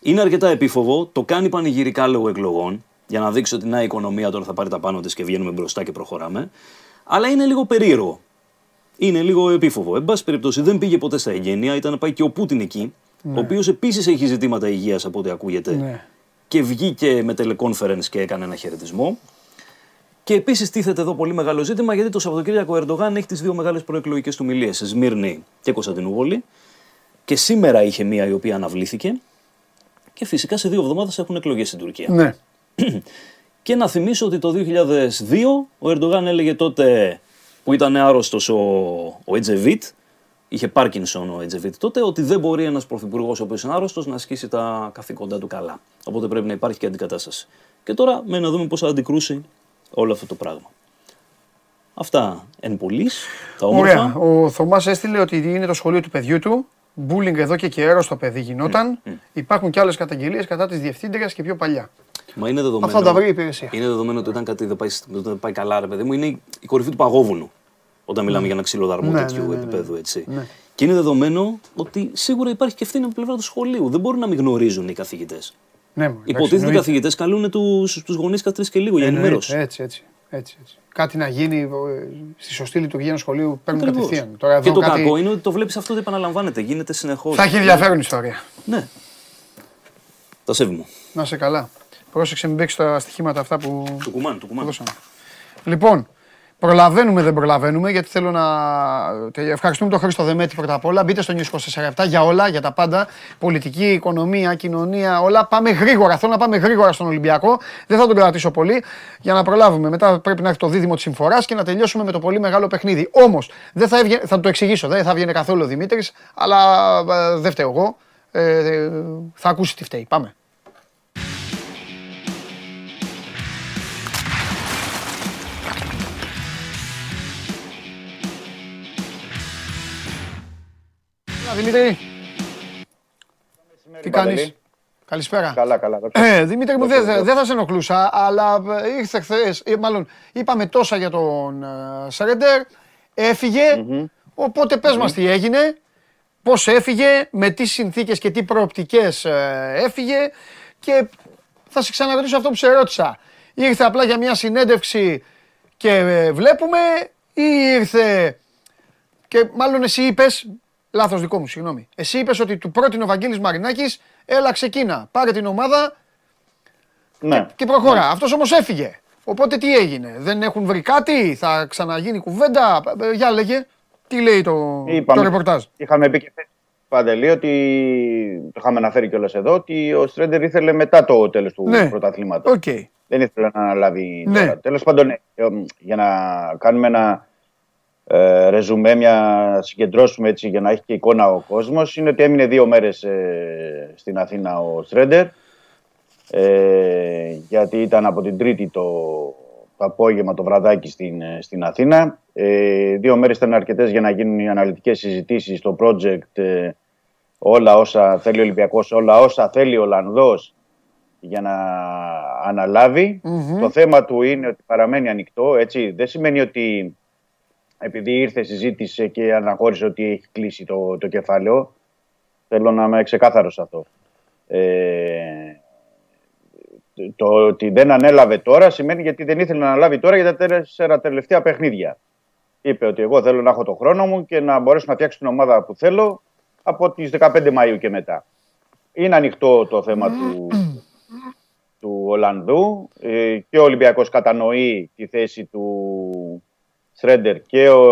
Είναι αρκετά επίφοβο, το κάνει πανηγυρικά λόγω εκλογών, για να δείξει ότι να η οικονομία τώρα θα πάρει τα πάνω της και βγαίνουμε μπροστά και προχωράμε. Αλλά είναι λίγο περίεργο. Είναι λίγο επίφοβο. Εν πάση περιπτώσει, δεν πήγε ποτέ στα εγγένεια, ήταν να πάει και ο Πούτιν εκεί, ο οποίος επίσης έχει ζητήματα υγείας από ό,τι ακούγεται. Ναι. Και βγήκε με teleconference και έκανε ένα χαιρετισμό. Και επίσης τίθεται εδώ πολύ μεγάλο ζήτημα γιατί το Σαββατοκύριακο ο Ερντογάν έχει τις δύο μεγάλες προεκλογικές του μιλίε, Σμύρνη και Κωνσταντινούπολη. Και σήμερα είχε μία η οποία αναβλήθηκε. Και φυσικά σε δύο εβδομάδες έχουν εκλογές στην Τουρκία. Ναι. Και να θυμίσω ότι το 2002 ο Ερντογάν έλεγε τότε που ήταν άρρωστος ο, ο Ετζεβίτ, είχε Πάρκινσον ο Ετζεβίτ τότε, ότι δεν μπορεί ένας πρωθυπουργός ο οποίος είναι άρρωστος να ασκήσει τα καθήκοντά του καλά. Οπότε πρέπει να υπάρχει και αντικατάσταση. Και τώρα μένει να δούμε πώς θα αντικρούσει όλο αυτό το πράγμα. Αυτά εν πολλής, τα όμορφα. Ωραία. Ο Θωμάς έστειλε ότι είναι το σχολείο του παιδιού του. Μπούλινγκ εδώ και καιρό στο παιδί γινόταν. Υπάρχουν και άλλες καταγγελίες κατά της διευθύντριας και πιο παλιά. Μα είναι δεδομένο. Αυτά τα βρει η υπηρεσία. Είναι δεδομένο ότι όταν κάτι δεν πάει, δεν πάει καλά, ρε παιδί μου, είναι η κορυφή του παγόβουνου. Όταν μιλάμε για ένα ξύλο δαρμό Ναι, τέτοιου ναι, ναι, ναι. επίπεδου, έτσι. Ναι. Και είναι δεδομένο ότι σίγουρα υπάρχει και ευθύνη από την πλευρά του σχολείου. Δεν μπορούν να μην γνωρίζουν οι καθηγητές. Ναι, μωρέ, εντάξει, Υποτίθεται οι εννοείται. καθηγητές καλούν του τους γονείς κάθε τρεις και λίγο για Εννοείται, ενημέρωση. Έτσι, έτσι, έτσι, έτσι. Κάτι να γίνει ε, στη σωστή λειτουργία ενός σχολείου παίρνουν Ακριβώς. κατευθείαν. Τώρα και εδώ το κάτι... κακό είναι ότι το βλέπεις αυτό ότι επαναλαμβάνεται. Γίνεται συνεχώς. Θα έχει ενδιαφέρον ιστορία. Ναι. Τα σέβη μου. Να σε καλά. Πρόσεξε μην παίξεις τα στοιχήματα αυτά που Του κουμάν, του κουμάν. δώσαμε. Λοιπόν, Προλαβαίνουμε, δεν προλαβαίνουμε, γιατί θέλω να. Ευχαριστούμε τον Χρήστο Δεμέτη πρώτα απ' όλα. Μπείτε στο News 24 για όλα, για τα πάντα. Πολιτική, οικονομία, κοινωνία, όλα. Πάμε γρήγορα. Θέλω να πάμε γρήγορα στον Ολυμπιακό. Δεν θα τον κρατήσω πολύ για να προλάβουμε. Μετά πρέπει να έρθει το δίδυμο της συμφοράς και να τελειώσουμε με το πολύ μεγάλο παιχνίδι. Όμως, θα, θα το εξηγήσω. Δεν θα βγαίνει καθόλου ο Δημήτρης, αλλά ε, δεν φταίω εγώ. Ε, ε, θα ακούσει τι φταίει. Πάμε. Δημήτρη. Τι κάνεις; Καλησπέρα. Καλά, καλά. Ε, Δημήτρη μου, δεν δε θα σε ενοχλούσα, αλλά ε, ήρθε χθες. Ε, μάλλον είπαμε τόσα για τον ε, Σρέντερ. Έφυγε. Οπότε πες μας τι έγινε. Πώς έφυγε, με τι συνθήκες και τι προοπτικές έφυγε. Και θα σε ξαναρωτήσω αυτό που σε ρώτησα. Ήρθε απλά για μια συνέντευξη και βλέπουμε ή ήρθε και μάλλον εσύ είπες, Λάθος δικό μου, συγγνώμη. Εσύ είπες ότι του πρότεινε ο Βαγγέλης Μαρινάκης, έλα ξεκίνα. Πάρε την ομάδα ναι. και, προχωρά. Ναι. Αυτός όμως έφυγε. Οπότε τι έγινε, δεν έχουν βρει κάτι, θα ξαναγίνει κουβέντα. Ε, για λέγε, τι λέει το, το ρεπορτάζ. Είχαμε πει και Παντελή ότι το είχαμε αναφέρει κιόλας εδώ ότι ο Στρέντερ ήθελε μετά το τέλος του ναι. πρωταθλήματος. Okay. Δεν ήθελε να αναλάβει. Ναι. Τέλος πάντων, ναι, για να κάνουμε ένα ε, ρεζουμέ, μια συγκεντρώσουμε έτσι για να έχει και εικόνα ο κόσμος, είναι ότι έμεινε δύο μέρες ε, στην Αθήνα ο Στρέντερ, ε, γιατί ήταν από την Τρίτη το, το απόγευμα το βραδάκι στην, ε, στην Αθήνα. Ε, δύο μέρες ήταν αρκετές για να γίνουν οι αναλυτικές συζητήσεις στο project ε, όλα όσα θέλει ο Ολυμπιακός, όλα όσα θέλει ο Ολλανδός για να αναλαβει Το θέμα του είναι ότι παραμένει ανοιχτό, έτσι. Δεν σημαίνει ότι επειδή ήρθε, συζήτησε και αναχώρησε ότι έχει κλείσει το, το κεφάλαιο. Θέλω να είμαι ξεκάθαρος αυτό. Ε, το ότι δεν ανέλαβε τώρα σημαίνει γιατί δεν ήθελε να αναλάβει τώρα για τα τέσσερα τελευταία παιχνίδια. Είπε ότι εγώ θέλω να έχω το χρόνο μου και να μπορέσω να φτιάξω την ομάδα που θέλω από τις 15 Μαΐου και μετά. Είναι ανοιχτό το θέμα του, του Ολλανδού ε, και ο Ολυμπιακός κατανοεί τη θέση του Στρέντερ και ο,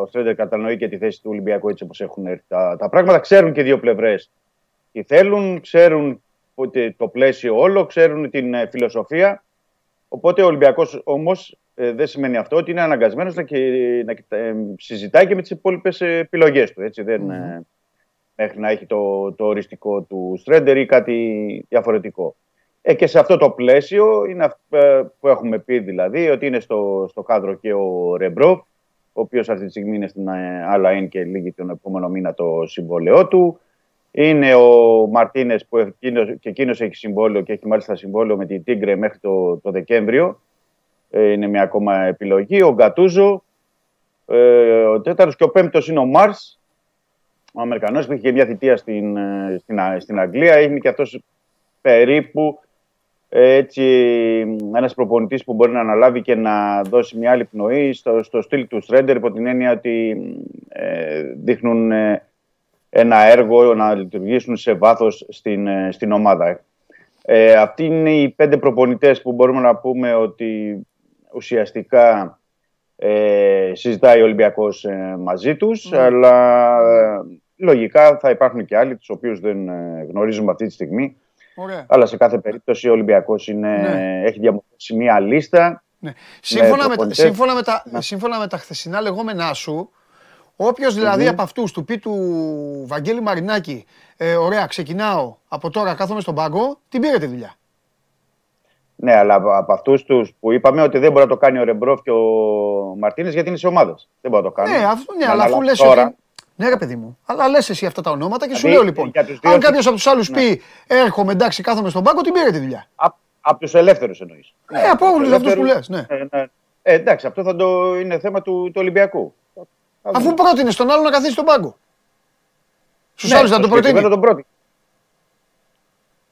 ο Στρέντερ κατανοεί και τη θέση του Ολυμπιακού έτσι όπως έχουν έρθει τα, τα πράγματα. Ξέρουν και δύο πλευρές τι θέλουν, ξέρουν ότι το πλαίσιο όλο, ξέρουν την ε, φιλοσοφία. Οπότε ο Ολυμπιακός όμως ε, δεν σημαίνει αυτό ότι είναι αναγκασμένος να, να ε, συζητάει και με τις υπόλοιπες επιλογές του. Έτσι, δεν, mm. μέχρι να έχει το, το οριστικό του Στρέντερ ή κάτι διαφορετικό. Ε, και σε αυτό το πλαίσιο είναι αυτό ε, που έχουμε πει δηλαδή ότι είναι στο, στο κάδρο και ο Ρεμπρόφ, ο οποίος αυτή τη στιγμή είναι στην άλλα και λύγει τον επόμενο μήνα το συμβόλαιό του. Είναι ο Μαρτίνες που εκείνος, και εκείνος έχει συμβόλαιο και έχει μάλιστα συμβόλαιο με την Τίγκρε μέχρι το, το Δεκέμβριο. Ε, είναι μια ακόμα επιλογή. Ο Γκατούζο. Ε, ο τέταρτος και ο πέμπτος είναι ο Μάρς. Ο Αμερικανός που είχε και μια θητεία στην, ε, στην, στην Αγγλία. Είναι και αυτός περίπου έτσι ένας προπονητής που μπορεί να αναλάβει και να δώσει μια άλλη πνοή στο, στο στυλ του Στρέντερ υπό την έννοια ότι ε, δείχνουν ε, ένα έργο να λειτουργήσουν σε βάθος στην, ε, στην ομάδα. Ε, αυτοί είναι οι πέντε προπονητές που μπορούμε να πούμε ότι ουσιαστικά ε, συζητάει ο Ολυμπιακός μαζί τους, ναι. αλλά λογικά θα υπάρχουν και άλλοι τους οποίους δεν γνωρίζουμε αυτή τη στιγμή Ωραία. Αλλά σε κάθε περίπτωση ο Ολυμπιακός ναι. έχει διαμορφώσει μία λίστα. Ναι. Σύμφωνα, με, τα, σύμφωνα, με τα, ναι. σύμφωνα με τα χθεσινά λεγόμενά σου, όποιος δηλαδή από αυτούς του πει του Βαγγέλη Μαρινάκη, ε, ωραία, ξεκινάω από τώρα, κάθομαι στον πάγκο, την πήρε τη δουλειά. Ναι, αλλά από αυτούς τους που είπαμε ότι δεν μπορεί να το κάνει ο Ρεμπρόφ και ο Μαρτίνες γιατί είναι σε ομάδες. Δεν μπορεί να το κάνει. Ναι, αυτό, ναι αλλά αφού λες ότι ναι, ρε παιδί μου. Αλλά λες εσύ αυτά τα ονόματα και σου λέω λοιπόν. Αν κάποιος από τους άλλους ναι. πει Έρχομαι εντάξει, κάθομαι στον πάγκο, την πήρε τη δουλειά. Από τους ελεύθερους εννοείς. Ναι, από όλους αυτούς που λες. Ναι. Ε, ναι. Ε, εντάξει, αυτό θα το είναι θέμα του, του Ολυμπιακού. Αφού πρότεινε τον άλλο να καθίσει στον πάγκο. Στους ναι, άλλους να το προτείνει.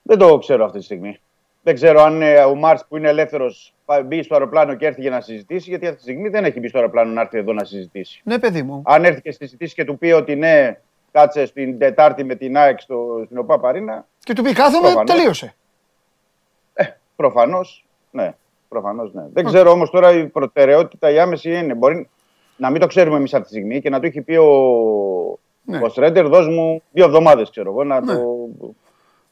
Δεν το ξέρω αυτή τη στιγμή. Δεν ξέρω αν ε, ο Μάρτ που είναι ελεύθερος μπει στο αεροπλάνο και έρθει για να συζητήσει, γιατί αυτή τη στιγμή δεν έχει μπει στο αεροπλάνο να έρθει εδώ να συζητήσει. Ναι, παιδί μου. Αν έρθει και συζητήσει και του πει ότι ναι, κάτσε στην Τετάρτη με την ΑΕΚ στο, στην ΟΠΑ Παρίνα. Και του πει κάθομαι, τελείωσε. Ε, προφανώς, ναι. Προφανώς ναι. Δεν ξέρω όμως τώρα η προτεραιότητα η άμεση είναι. Μπορεί να μην το ξέρουμε εμείς αυτή τη στιγμή και να του έχει πει ο, Ναι. ο Σρέντερ, δώσ' μου δύο εβδομάδες, ξέρω εγώ, να, Ναι. το,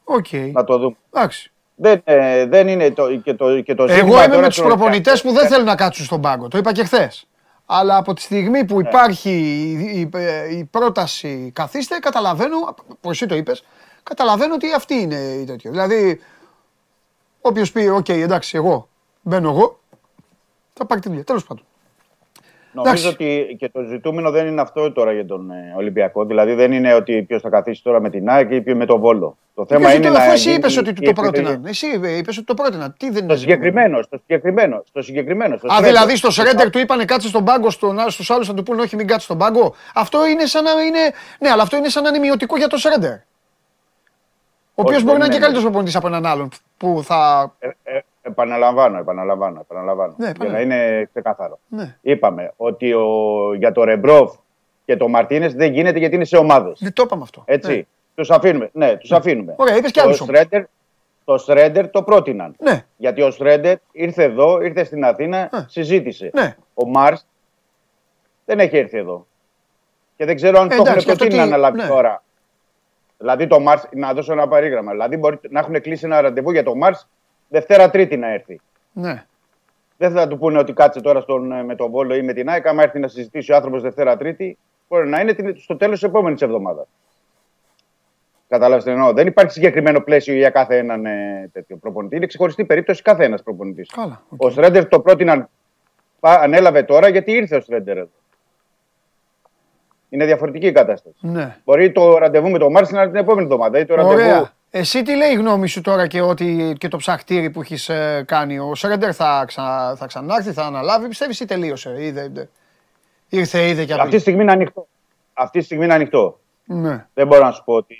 Οκ. να το δούμε. Εντάξει. Δεν, ε, δεν είναι το, και το, και το Εγώ ζήτημα είμαι τώρα με τους στον προπονητές Ολυμπιακό. που δεν θέλουν να κάτσουν στον πάγκο. Το είπα και χθες. Αλλά από τη στιγμή Ναι. που υπάρχει η, η- η πρόταση καθίστε, καταλαβαίνω, που εσύ το είπες, καταλαβαίνω ότι αυτή είναι η τέτοια. Δηλαδή, όποιος πει, οκ, εντάξει, εγώ μπαίνω εγώ, θα πάρει τη δουλειά. Τέλος πάντων. Νομίζω Εντάξει. ότι και το ζητούμενο δεν είναι αυτό τώρα για τον ε, Ολυμπιακό. Δηλαδή δεν είναι ότι ποιος θα καθίσει τώρα με την ΑΕΚ ή ποιο με τον Βόλο. Το θέμα Ποιος είναι το- να. αφού εσύ γίνει είπες ότι του η το επιλογή. πρότειναν. Εσύ είπες ότι το πρότειναν. Τι δεν Στο είναι. συγκεκριμένο, στο συγκεκριμένο, στο συγκεκριμένο. Στο Α, Σρέντερ. δηλαδή στο Σρέντερ του είπανε κάτσε στον πάγκο, στους άλλους θα του πούνε όχι, μην κάτσε στον πάγκο. Αυτό είναι σαν να είναι. Ναι, αλλά αυτό είναι σαν να είναι μειωτικό για το Σρέντερ. Ο οποίος Όχι, μπορεί να είναι δεν και είναι. καλύτερος προπονητής από έναν άλλον που θα. Ε, ε, επαναλαμβάνω, επαναλαμβάνω. επαναλαμβάνω Ναι, για να επαναλαμβάνω. είναι ξεκάθαρο. Ναι. Είπαμε ότι ο, για το Ρεμπρόφ και το Μαρτίνες δεν γίνεται γιατί είναι σε ομάδες. Δεν το είπαμε αυτό. Έτσι. Τους αφήνουμε. Ναι, τους αφήνουμε. Ωραία, είπες και το άλλους όμως. Σρέντερ, το Σρέντερ το πρότειναν. Ναι, Γιατί ο Σρέντερ ήρθε εδώ, ήρθε στην Αθήνα, Ε. συζήτησε. ναι. Ο Μάρς δεν έχει έρθει εδώ. Και δεν ξέρω αν Ε, το έχουν εντάξει, αυτό προτείνει να τι- αναλάβει ναι. τώρα. Δηλαδή το Μαρς, να δώσω ένα παράδειγμα. Δηλαδή μπορεί να έχουν κλείσει ένα ραντεβού για το Μαρς Δευτέρα Τρίτη να έρθει. ναι. Δεν θα του πούνε ότι κάτσε τώρα στον, ε, με τον Βόλο ή με την ΑΕΚ. Άμα έρθει να συζητήσει ο άνθρωπος Δευτέρα Τρίτη, μπορεί να είναι την- στο τέλος της επόμενης εβδομάδας. Κατάλαβες τι εννοώ. Δεν υπάρχει συγκεκριμένο πλαίσιο για κάθε έναν ε, τέτοιο προπονητή. Είναι ξεχωριστή περίπτωση κάθε ένα προπονητής. Καλά. οκ. Ο Σρέντερ το πρότειναν, πα- ανέλαβε τώρα γιατί ήρθε ο Σρέντερ εδώ. Είναι διαφορετική η κατάσταση. Ναι. Μπορεί το ραντεβού με τον Μάρτιν να είναι την επόμενη εβδομάδα ή το ραντεβού. Ωραία. Εσύ τι λέει η γνώμη σου τώρα και, ότι, και το ψαχτήρι που έχεις κάνει; Ο Σρέντερ θα, ξα, θα ξανάρθει, θα αναλάβει, πιστεύεις ή τελείωσε. Είδε, είδε. Ήρθε, είδε και Αυτή τη από στιγμή είναι ανοιχτό. Αυτή τη στιγμή είναι ανοιχτό. Ναι. Δεν μπορώ να σου πω τι,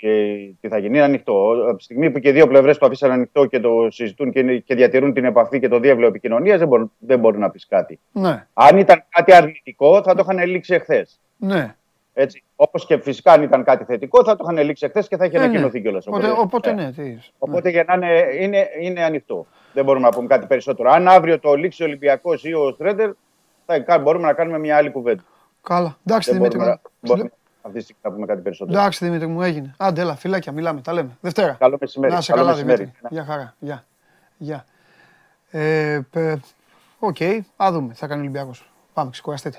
τι θα γίνει. Είναι ανοιχτό. Από τη στιγμή που και οι δύο πλευρές το αφήσαν ανοιχτό και το συζητούν και, είναι- και διατηρούν την επαφή και το διεύλο επικοινωνίας, δεν, μπορεί, δεν μπορεί να πεις κάτι. Ναι. Αν ήταν κάτι αρνητικό, θα το είχαν λήξει εχθές. Ναι. Έτσι. Όπως και φυσικά αν ήταν κάτι θετικό, θα το είχαν λήξει εχθές και θα είχε Ε, ναι. ανακοινωθεί κιόλας. Οπότε, οπότε ναι, τι είσαι. Οπότε για να είναι, είναι, είναι ανοιχτό. Δεν μπορούμε να πούμε κάτι περισσότερο. Αν αύριο το λήξει ο Ολυμπιακός ή ο Σρέντερ, θα κα- μπορούμε να κάνουμε μια άλλη κουβέντα. Καλά. Εντάξει, Δεν Δημήτρη. μπορούμε, να, μου. μπορούμε αυτή τη στιγμή να πούμε κάτι περισσότερο. Εντάξει, Δημήτρη μου, έγινε. Άντε, έλα, φιλάκια, μιλάμε, τα λέμε. Δευτέρα. Καλό μεσημέρι. Να σε Καλό καλά, μεσημέρι. Δημήτρη. Γεια χαρά. Γεια. Γεια. Ε, πε- Οκ, α δούμε. Θα κάνει ο Ολυμπιακός. Πάμε, ξεκουραστείτε.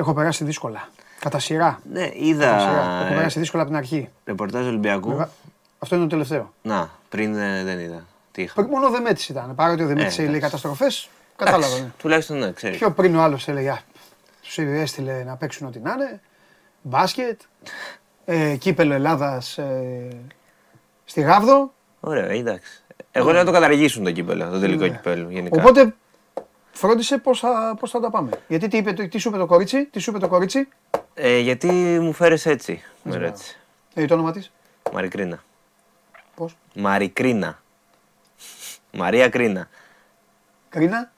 Έχω περάσει δύσκολα. Κατά σειρά. Ναι, Κατά είδα σειρά. Έχω ε, περάσει δύσκολα από την αρχή. ρεπορτάζ Ολυμπιακού. Βέβαια, Αυτό είναι το τελευταίο. Να, πριν ε, δεν είδα. Τι είχα. Πριν Μόνο ο Δεμέτης ήταν. Παρότι ο Δεμέτης Ε, λέει εντάξει. καταστροφές, κατάλαβα. ναι. Τουλάχιστον ναι, ξέρεις. Πιο πριν ο άλλος έλεγε, «Α, τους έστειλε να παίξουν ό,τι να είναι. Μπάσκετ, ε, κύπελο Ελλάδας ε, στη Γάβδο. Ωραία, εντάξει. Εγώ λέω να το καταργήσουν το κύπελο, το τελικό Ναι. κύπελο γενικά. Οπότε φρόντισε πώς θα, πώς θα τα πάμε. Γιατί τι, είπε, το- τι σου είπε το κορίτσι, τι σου είπε το κορίτσι, Ε, γιατί μου φέρες έτσι. Με ρώτησε. ε, το όνομα της, Μαρικρίνα. πώς, Μαρικρίνα. Μαρία Κρίνα. Κρίνα;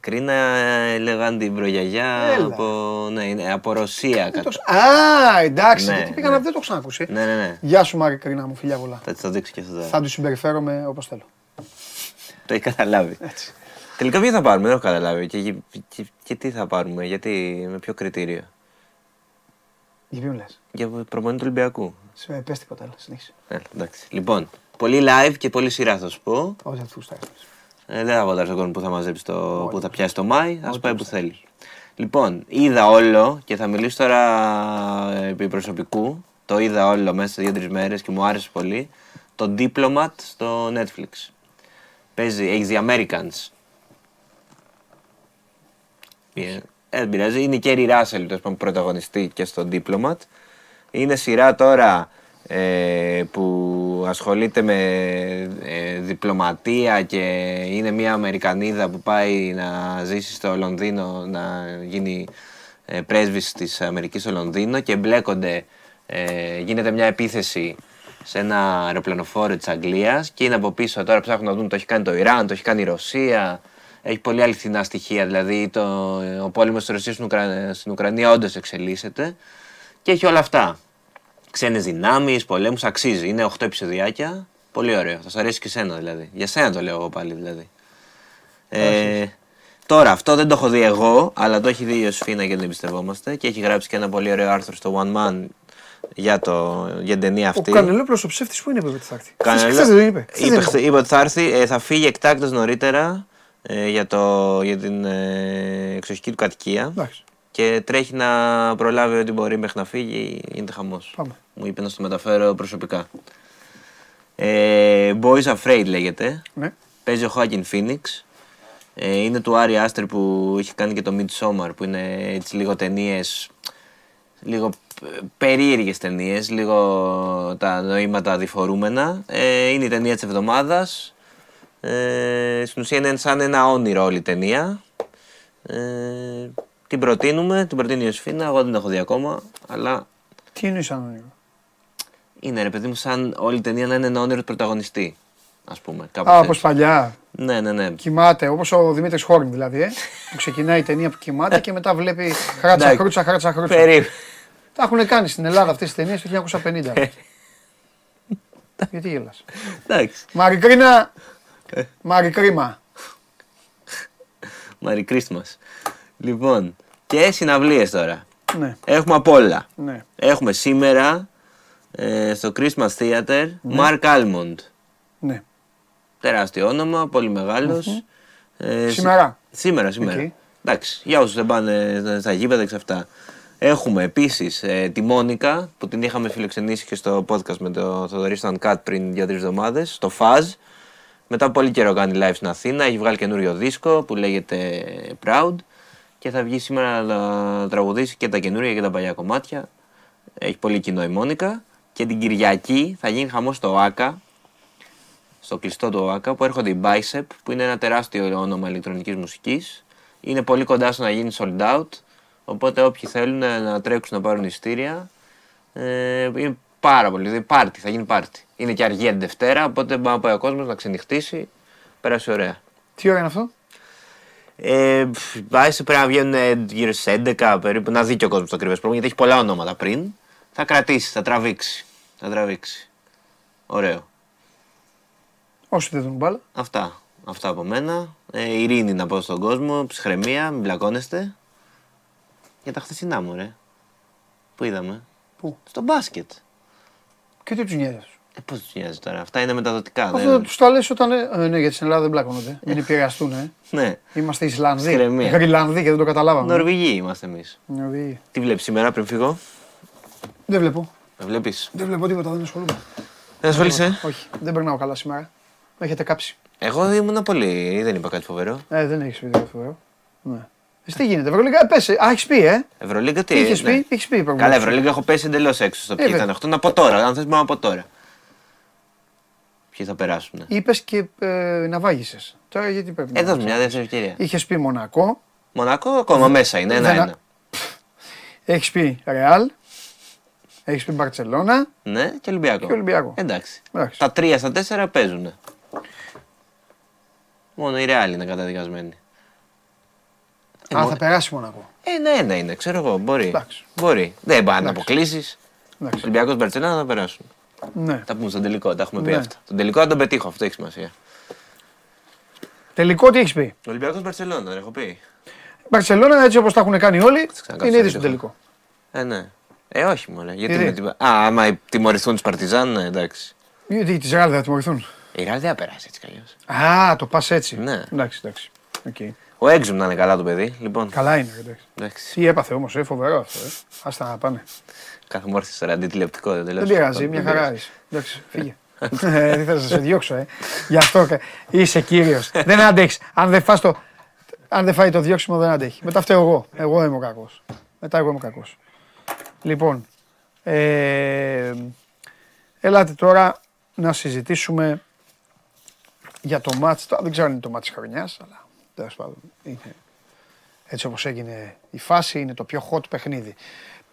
Κρίνα ε, λέγαν την προγιαγιά Έλα. από, ναι, είναι από Ρωσία. Δεν Κατα... το ξα- Α, εντάξει, Ναι, γιατί πήγα ναι. να δεν το ξανάκουσε. Ναι, ναι, ναι. Γεια σου Μάρη Κρίνα μου, φιλιά πολλά. Θα της το δείξω και αυτό τώρα. Θα τους συμπεριφέρομαι όπως θέλω. Το έχει καταλάβει. Έτσι. Τελικά ποιο θα πάρουμε, δεν έχω καταλάβει. Και, και, και, και τι θα πάρουμε, γιατί, με ποιο κριτήριο. Για ποιον λες; Για προπονητή του Ολυμπιακού. Σε πες τίποτα, έλα, συνέχισε. Ε, εντάξει. Λοιπόν, πολύ live και πολύ σειρά θα σου πω. Ό,τι θα του γουστάρεις. Ε, δεν θα βοτάρει τον κόσμο που θα μαζέψει το, που θα πιάσει το Μάη, ας πάει που θέλει. Λοιπόν, είδα όλο και θα μιλήσω τώρα ε, επί προσωπικού. Το είδα όλο μέσα σε δύο-τρεις μέρες και μου άρεσε πολύ. Το Diplomat στο Netflix. Παίζει, έχεις The Americans. Ε, δεν πειράζει. Είναι η Κέρι Ράσελ, τέλος πάντων, πρωταγωνιστή και στο Diplomat. Είναι σειρά τώρα ε, που ασχολείται με ε, διπλωματία και είναι μια Αμερικανίδα που πάει να ζήσει στο Λονδίνο, να γίνει ε, πρέσβης της Αμερικής στο Λονδίνο και μπλέκονται, ε, γίνεται μια επίθεση σε ένα αεροπλανοφόρο της Αγγλίας και είναι από πίσω, τώρα ψάχνουν να δουν το έχει κάνει το Ιράν, το έχει κάνει η Ρωσία, έχει πολύ αληθινά στοιχεία, δηλαδή το, ο πόλεμος της Ρωσίας στην, Ουκρα... στην Ουκρανία όντως εξελίσσεται και έχει όλα αυτά. Ξένες δυνάμεις, πολέμους, αξίζει. Είναι 8 επεισοδιάκια, πολύ ωραίο. Θα σου αρέσει και σένα δηλαδή. Για σένα το λέω εγώ πάλι δηλαδή. Ε, τώρα, αυτό δεν το έχω δει εγώ, αλλά το έχει δει η Ιωσήφινα και δεν εμπιστευόμαστε και έχει γράψει και ένα πολύ ωραίο άρθρο στο One Man για, το, για την ταινία Ο αυτή. Κανελόπουλος ο ψεύτης που είναι που θα έρθει; Κανελό- Χθες δεν είπε. Χθες είπε, δεν χθε- είπε. είπε ότι θα έρθει, ε, θα φύγει εκτάκτως νωρίτερα ε, για, το, για την ε, εξοχική του κατοικία Εντάξει. και τρέχει να προλάβει ό,τι μπορεί μέχρι να φύγει, γίνεται χαμός. Πάμε. Μου είπε να στο μεταφέρω προσωπικά. Ε, Boys Afraid λέγεται. Ναι. Παίζει ο Joaquin Phoenix. Ε, είναι του Άρη Άστερ που είχε κάνει και το Midsommar που είναι έτσι λίγο ταινίες. Λίγο περίεργες ταινίες, λίγο τα νοήματα διφορούμενα. Ε, είναι η ταινία της εβδομάδας. Ε, στην ουσία είναι σαν ένα όνειρο όλη η ταινία. Ε, την προτείνουμε, την προτείνει η Ιωσήφινα, εγώ δεν την έχω δει ακόμα, αλλά Τι εννοείς σαν όνειρο; είναι ρε παιδί μου σαν όλη η ταινία να είναι ένα όνειρο του πρωταγωνιστή. Ας πούμε, κάπως Α, έτσι. όπως παλιά. Ναι, ναι, ναι. Κοιμάται, όπως ο Δημήτρης Χόρν δηλαδή, ε, που ξεκινάει η ταινία που κοιμάται και μετά βλέπει χράτσα Εντάξει. χρούτσα, χράτσα χρούτσα. Περί... Τα έχουν κάνει στην Ελλάδα αυτές τις ταινίες το 1950. Γιατί γελάς. Εντάξει. Μαρικρίνα, Μαρικρίμα. Merry Christmas. Λοιπόν, και συναυλίες τώρα. Ναι, Έχουμε απ' όλα. ναι. Έχουμε σήμερα ε, στο Christmas Theater Marc Almond. ναι. Τεράστιο όνομα, πολύ μεγάλος. Ε, συ- Σήμερα. Σήμερα, σήμερα. Οκ. Εντάξει, για όσους δεν πάνε στα γήπεδα και σε αυτά. Έχουμε επίσης ε, τη Μόνικα που την είχαμε φιλοξενήσει και στο podcast με το Θοδωρή Σταν Κάτ πριν για τρεις εβδομάδες, στο Fuzz. Μετά από πολύ καιρό κάνει live στην Αθήνα, έχει βγάλει καινούριο δίσκο που λέγεται Proud και θα βγει σήμερα να τραγουδήσει και τα καινούρια και τα παλιά κομμάτια. Έχει πολύ κοινό η Μόνικα και την Κυριακή θα γίνει χαμός στο ΆΚΑ στο κλειστό του ΟΑΚΑ που έρχονται οι Bicep που είναι ένα τεράστιο όνομα ηλεκτρονικής μουσικής. Είναι πολύ κοντά στο να γίνει sold out. Οπότε όποιοι θέλουν να τρέξουν να πάρουν ειστήρια ε, είναι πάρα πολύ. Δηλαδή πάρτι, θα γίνει πάρτι. Είναι και αργία την Δευτέρα, οπότε μπορεί να πάει ο κόσμος να ξενυχτήσει. Πέρασε ωραία. Τι ώρα είναι αυτό; Ε, πφ, οι Bicep πρέπει να βγαίνουν ε, γύρω στις 11 περίπου, να δει και ο κόσμος το ακριβές πρόγραμμα γιατί έχει πολλά ονόματα πριν. Θα κρατήσει, θα τραβήξει. Θα τραβήξει. Ωραίο. Όσοι δεν δουν μπάλα. Αυτά. Αυτά από μένα. Ε, ειρήνη να πω στον κόσμο, ψυχραιμία, μην μπλακώνεστε. Για τα χθεσινά μου, ρε. Πού είδαμε; Πού; Στο μπάσκετ. Και τι τους νοιάζει. αυτούς. Ε, πώς τους νοιάζει τώρα. Αυτά είναι μεταδοτικά. Αυτό δεν- τους τα λες όταν. ε, ναι, γιατί στην Ελλάδα δεν μπλακώνονται. Μην επηρεαστούν, ε. Ναι. Είμαστε Ισλανδοί. Ψυχραιμία. Γρυλανδοί και δεν το καταλάβαμε. Νορβηγοί είμαστε εμείς. Νορβηγοί. Τι βλέπεις σήμερα πριν φύγω; Δεν βλέπω. Με βλέπεις; Δεν βλέπω τίποτα, δεν ασχολούμαι. Δεν ασχολείσαι. Όχι, δεν περνάω καλά σήμερα. Με έχετε κάψει. Εγώ ήμουν πολύ. Δεν είπα κάτι φοβερό. Ε, δεν έχεις πει τίποτα φοβερό. Ναι. Εσύ τι γίνεται, Ευρωλίγκα, πες. Α, έχεις πει, ε; Ευρωλίγκα τι. Τι είχε ναι. πει, έχεις πει. προηγουμένως. Καλά, Ευρωλίγκα έχω πέσει εντελώς έξω στο ποιοι βέβαια. ήταν αυτό. Να πω τώρα. Αν θες μπορώ να πω τώρα. Ποιοι θα περάσουν. Είπες και ε, να βάγισες. Τώρα γιατί πρέπει να. Ε, δώσ' μια δεύτερη ευκαιρία. Είχες πει Μονακό, Μονακό ακόμα μέσα είναι. Δεν Ένα-ένα. έχεις πει Ρεάλ, έχεις πει Μπαρσελόνα. Ναι, και Ολυμπιακό. Και Ολυμπιακό. Εντάξει. Εντάξει. Τα τρία στα τέσσερα παίζουν. Μόνο η Ρεάλ είναι καταδικασμένη. Ε, Α, μο- θα περάσει Μονακό. Ε, ναι, ένα είναι, ξέρω εγώ. Μπορεί. Εντάξει. Μπορεί. Δεν πάνε να Εντάξει. αποκλείσεις. Εντάξει. Ολυμπιακός Μπαρσελόνα θα περάσουν. Ναι. Τα πούμε στον τελικό, τα έχουμε πει Ναι. αυτά. Τον τελικό θα τον πετύχω, αυτό έχει σημασία. Τελικό τι έχεις πει; Ολυμπιακός Μπαρσελόνα, έχω πει. Μπαρσελόνα έτσι όπως τα έχουν κάνει όλοι, ξανακάψω είναι ήδη λίγο. στο τελικό. Ε, ναι. Ε, όχι μόνο. Γιατί Γιατί; με την... Α, άμα τιμωρηθούν τους Παρτιζάν, ναι, εντάξει. Γιατί τη Ρεάλ δεν θα τιμωρηθούν; Η Ρεάλ δεν θα περάσει έτσι κι αλλιώς. Α, το πας έτσι. Ναι. Εντάξει, εντάξει. Οκ. Ο Έξουμ να είναι καλά το παιδί. Λοιπόν, Καλά είναι, εντάξει. εντάξει. Τι έπαθε όμως, ε, φοβερό αυτό. Ε. Άστα να πάνε. Κάθε μόρφη τώρα αντιτηλεοπτικό δεν Δεν πειράζει, μια χαρά είσαι. Εντάξει, φύγε. Ε, Δεν θα σε διώξω, ε. Γι' αυτό κα- είσαι κύριος. Δεν αντέχεις. Αν δεν φας το. Αν δεν φάει το διώξιμο, δεν αντέχει. Μετά φταίω εγώ. Εγώ είμαι ο κακός. Μετά εγώ είμαι ο κακός. Λοιπόν. Ε, Ελάτε τώρα να συζητήσουμε για το μάτς. Τώρα δεν ξέρω αν είναι το μάτς της χρονιάς, αλλά τέλος πάντων είναι έτσι όπως έγινε η φάση, είναι το πιο hot παιχνίδι.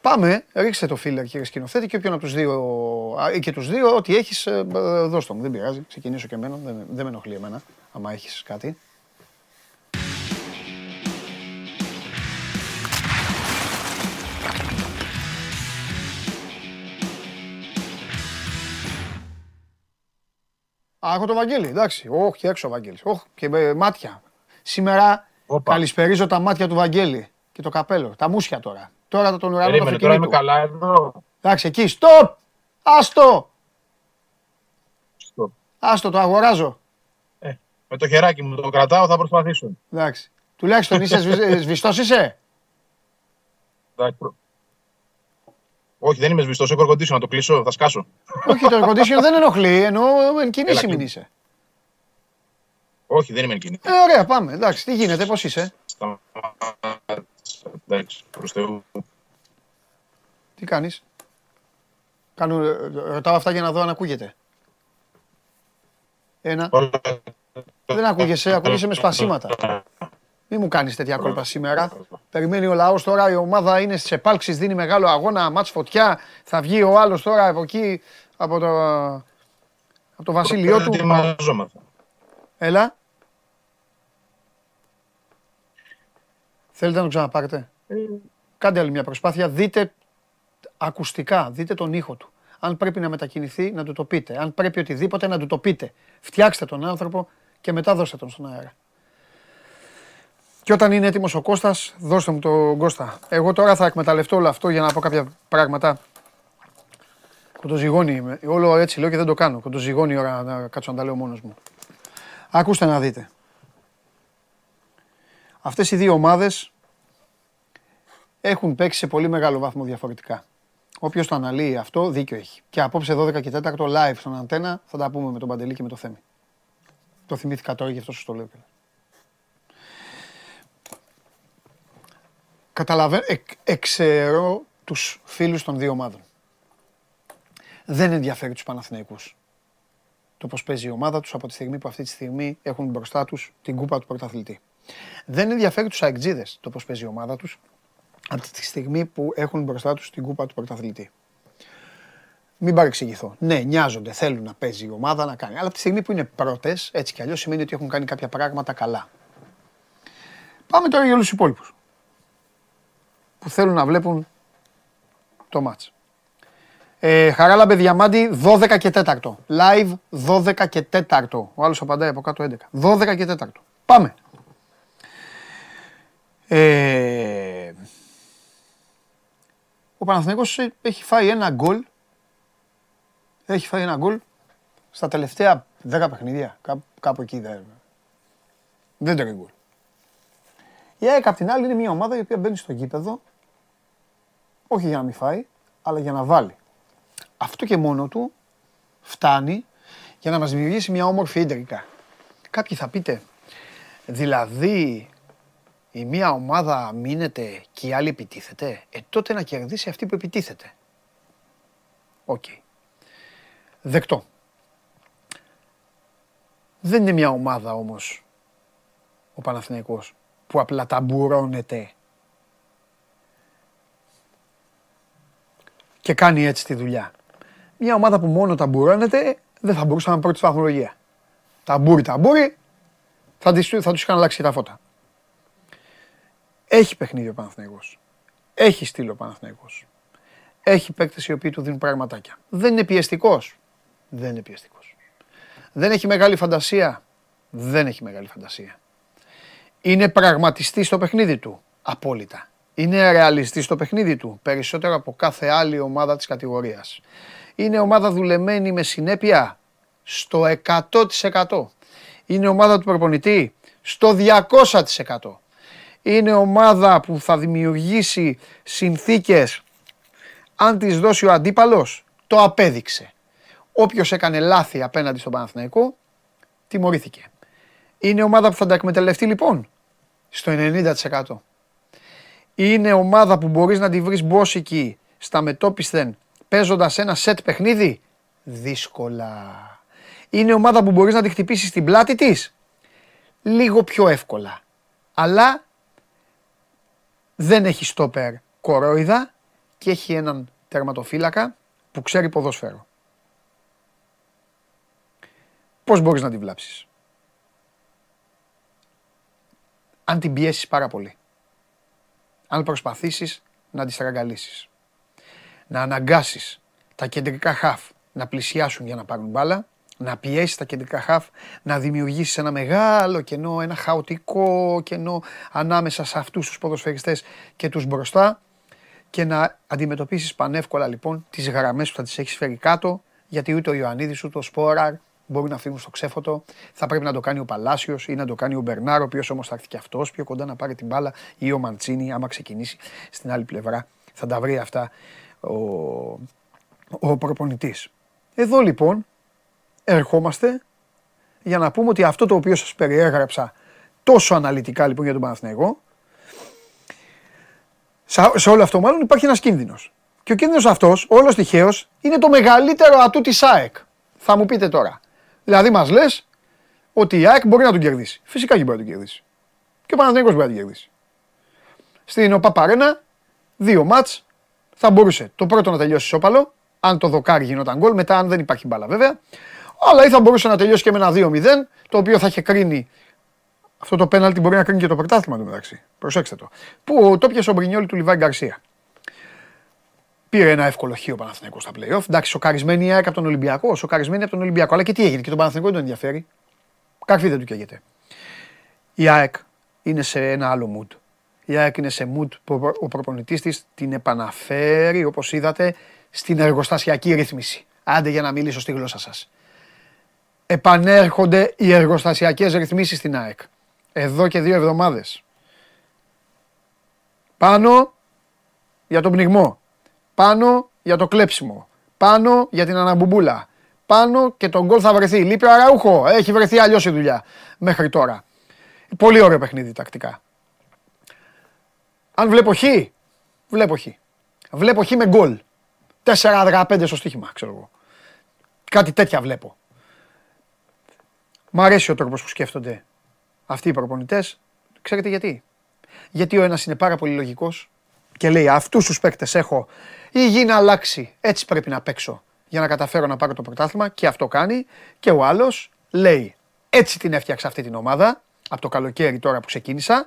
Πάμε, ρίξτε το φίλε κύριε σκηνοθέτη και όποιον από τους δύο, α, ή και τους δύο, ό,τι έχεις, ε, ε, δώσ' το μου, δεν πειράζει, ξεκινήσω και εμένα, δεν, με- δεν με ενοχλεί εμένα, άμα έχεις κάτι. Α, έχω το Βαγγέλη, εντάξει. Όχι, και έξω ο Βαγγέλης. Όχι, και ε, μάτια. Σήμερα Όπα. καλησπερίζω τα μάτια του Βαγγέλη και το καπέλο. Τα μουσια τώρα. Τώρα τα τον ουρανό του Περίμενε, τώρα είμαι αυτοκινήτου. καλά εδώ. Εντάξει, εκεί, stop! Άστο! Στο- Άστο, το αγοράζω. Ε, με το χεράκι μου το κρατάω, θα προσπαθήσω. Εντάξει. Τουλάχιστον είσαι σβη- σβηστός είσαι; Εντάξει, προ- Όχι, δεν είμαι σβηστός. Έχω αir να το κλείσω, θα σκάσω. Όχι, το air condition δεν ενοχλεί, εννοώ εν κινήσει Έλα, μην κλείνει. είσαι. Όχι, δεν είμαι εκείνη. Ε, ωραία, πάμε. Εντάξει, τι γίνεται, πώς είσαι; Σταμάτησα. Εντάξει, προς Θεού. Τι κάνεις; Κάνω, ε, ρωτάω αυτά για να δω αν ακούγεται. Ένα. Όλα- Δεν ακούγεσαι, ακούγεσαι με σπασίματα. Μην μου κάνεις τέτοια κόλπα σήμερα. Περιμένει ο λαός τώρα, η ομάδα είναι στις επάλξεις, δίνει μεγάλο αγώνα, μάτς φωτιά. Θα βγει ο άλλος τώρα από εκεί, από το, από το βασίλειό του. Ετοιμαζόμαστε. Έλα. Θέλετε να το ξαναπάρετε; Κάντε άλλη μια προσπάθεια. Δείτε ακουστικά, δείτε τον ήχο του. Αν πρέπει να μετακινηθεί, να του το πείτε. Αν πρέπει οτιδήποτε, να του το πείτε. Φτιάξτε τον άνθρωπο και μετά δώστε τον στον αέρα. Και όταν είναι έτοιμος ο Κώστας, δώστε μου τον Κώστα. Εγώ τώρα θα εκμεταλλευτώ όλο αυτό για να πω κάποια πράγματα. Κοντοζυγώνει είμαι. Όλο έτσι λέω και δεν το κάνω. Κοντοζυγώνει η ώρα να κάτσω να τα λέω μόνος μου. Ακούστε να δείτε. Αυτές οι δύο ομάδες έχουν παίξει σε πολύ μεγάλο βάθμο διαφορετικά. Όποιος το αναλύει αυτό, δίκιο έχει. Και απόψε 12 και 4 live στον Αντένα θα τα πούμε με τον Παντελή και με το Θέμη. Το θυμήθηκα τώρα γι' αυτό σου το λέω. κιόλας. Καταλαβαίνω, εκ, εξαιρώ τους φίλους των δύο ομάδων. Δεν ενδιαφέρει τους Παναθηναϊκούς το πώς παίζει η ομάδα τους από τη στιγμή που αυτή τη στιγμή έχουν μπροστά τους την κούπα του πρωταθλητή. Δεν ενδιαφέρει τους αεκτζίδες το πώς παίζει η ομάδα τους από τη στιγμή που έχουν μπροστά τους την κούπα του πρωταθλητή. Μην παρεξηγηθώ. Ναι, νοιάζονται, θέλουν να παίζει η ομάδα να κάνει. Αλλά από τη στιγμή που είναι πρώτες, έτσι κι αλλιώς σημαίνει ότι έχουν κάνει κάποια πράγματα καλά. Πάμε τώρα για όλους τους υπόλοιπους. Που θέλουν να βλέπουν το μάτς. Ε, Χαράλαμπε Διαμάντη 12 και 4. Live 12 και 4. Ο άλλος απαντάει από κάτω 11. 12 και 4. Πάμε. Ε, ο Παναθηναϊκός έχει φάει ένα γκολ. Έχει φάει ένα γκολ στα τελευταία 10 παιχνίδια. Κάπου, κάπου εκεί δεν. Δεν τρώει γκολ. Η ΑΕΚ απ' την άλλη είναι μια ομάδα η οποία μπαίνει στο γήπεδο όχι για να μην φάει, αλλά για να βάλει. Αυτό και μόνο του φτάνει για να μας δημιουργήσει μια όμορφη ίντριγκα. Κάποιοι θα πείτε, δηλαδή η μία ομάδα αμύνεται και η άλλη επιτίθεται, ε τότε να κερδίσει αυτή που επιτίθεται. Οκ. Δεκτό. Δεν είναι μια ομάδα όμως ο Παναθηναϊκός που απλά ταμπουρώνεται και κάνει έτσι τη δουλειά. Μια ομάδα που μόνο ταμπουρώνεται δεν θα μπορούσε να είναι πρώτη στη βαθμολογία. Ταμπούρι, ταμπούρι, θα, τις, θα τους είχαν αλλάξει τα φώτα. Έχει παιχνίδι ο Παναθηναϊκός. Έχει στυλ ο Παναθηναϊκός. Έχει παίκτες οι οποίοι του δίνουν πραγματάκια. Δεν είναι πιεστικός. Δεν είναι πιεστικός. Δεν έχει μεγάλη φαντασία. Δεν έχει μεγάλη φαντασία. Είναι πραγματιστής στο παιχνίδι του. Απόλυτα. Είναι ρεαλιστής στο παιχνίδι του. Περισσότερο από κάθε άλλη ομάδα της κατηγορίας. Είναι ομάδα δουλεμένη με συνέπεια; Στο 100%. Είναι ομάδα του προπονητή; Στο 200%. Είναι ομάδα που θα δημιουργήσει συνθήκες; Αν τις δώσει ο αντίπαλος, το απέδειξε. Όποιος έκανε λάθη απέναντι στον Παναθηναϊκό, τιμωρήθηκε. Είναι ομάδα που θα τα εκμεταλλευτεί λοιπόν; Στο 90%. Είναι ομάδα που μπορείς να τη βρεις μπόσικη στα μετόπισθεν παίζοντας ένα σετ παιχνίδι; Δύσκολα. Είναι ομάδα που μπορείς να τη χτυπήσεις στην πλάτη της; Λίγο πιο εύκολα. Αλλά δεν έχει στόπερ κορόιδα και έχει έναν τερματοφύλακα που ξέρει ποδόσφαιρο. Πώς μπορείς να τη βλάψεις; Αν την πιέσεις πάρα πολύ. Αν προσπαθήσεις να τη στραγγαλίσεις. Να αναγκάσεις τα κεντρικά χαφ να πλησιάσουν για να πάρουν μπάλα, να πιέσεις τα κεντρικά χαφ, να δημιουργήσεις ένα μεγάλο κενό, ένα χαοτικό κενό ανάμεσα σε αυτούς τους ποδοσφαιριστές και τους μπροστά και να αντιμετωπίσεις πανεύκολα λοιπόν τις γραμμές που θα τις έχεις φέρει κάτω, γιατί ούτε ο Ιωαννίδης ούτε ο Σπόραρ μπορεί να φύγουν στο ξέφωτο. Θα πρέπει να το κάνει ο Παλάσιος ή να το κάνει ο Μπερνάρο, ο οποίος όμως θα έρθει και αυτός πιο κοντά να πάρει την μπάλα, ή ο Μαντσίνη, άμα ξεκινήσει στην άλλη πλευρά. Θα τα βρει αυτά ο, ο προπονητής. Εδώ λοιπόν ερχόμαστε για να πούμε ότι αυτό το οποίο σας περιέγραψα τόσο αναλυτικά λοιπόν για τον Παναθηναϊκό, σε όλο αυτό μάλλον υπάρχει ένας κίνδυνος. Και ο κίνδυνος αυτός, όλος τυχαίως, είναι το μεγαλύτερο ατού της ΑΕΚ. Θα μου πείτε τώρα. Δηλαδή μας λες ότι η ΑΕΚ μπορεί να τον κερδίσει. Φυσικά και μπορεί να τον κερδίσει. Και ο Παναθηναϊκός μπορεί να τον κερδίσει. Στην ΟΠΑ δύο μάτς, θα μπορούσε το πρώτο να τελειώσει σώπαλο, αν το δοκάρι γινόταν γκολ, μετά αν δεν υπάρχει μπάλα βέβαια. Αλλά ή θα μπορούσε να τελειώσει και με ένα 2-0, το οποίο θα είχε κρίνει. Αυτό το πέναλτι μπορεί να κρίνει και το πρωτάθλημα του μεταξύ. Προσέξτε το. Που το πιασε ο Μπρινιόλη του Λιβάη Γκαρσία. Πήρε ένα εύκολο χείο Παναθηναϊκός στα playoff. Εντάξει, σοκαρισμένη η ΑΕΚ από τον Ολυμπιακό, σοκαρισμένη από τον Ολυμπιακό. Αλλά και τι έγινε, και τον Παναθηναϊκό δεν τον ενδιαφέρει. Καρφί δεν του καίγεται. Η ΑΕΚ είναι σε ένα άλλο mood. Η ΑΕΚ είναι σε mood που ο προπονητής της την επαναφέρει, όπως είδατε, στην εργοστασιακή ρύθμιση. Άντε για να μιλήσω στη γλώσσα σας. Επανέρχονται οι εργοστασιακές ρυθμίσεις στην ΑΕΚ. Εδώ και δύο εβδομάδες. Πάνω για τον πνιγμό. Πάνω για το κλέψιμο. Πάνω για την αναμπουμπούλα. Πάνω και τον γκολ θα βρεθεί. Λείπει ο Αραούχο. Έχει βρεθεί αλλιώς η δουλειά μέχρι τώρα. Πολύ ωραίο παιχνίδι τακτικά. Αν βλέπω χ, βλέπω χ. Βλέπω χ με γκολ. 4-15 στο στοίχημα, ξέρω εγώ. Κάτι τέτοια βλέπω. Μ' αρέσει ο τρόπος που σκέφτονται αυτοί οι προπονητές. Ξέρετε γιατί; Γιατί ο ένας είναι πάρα πολύ λογικός και λέει αυτούς τους παίκτες έχω ή γη να αλλάξει, έτσι πρέπει να παίξω για να καταφέρω να πάρω το πρωτάθλημα και αυτό κάνει. Και ο άλλος λέει έτσι την έφτιαξα αυτή την ομάδα από το καλοκαίρι τώρα που ξεκίνησα,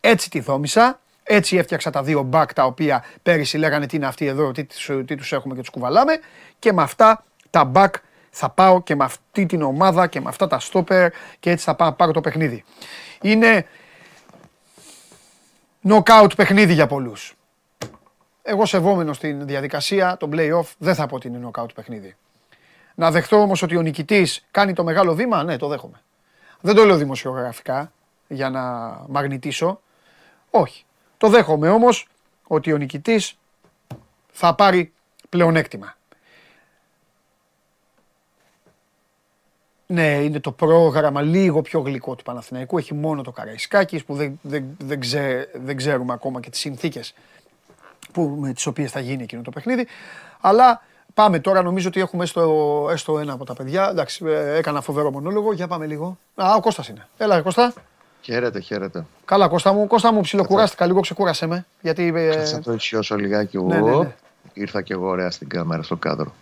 έτσι τη δόμησα, έτσι έφτιαξα τα δύο μπακ τα οποία πέρυσι λέγανε τι είναι αυτοί εδώ, τι, τι τους έχουμε και τους κουβαλάμε και με αυτά τα μπακ θα πάω και με αυτή την ομάδα και με αυτά τα στόπερ και έτσι θα πάω, πάρω το παιχνίδι. Είναι knockout παιχνίδι για πολλούς. Εγώ σεβόμενος στην διαδικασία, το play-off, δεν θα πω ότι είναι knockout παιχνίδι. Να δεχτώ όμως ότι ο νικητής κάνει το μεγάλο βήμα, ναι, το δέχομαι. Δεν το λέω δημοσιογραφικά για να μαγνητήσω. Όχι. Το δέχομαι όμως ότι ο νικητής θα πάρει πλεονέκτημα. Ναι, είναι το πρόγραμμα λίγο πιο γλυκό του Παναθηναϊκού. Έχει μόνο το Καραϊσκάκης που δεν, δεν, δεν, δεν ξέρουμε ακόμα και τις συνθήκες που, με τις οποίες θα γίνει εκείνο το παιχνίδι. Αλλά πάμε τώρα, νομίζω ότι έχουμε έστω, έστω ένα από τα παιδιά. Εντάξει, ε, έκανα φοβερό μονόλογο. Για πάμε λίγο. Α, ο Κώστας είναι. Έλα, Κώστα. Χαίρετε, χαίρετε. Καλά, Κώστα μου. Κώστα μου, ψιλοκουράστηκα λίγο, ξεκούρασε με. Γιατί. Ε... Θα το ισιώσω λιγάκι εγώ. Ναι, ναι, ναι. Ήρθα και εγώ ωραία στην κάμερα, στο κάδρο.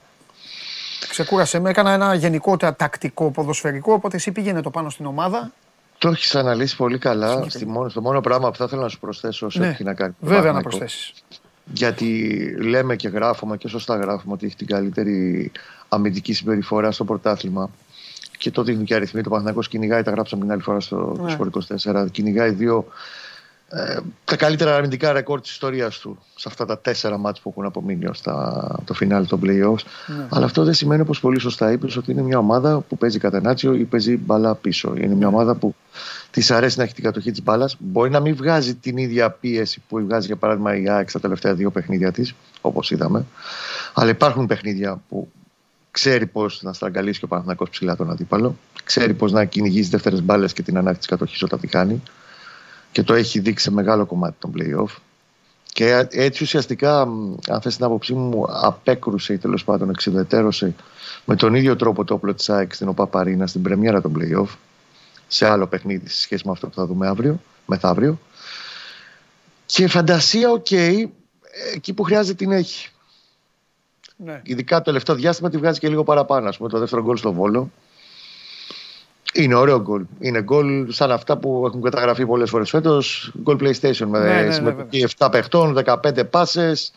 Ξεκούρασε με. Έκανα ένα γενικό τακτικό ποδοσφαιρικό. Οπότε εσύ πήγαινε το πάνω στην ομάδα. Το έχεις αναλύσει πολύ καλά. Στη μόνο, στο μόνο πράγμα που θα ήθελα να σου προσθέσω όσο ναι, έχει να κάνει. Βέβαια να προσθέσεις. Γιατί λέμε και γράφουμε και σωστά γράφουμε ότι έχει την καλύτερη αμυντική συμπεριφορά στο πρωτάθλημα και το δείχνουν και αριθμοί. Το Παναθηναϊκός κυνηγάει, τα γράψαμε την άλλη φορά στο ναι. 24. Κυνηγάει δύο ε, τα καλύτερα αρνητικά ρεκόρ της ιστορίας του σε αυτά τα τέσσερα μάτια που έχουν απομείνει ως το φινάλι των playoffs. Ναι. Αλλά αυτό δεν σημαίνει, όπως πολύ σωστά είπες, ότι είναι μια ομάδα που παίζει κατενάτσιο ή παίζει μπαλά πίσω. Είναι μια ομάδα που της αρέσει να έχει την κατοχή της μπάλας. Μπορεί να μην βγάζει την ίδια πίεση που βγάζει, για παράδειγμα, η ΑΕΚ στα τελευταία δύο παιχνίδια της, όπως είδαμε. Αλλά υπάρχουν παιχνίδια που ξέρει πώς να στραγγαλίσει και ο Παναθυνακό ψηλά τον αντίπαλο. Ξέρει πώς να κυνηγήσει δεύτερες μπάλες και την ανάγκη τη κατοχής όταν τη χάνει. Και το έχει δείξει σε μεγάλο κομμάτι των playoff. Και έτσι ουσιαστικά, μ, αν θες την άποψή μου, απέκρουσε ή τέλος πάντων εξουδετέρωσε με τον ίδιο τρόπο το όπλο της ΑΕΚ στην ΟΠΑΠΑΡΗΝΑ στην πρεμιέρα των playoff σε άλλο παιχνίδι σε σχέση με αυτό που θα δούμε αύριο, μεθαύριο. Και φαντασία, οκ, εκεί που χρειάζεται την έχει. Ναι. Ειδικά το τελευταίο διάστημα τη βγάζει και λίγο παραπάνω. Α πούμε, το δεύτερο γκολ στο Βόλο. Είναι ωραίο γκολ. Είναι γκολ σαν αυτά που έχουν καταγραφεί πολλές φορές φέτος. Γκολ PlayStation με Ναι, ναι, ναι, συμμετοχή 7 παιχτών, 15 πάσες.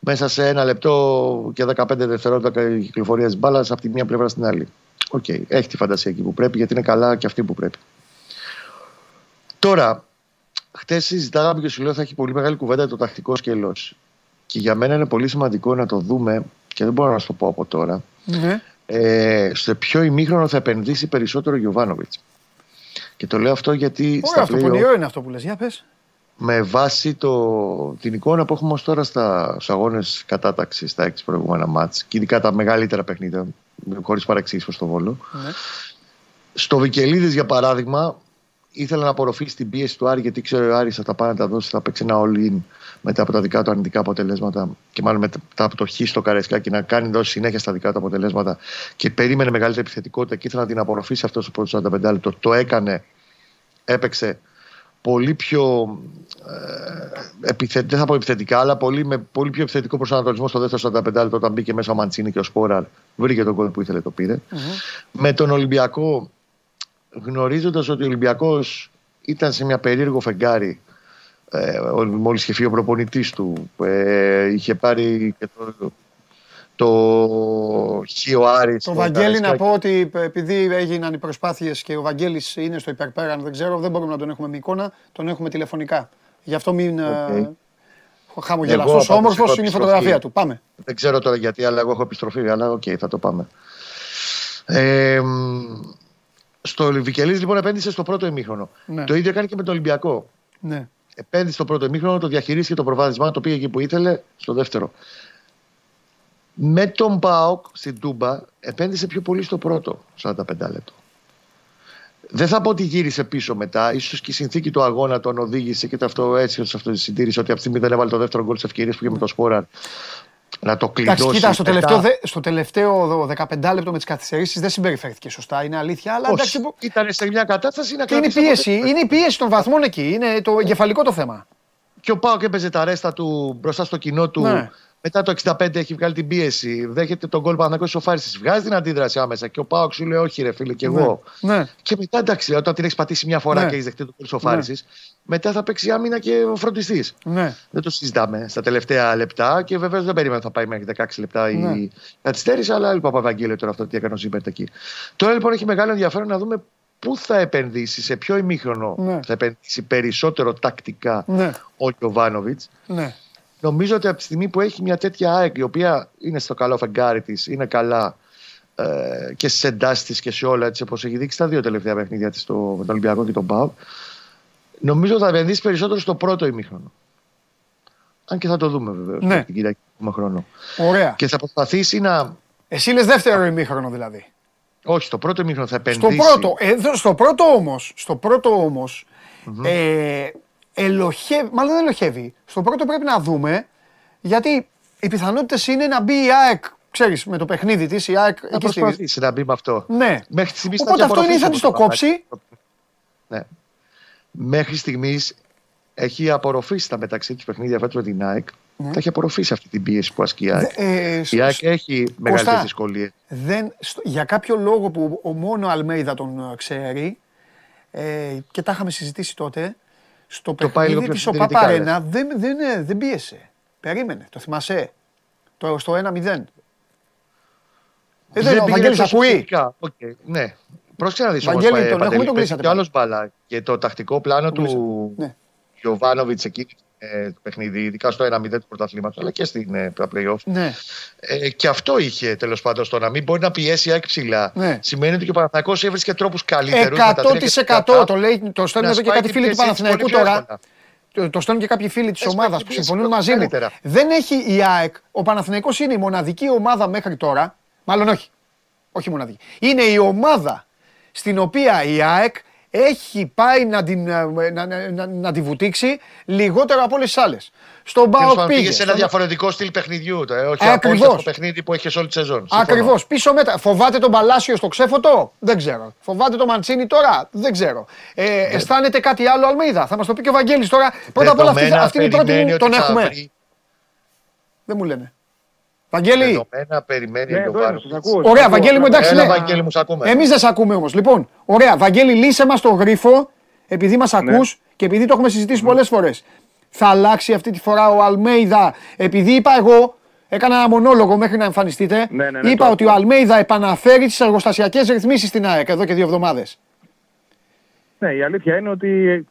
Μέσα σε ένα λεπτό και 15 δευτερόλεπτα κυκλοφορία μπάλας από τη μία πλευρά στην άλλη. Οκ, έχει τη φαντασία εκεί που πρέπει γιατί είναι καλά και αυτή που πρέπει. Τώρα, χτες συζητάγαμε και σου λέω θα έχει πολύ μεγάλη κουβέντα το τακτικό σκέλο. Και για μένα είναι πολύ σημαντικό να το δούμε και δεν μπορώ να σου το πω από τώρα. Ναι. Ε, σε ποιο ημίχρονο θα επενδύσει περισσότερο ο Γιωβάνοβιτς. Και το λέω αυτό γιατί Ωραία, στα αυτό play-off, πονηρό είναι αυτό που λες. Για πες. με βάση το, την εικόνα που έχουμε ως τώρα στα, στους αγώνες κατάταξης στα έξι προηγούμενα μάτς και ειδικά τα μεγαλύτερα παιχνίδια χωρίς παρεξήγηση προς το Βόλο Ναι. στο Βικελίδης για παράδειγμα ήθελα να απορροφήσει την πίεση του Άρη γιατί ξέρω ο Άρης θα τα πάει να τα δώσει θα παίξει ένα all-in μετά από τα δικά του αρνητικά αποτελέσματα και μάλλον μετά από το χ στο Καρεσκάκι να κάνει δώσει συνέχεια στα δικά του αποτελέσματα και περίμενε μεγαλύτερη επιθετικότητα και ήθελα να την απορροφήσει αυτός στο πρώτος 45 λεπτό. Το έκανε, έπαιξε πολύ πιο ε, επιθε... δεν θα πω επιθετικά, αλλά πολύ, με πολύ πιο επιθετικό προσανατολισμό στο δεύτερο 45 λεπτό όταν μπήκε μέσα ο Μαντσίνη και ο Σπόραρ. Βρήκε τον κόλπο που ήθελε, το πηρε Με τον Ολυμπιακό, γνωρίζοντας ότι ο Ολυμπιακός ήταν σε μια περίεργο φεγγάρι. Ε, Μόλις είχε φύγει ο προπονητής του, ε, είχε πάρει και το, το χ ο Άρης, Το ο Βαγγέλη να Καραϊσκάκης. πω ότι επειδή έγιναν οι προσπάθειες και ο Βαγγέλης είναι στο υπερπέραν, δεν ξέρω, δεν μπορούμε να τον έχουμε με εικόνα, τον έχουμε τηλεφωνικά. Γι' αυτό μην Οκ. okay. χαμογελαστός, Εγώ, όμορφος πάντως, είναι η έχω φωτογραφία επιστροφή. του. Πάμε. Δεν ξέρω τώρα γιατί, αλλά εγώ έχω επιστροφή. Αλλά οκ, θα το πάμε. Ε, μ, στο Βικελίδη λοιπόν επένδυσε στο πρώτο ημίχρονο. Ναι. Το ίδιο έκανε και με τον Ολυμπιακό. Ναι. Επένδυσε στο πρώτο ημίχρονο, το διαχειρίστηκε το προβάδισμα, το πήγε εκεί που ήθελε στο δεύτερο. Με τον ΠΑΟΚ στην Τούμπα επένδυσε πιο πολύ στο πρώτο 45 λεπτό. Δεν θα πω ότι γύρισε πίσω μετά. ίσως και η συνθήκη του αγώνα τον οδήγησε και το αυτό έτσι σε αυτό συντήρησε ότι αυτή τη στιγμή δεν έβαλε το δεύτερο γκολ της ευκαιρίας που είχε με το Σπόραρ να το κλειδώσει. Εντάξει, κοίτα, στο μετά. τελευταίο, δε- στο τελευταίο 15 λεπτό με τις καθυστερήσεις δεν συμπεριφέρθηκε σωστά, είναι αλήθεια, αλλά εντάξει, Όχι, ήταν σε μια κατάσταση να είναι η κρατήσει πίεση, αποτέλεσμα. είναι η πίεση των βαθμών εκεί, είναι το εγκεφαλικό το θέμα. Και ο Πάοκ έπαιζε τα ρέστα του μπροστά στο κοινό του. Ναι. Μετά το 65 έχει βγάλει την πίεση. Δέχεται τον γκολ Παναγό Σοφάρισης. Βγάζει την αντίδραση άμεσα. Και ο Πάοκ σου λέει: Όχι, ρε φίλε, και εγώ. Ναι. Και μετά εντάξει, όταν την έχεις πατήσει μια φορά Ναι. και έχεις δεχτεί τον γκολ Σοφάρισης, μετά θα παίξει άμυνα και φροντιστής. Ναι. Δεν το συζητάμε στα τελευταία λεπτά και βεβαίως δεν περίμενα θα πάει μέχρι 16 λεπτά Ναι. η καθυστέρηση, αλλά η Παπαβαγγέλιο τώρα αυτό τι έκανε ο Ζήμπερτ εκεί. Τώρα λοιπόν έχει μεγάλο ενδιαφέρον να δούμε πού θα επενδύσει, σε ποιο ημίχρονο Ναι. θα επενδύσει περισσότερο τακτικά Ναι. ο Γιωβάνοβιτς. Ναι. Νομίζω ότι από τη στιγμή που έχει μια τέτοια ΑΕΚ η οποία είναι στο καλό φεγγάρι της, είναι καλά ε, και στι εντάσει της και σε όλα έτσι όπως έχει δείξει τα δύο τελευταία παιχνίδια της, με τον Ολυμπιακό και τον ΠΑΟ, νομίζω θα επενδύσει περισσότερο στο πρώτο ημίχρονο. Αν και θα το δούμε βεβαίως Ναι. την Κυριακή που έχουμε χρόνο. Ωραία. Και θα προσπαθήσει να. Εσύ λες δεύτερο ημίχρονο δηλαδή. Όχι, στο πρώτο ημίχρονο θα Στο επενδύσει. πρώτο, εδώ, στο πρώτο όμως, στο πρώτο όμως, ε, ελοχεύει, μάλλον δεν ελοχεύει. Στο πρώτο πρέπει να δούμε, γιατί οι πιθανότητες είναι να μπει η ΑΕΚ, ξέρεις, με το παιχνίδι της, η ΑΕΚ Να εκεί στη... προσπαθήσει να μπει με αυτό. Ναι. Μέχρι στιγμή Οπότε αυτό είναι ή θα της το κόψει, Ναι. Μέχρι στιγμής έχει απορροφήσει τα μεταξύ τους παιχνίδια φέτος με την ΑΕΚ. Θα έχει απορροφήσει αυτή την πίεση που ασκεί η ΑΕΚ. ε, η ΑΕΚ έχει μεγαλύτερε δυσκολίες. δεν, στο- για κάποιο λόγο που ο μόνο Αλμέιδα τον ε, ξέρει ε, και τα είχαμε συζητήσει τότε, στο Το πάει λίγο παιχνίδι πιο της ο συντηρητικά, Παπαρένα δεν, δεν, ε, δεν πίεσε. Περίμενε, το θυμάσαι; Το, στο 1-0. Ε, δεν, ο Βαγγέλης ακούει. Οκ, Ναι. Πρόσεχε να δεις Βαγγέλη, όμως, τον Παντελή, έχουμε, τον παίζει κλείσατε κι άλλος μπάλα. Και το τακτικό πλάνο κλείσατε. του Ναι. Γιωβάνοβιτς εκεί ε, το παιχνίδι, ειδικά στο 1-0 του πρωταθλήματος, αλλά και στην ε, τα play-off. Ναι. Ε, και αυτό είχε τέλος πάντων στο να μην μπορεί να πιέσει η ΑΕΚ ψηλά. Ναι. Σημαίνει ότι και ο Παναθηναϊκός έβρισκε τρόπους καλύτερους. 100% το, λέει, το στέλνουν εδώ και κάτι φίλοι του Παναθηναϊκού τώρα. Το, το στέλνουν και κάποιοι φίλοι της Έσπαγε ομάδας την που πίεση συμφωνούν πολύ μαζί μου. καλύτερα. Δεν έχει η ΑΕΚ. Ο Παναθηναϊκός είναι η μοναδική ομάδα μέχρι τώρα. Μάλλον όχι. Όχι μοναδική. Είναι η ομάδα στην οποία η ΑΕΚ έχει πάει να την, ε, να, να, να, να τη βουτήξει λιγότερο από όλες τις άλλες. Στον Τέλος Πάοκ πάντων, πήγε. πήγε σε ένα στον- διαφορετικό στυλ παιχνιδιού. το, ε, Όχι Ε, απόλυτα ακριβώς. το παιχνίδι που έχει όλη τη σεζόν. Συμφωνώ. Ακριβώς. Πίσω μέτρα. Φοβάται τον Παλάσιο στο ξέφωτο; Δεν ξέρω. Φοβάται τον Μαντσίνη τώρα; Δεν ξέρω. Ε, αισθάνεται κάτι άλλο Αλμίδα. Θα μας το πει και ο Βαγγέλης τώρα. Πρώτα απ' όλα αυτή, Δεδομένα αυτή είναι η πρώτη περιμένει μου. ότι Τον θα έχουμε. βρει- Δεν μου λένε. Βαγγέλη. Δεδομένα περιμένει Ναι, ο εδώ είμαι, Γιωβάνοβιτς. σας ακούω. Ωραία, σας ακούω. Βαγγέλη μου, εντάξει. Έλα, ναι. Βαγγέλη μου, σ' ακούμε. Εμείς δεν σε ακούμε όμως. Λοιπόν, ωραία, Βαγγέλη, λύσε μας το γρίφο, επειδή μας Ναι. ακούς και επειδή το έχουμε συζητήσει πολλές φορές. Θα αλλάξει αυτή τη φορά ο Αλμέιδα, επειδή είπα εγώ, έκανα ένα μονόλογο μέχρι να εμφανιστείτε. Ναι, ναι, ναι, είπα το ότι ο άκουσα. Αλμέιδα επαναφέρει τις εργοστασιακές ρυθμίσεις στην ΑΕΚ εδώ και δύο εβδομάδες. Ναι, η αλήθεια είναι ότι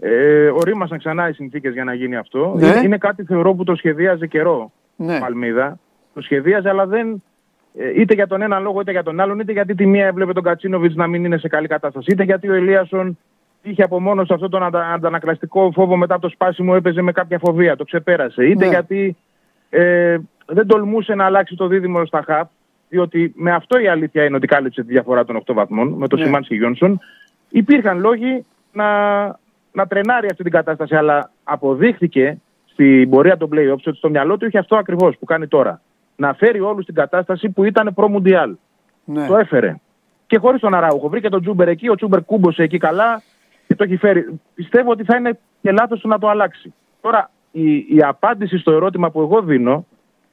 ε, ορίμασαν ξανά οι συνθήκες για να γίνει αυτό. Ναι. Είναι, είναι κάτι θεωρώ που το σχεδίαζε καιρό Ναι. ο Αλμίδα. Το σχεδίαζε, αλλά δεν. ε, είτε για τον έναν λόγο είτε για τον άλλον, είτε γιατί τη μία έβλεπε τον Κατσίνοβιτς να μην είναι σε καλή κατάσταση, είτε γιατί ο Ελίασον είχε από μόνος σε αυτόν τον αντα, αντανακλαστικό φόβο μετά από το σπάσιμο, έπαιζε με κάποια φοβία, το ξεπέρασε. Είτε Ναι. γιατί ε, δεν τολμούσε να αλλάξει το δίδυμο στα χαπ, διότι με αυτό η αλήθεια είναι ότι κάλυψε τη διαφορά των 8 βαθμών, με τον Ναι. Σιμάνσκι Γιόνσον. Υπήρχαν λόγοι να, να τρενάρει αυτή την κατάσταση, αλλά αποδείχθηκε στην πορεία των playoffs ότι στο μυαλό του είχε αυτό ακριβώς που κάνει τώρα. Να φέρει όλους στην κατάσταση που ήταν προ-Μουντιάλ. Ναι. Το έφερε. Και χωρίς τον Αράουχο. Βρήκε τον Τσούμπερ εκεί, ο Τσούμπερ κούμπωσε εκεί καλά και το έχει φέρει. Πιστεύω ότι θα είναι και λάθος του να το αλλάξει. Τώρα, η, η απάντηση στο ερώτημα που εγώ δίνω,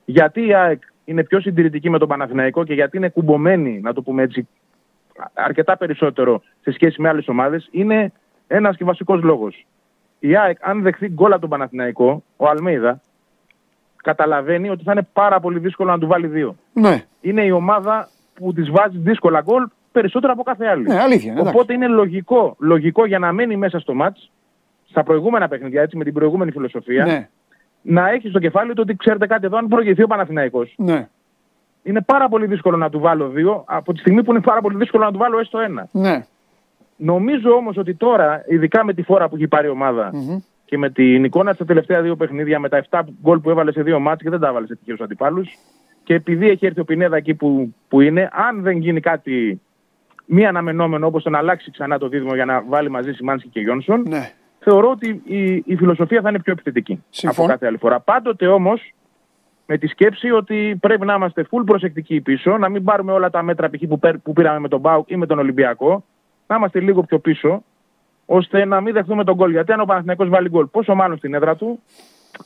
γιατί η ΑΕΚ είναι πιο συντηρητική με τον Παναθηναϊκό και γιατί είναι κουμπωμένη, να το πούμε έτσι, αρκετά περισσότερο σε σχέση με άλλες ομάδες, είναι ένας και βασικός λόγος. Η ΑΕΚ, αν δεχθεί γκολ από τον Παναθηναϊκό, ο Αλμέιδα καταλαβαίνει ότι θα είναι πάρα πολύ δύσκολο να του βάλει δύο. Ναι, Είναι η ομάδα που της βάζει δύσκολα γκολ περισσότερο από κάθε άλλη. ναι, αλήθεια. είναι, εντάξει. Οπότε είναι λογικό, λογικό για να μένει μέσα στο μάτς, στα προηγούμενα παιχνίδια, έτσι, με την προηγούμενη φιλοσοφία, Ναι, να έχει στο κεφάλι του ότι ξέρετε κάτι εδώ, αν προηγηθεί ο Παναθηναϊκός, ναι, είναι πάρα πολύ δύσκολο να του βάλω δύο, από τη στιγμή που είναι πάρα πολύ δύσκολο να του βάλω έστω ένα. ναι. Νομίζω όμως ότι τώρα, ειδικά με τη φόρα που έχει πάρει η ομάδα Μμμ. Και με την εικόνα στα τελευταία δύο παιχνίδια, με τα 7 γκολ που έβαλε σε δύο μάτς και δεν τα έβαλε σε τυχαίου αντιπάλους, και επειδή έχει έρθει ο Πινέδα εκεί που, που είναι, αν δεν γίνει κάτι μη αναμενόμενο όπως το να αλλάξει ξανά το δίδυμο για να βάλει μαζί Σιμάνσκι και Γιόνσον, ναι. θεωρώ ότι η, η φιλοσοφία θα είναι πιο επιθετική Συμφωνώ. από κάθε άλλη φορά. Πάντοτε όμως με τη σκέψη ότι πρέπει να είμαστε full προσεκτικοί πίσω, να μην πάρουμε όλα τα μέτρα π.χ. που, πέρ- που πήραμε με τον Μπάουκ ή με τον Ολυμπιακό, να είμαστε λίγο πιο πίσω, ώστε να μην δεχτούμε τον γκολ. Γιατί αν ο Παναθηναϊκός βάλει γκολ, πόσο μάλλον στην έδρα του,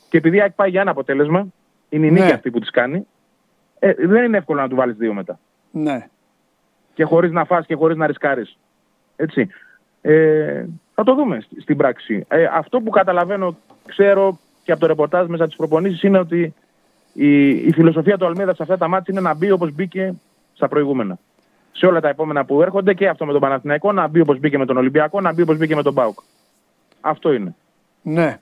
και επειδή η ΑΕΚ πάει για ένα αποτέλεσμα, είναι η νίκη Ναι. αυτή που της κάνει, ε, δεν είναι εύκολο να του βάλεις δύο μετά. ναι. Και χωρίς να φας και χωρίς να ρισκάρεις. Έτσι. Ε, θα το δούμε στη- στην πράξη. Ε, αυτό που καταλαβαίνω, ξέρω και από το ρεπορτάζ μέσα τι προπονήσεις είναι ότι η, η φιλοσοφία του Αλμίδας σε αυτά τα μάτια είναι να μπει όπως μπήκε στα προηγούμενα. Σε όλα τα επόμενα που έρχονται και αυτό με τον Παναθηναϊκό, να μπει όπως μπήκε με τον Ολυμπιακό, να μπει όπως μπήκε με τον Μπάουκ. Αυτό είναι. Ναι.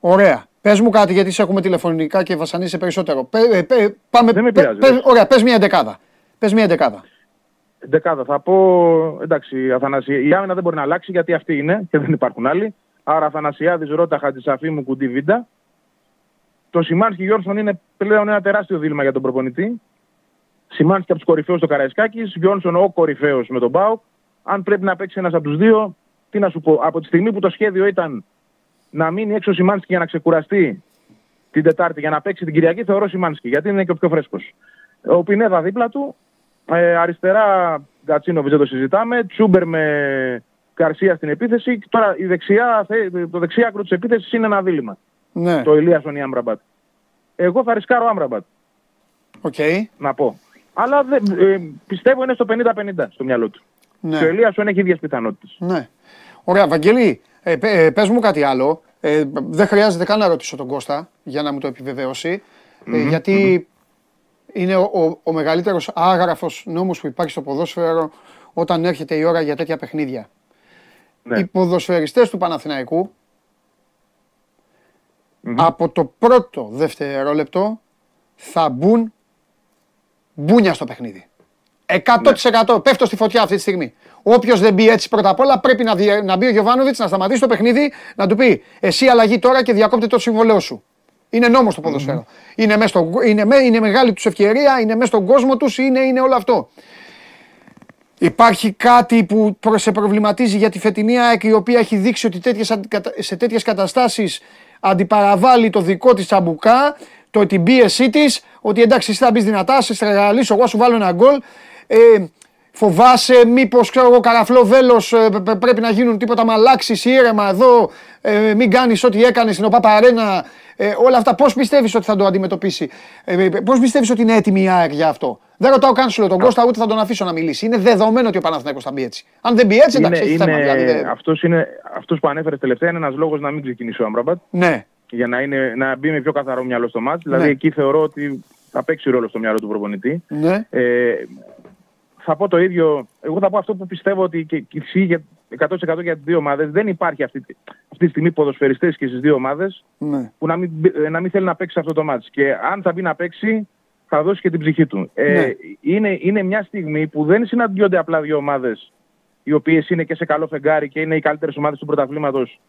Ωραία. Πες μου κάτι γιατί σε έχουμε τηλεφωνικά και βασανίσαι περισσότερο. Πε, ε, πε, πάμε, Δεν με πε- πειράζει, πες- δεν. ωραία, πες μια δεκάδα. Πες μια δεκάδα. Δεκάδα. Θα πω, εντάξει, Αθανασία, η άμυνα δεν μπορεί να αλλάξει γιατί αυτή είναι και δεν υπάρχουν άλλοι. Άρα Αθανασιάδης, Ρώτα, Χατζησαφή μου, Κουντή, Βίντα. Το Σιμάνσκι Γιόρσον είναι πλέον ένα τεράστιο δίλημα για τον προπονητή. Σιμάνσκι από τους κορυφαίους στο Καραϊσκάκης, Γιόνσον ο κορυφαίος με τον Μπάουκ. Αν πρέπει να παίξει ένας από τους δύο, τι να σου πω. Από τη στιγμή που το σχέδιο ήταν να μείνει έξω ο Σιμάνσκι για να ξεκουραστεί την Τετάρτη για να παίξει την Κυριακή, θεωρώ Σιμάνσκι γιατί είναι και ο πιο φρέσκος. Ο Πινέδα δίπλα του, ε, αριστερά Γκατσίνοβιτς δεν το συζητάμε. Τσούμπερ με Γκαρσία στην επίθεση. Τώρα η δεξιά, θε- το δεξιά άκρο της επίθεσης είναι ένα δίλημμα. Ναι. Το Ηλίασον ή Άμραμπατ. Εγώ θα ρισκάρω Άμραμπατ, Οκ. να πω. Αλλά δεν- ε, πιστεύω είναι στο 50-50 στο μυαλό του. Ναι. Και ο Ηλίασον έχει ίδιες πιθανότητες. Ναι. Ωραία, Βαγγέλη, ε, πε- ε, πες μου κάτι άλλο. Ε, δεν χρειάζεται καν να ρωτήσω τον Κώστα για να μου το επιβεβαιώσει. Ε, γιατί είναι ο, ο, ο μεγαλύτερος άγραφος νόμος που υπάρχει στο ποδόσφαιρο όταν έρχεται η ώρα για τέτοια παιχνίδια. Ναι. Οι ποδοσφαιριστές του Παναθηναϊκού από το πρώτο δευτερόλεπτο θα μπουν μπούνια στο παιχνίδι. 100% πέφτω στη φωτιά αυτή τη στιγμή. Όποιος δεν μπει έτσι πρώτα απ' όλα πρέπει να, διε- να μπει ο Γιωβάνοβιτς να σταματήσει το παιχνίδι, να του πει Εσύ αλλαγή τώρα και διακόπτε το συμβολέο σου. Είναι νόμος το ποδοσφαιρο Είναι, μες στο, είναι, με- είναι μεγάλη τους ευκαιρία, είναι μέσα στον κόσμο τους, είναι, είναι όλο αυτό. Υπάρχει κάτι που προ- σε προβληματίζει για τη φετινή ΑΕΚ η οποία έχει δείξει ότι τέτοιες, αντικατα- σε τέτοιες καταστάσεις αντιπαραβάλλει το δικό της τσαμπουκά, το την πίεσή της, ότι εντάξει εσύ θα μπεις δυνατά, σε στραγαλίσω, εγώ σου βάλω ένα γκολ. Ε, φοβάσαι μήπως ξέρω εγώ καραφλό βέλος ε, π- π- πρέπει να γίνουν τίποτα με αλλάξεις ήρεμα εδώ, ε, μην κάνεις ό,τι έκανες στην ΟΠΑ Παρένα, ε, όλα αυτά πώς πιστεύεις ότι θα το αντιμετωπίσει, ε, πώς πιστεύεις ότι είναι έτοιμη η ΑΕΚ για αυτό; Δεν ρωτάω καν σου λέω τον Κώστα, ούτε θα τον αφήσω να μιλήσει. Είναι δεδομένο ότι ο Παναθηναϊκός θα μπει έτσι. Αν δεν μπει έτσι, εντάξει, έχει θέμα. Δηλαδή, δεν- αυτός, είναι, αυτός που ανέφερες τελευταία είναι ένας λόγος να μην ξεκινήσει ο Άμπραμπατ. Ναι, για να, είναι, να μπει με πιο καθαρό μυαλό στο μάτς. Δηλαδή Ναι. εκεί θεωρώ ότι θα παίξει ρόλο στο μυαλό του προπονητή. ναι, Ε, θα πω το ίδιο. Εγώ θα πω αυτό που πιστεύω ότι και, και ισχύει για 100% για τις δύο ομάδες. Δεν υπάρχει αυτή, αυτή τη στιγμή ποδοσφαιριστές και στις δύο ομάδες ναι. που να μην, μπει- ε, να μην θέλει να παίξει αυτό το μάτς. Και αν θα μπει να παίξει, θα δώσει και την ψυχή του. Ε, Ναι. είναι, είναι μια στιγμή που δεν συναντιόνται απλά δύο ομάδες οι οποίες είναι και σε καλό φεγγάρι και είναι οι καλύτερες ομάδες του πρωταθλήματος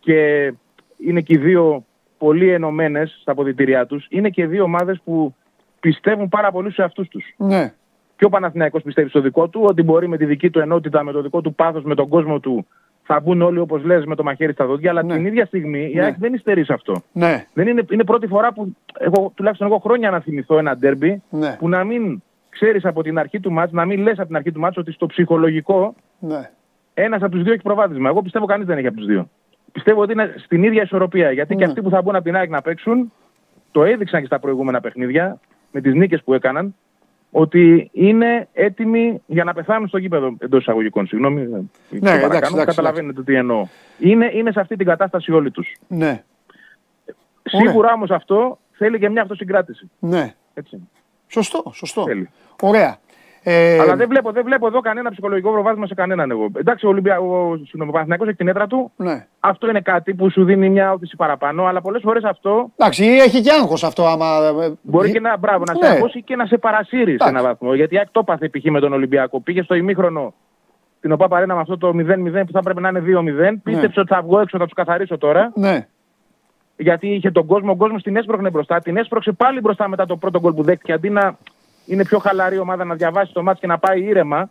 και είναι και οι δύο πολύ ενωμένες στα αποδητήριά τους. Είναι και δύο ομάδες που πιστεύουν πάρα πολύ σε αυτού τους. ναι. Και ο Παναθηναϊκός πιστεύει στο δικό του, ότι μπορεί με τη δική του ενότητα, με το δικό του πάθος, με τον κόσμο του, θα μπουν όλοι όπως λες με το μαχαίρι στα δόντια. Αλλά Ναι. την ίδια στιγμή η Ναι. ΑΕΚ δεν υστερεί σε αυτό. ναι. Δεν είναι, είναι πρώτη φορά που εγώ, τουλάχιστον εγώ χρόνια να θυμηθώ ένα ντέρμπι Ναι. που να μην ξέρεις από την αρχή του μάτς, να μην λες από την αρχή του μάτς ότι στο ψυχολογικό ναι. ένας από τους δύο έχει προβάδισμα. Εγώ πιστεύω κανείς δεν έχει από τους δύο. Πιστεύω ότι είναι στην ίδια ισορροπία. Γιατί και Ναι. αυτοί που θα μπουν από την ΑΕΚ να παίξουν, το έδειξαν και στα προηγούμενα παιχνίδια, με τις νίκες που έκαναν, ότι είναι έτοιμοι για να πεθάνουν στο γήπεδο εντός εισαγωγικών. Συγγνώμη, ε, το εντάξει, παρακάνω, εντάξει, καταλαβαίνετε τι εννοώ. Είναι, είναι σε αυτή την κατάσταση όλοι τους. ναι. Σίγουρα όμως αυτό θέλει και μια αυτοσυγκράτηση. ναι. Έτσι. Σωστό, σωστό. Θέλει. Ωραία. Ε, Αλλά δεν βλέπω, δεν βλέπω εδώ κανένα ψυχολογικό προβάδισμα σε κανέναν εγώ. Εντάξει, ο, Ολυμπια... ο, συγγνώμη, ο Παναθηναϊκός έχει την έδρα του. ναι. Αυτό είναι κάτι που σου δίνει μια όθηση παραπάνω, αλλά πολλές φορές αυτό Εντάξει, έχει και άγχος αυτό άμα... ε, μπορεί και να, μπράβο, να σε Ναι. αγχώσει και να σε παρασύρει σε Εντάξει. έναν βαθμό. Γιατί η ΑΕΚ το έπαθε π.χ. με τον Ολυμπιακό. Πήγε στο ημίχρονο την ΟΠΑ Παρένα με αυτό το 0-0 που θα έπρεπε να είναι 2-0. Πίστεψε ότι θα βγω έξω, θα τους καθαρίσω τώρα. Ναι, Γιατί είχε τον κόσμο, ο κόσμος την έσπρωχνε μπροστά. Την έσπρωξε πάλι μπροστά μετά το πρώτο γκολ που δέχτηκε. Αντί να είναι πιο χαλαρή η ομάδα να διαβάσει το μάτς και να πάει ήρεμα,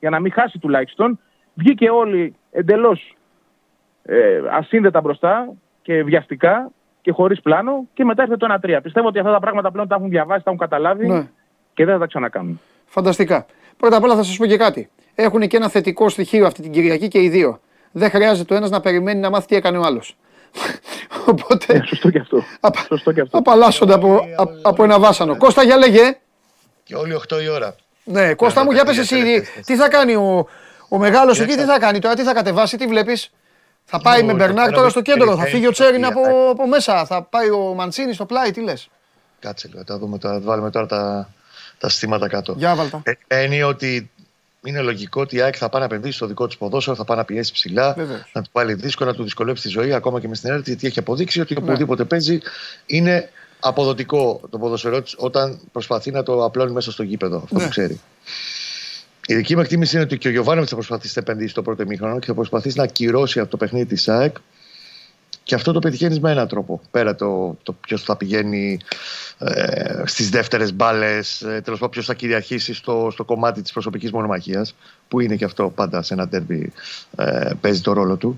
για να μην χάσει τουλάχιστον, βγήκε όλοι εντελώς ε, ασύνδετα μπροστά και βιαστικά και χωρίς πλάνο και μετά ήρθε το 1-3. Πιστεύω ότι αυτά τα πράγματα πλέον τα έχουν διαβάσει, τα έχουν καταλάβει ναι. και δεν θα τα ξανακάνουν. Φανταστικά. Πρώτα απ' όλα θα σας πω και κάτι. Έχουν και ένα θετικό στοιχείο αυτή την Κυριακή και οι δύο. Δεν χρειάζεται ο ένας να περιμένει να μάθει τι έκανε ο άλλος. Οπότε Ε, σωστό και αυτό. απα- Σωστό και αυτό. απαλλάσσονται από, α- από ένα βάσανο. Κώστα για λέγε. Και όλοι 8 η ώρα. Ναι, Κώστα μου, για πες εσύ, τι θα κάνει ο, ο μεγάλος εκεί, τι θα κάνει τώρα, τι θα κατεβάσει, τι βλέπεις; Θα πάει με το Μπερνάρ πέρα τώρα με στο την κέντρο, θα περιφέρεια φύγει ο Τσέριν της από, Σοφία. από μέσα, θα πάει ο Μαντσίνη στο πλάι, τι λες; Κάτσε λίγο, τα δούμε τώρα, βάλουμε τώρα τα, τα συστήματα κάτω. Για βάλτα. Ε, είναι ότι είναι λογικό ότι η ΑΕΚ θα πάει να επενδύσει στο δικό της ποδόσφαιρο, θα πάει να πιέσει ψηλά, Βεβαίως. να του βάλει δύσκολο, να του δυσκολέψει τη ζωή ακόμα και μες στην έρευνα, γιατί έχει αποδείξει Ναι. ότι οπουδήποτε παίζει είναι αποδοτικό το ποδοσφαιρό της όταν προσπαθεί να το απλώνει μέσα στο γήπεδο. Αυτό Ναι. που ξέρει. Η δική μου εκτίμηση είναι ότι και ο Γιωβάνοβιτς θα προσπαθήσει να επενδύσει το πρώτο ημίχρονο και θα προσπαθήσει να ακυρώσει από το παιχνίδι της ΑΕΚ. Και αυτό το πετυχαίνεις με έναν τρόπο. Πέρα το, το ποιος θα πηγαίνει ε, στις δεύτερες μπάλες, ε, τέλος πάντων ποιος θα κυριαρχήσει στο, στο κομμάτι της προσωπικής μονομαχίας, που είναι και αυτό πάντα σε ένα τέρμπι ε, παίζει το ρόλο του.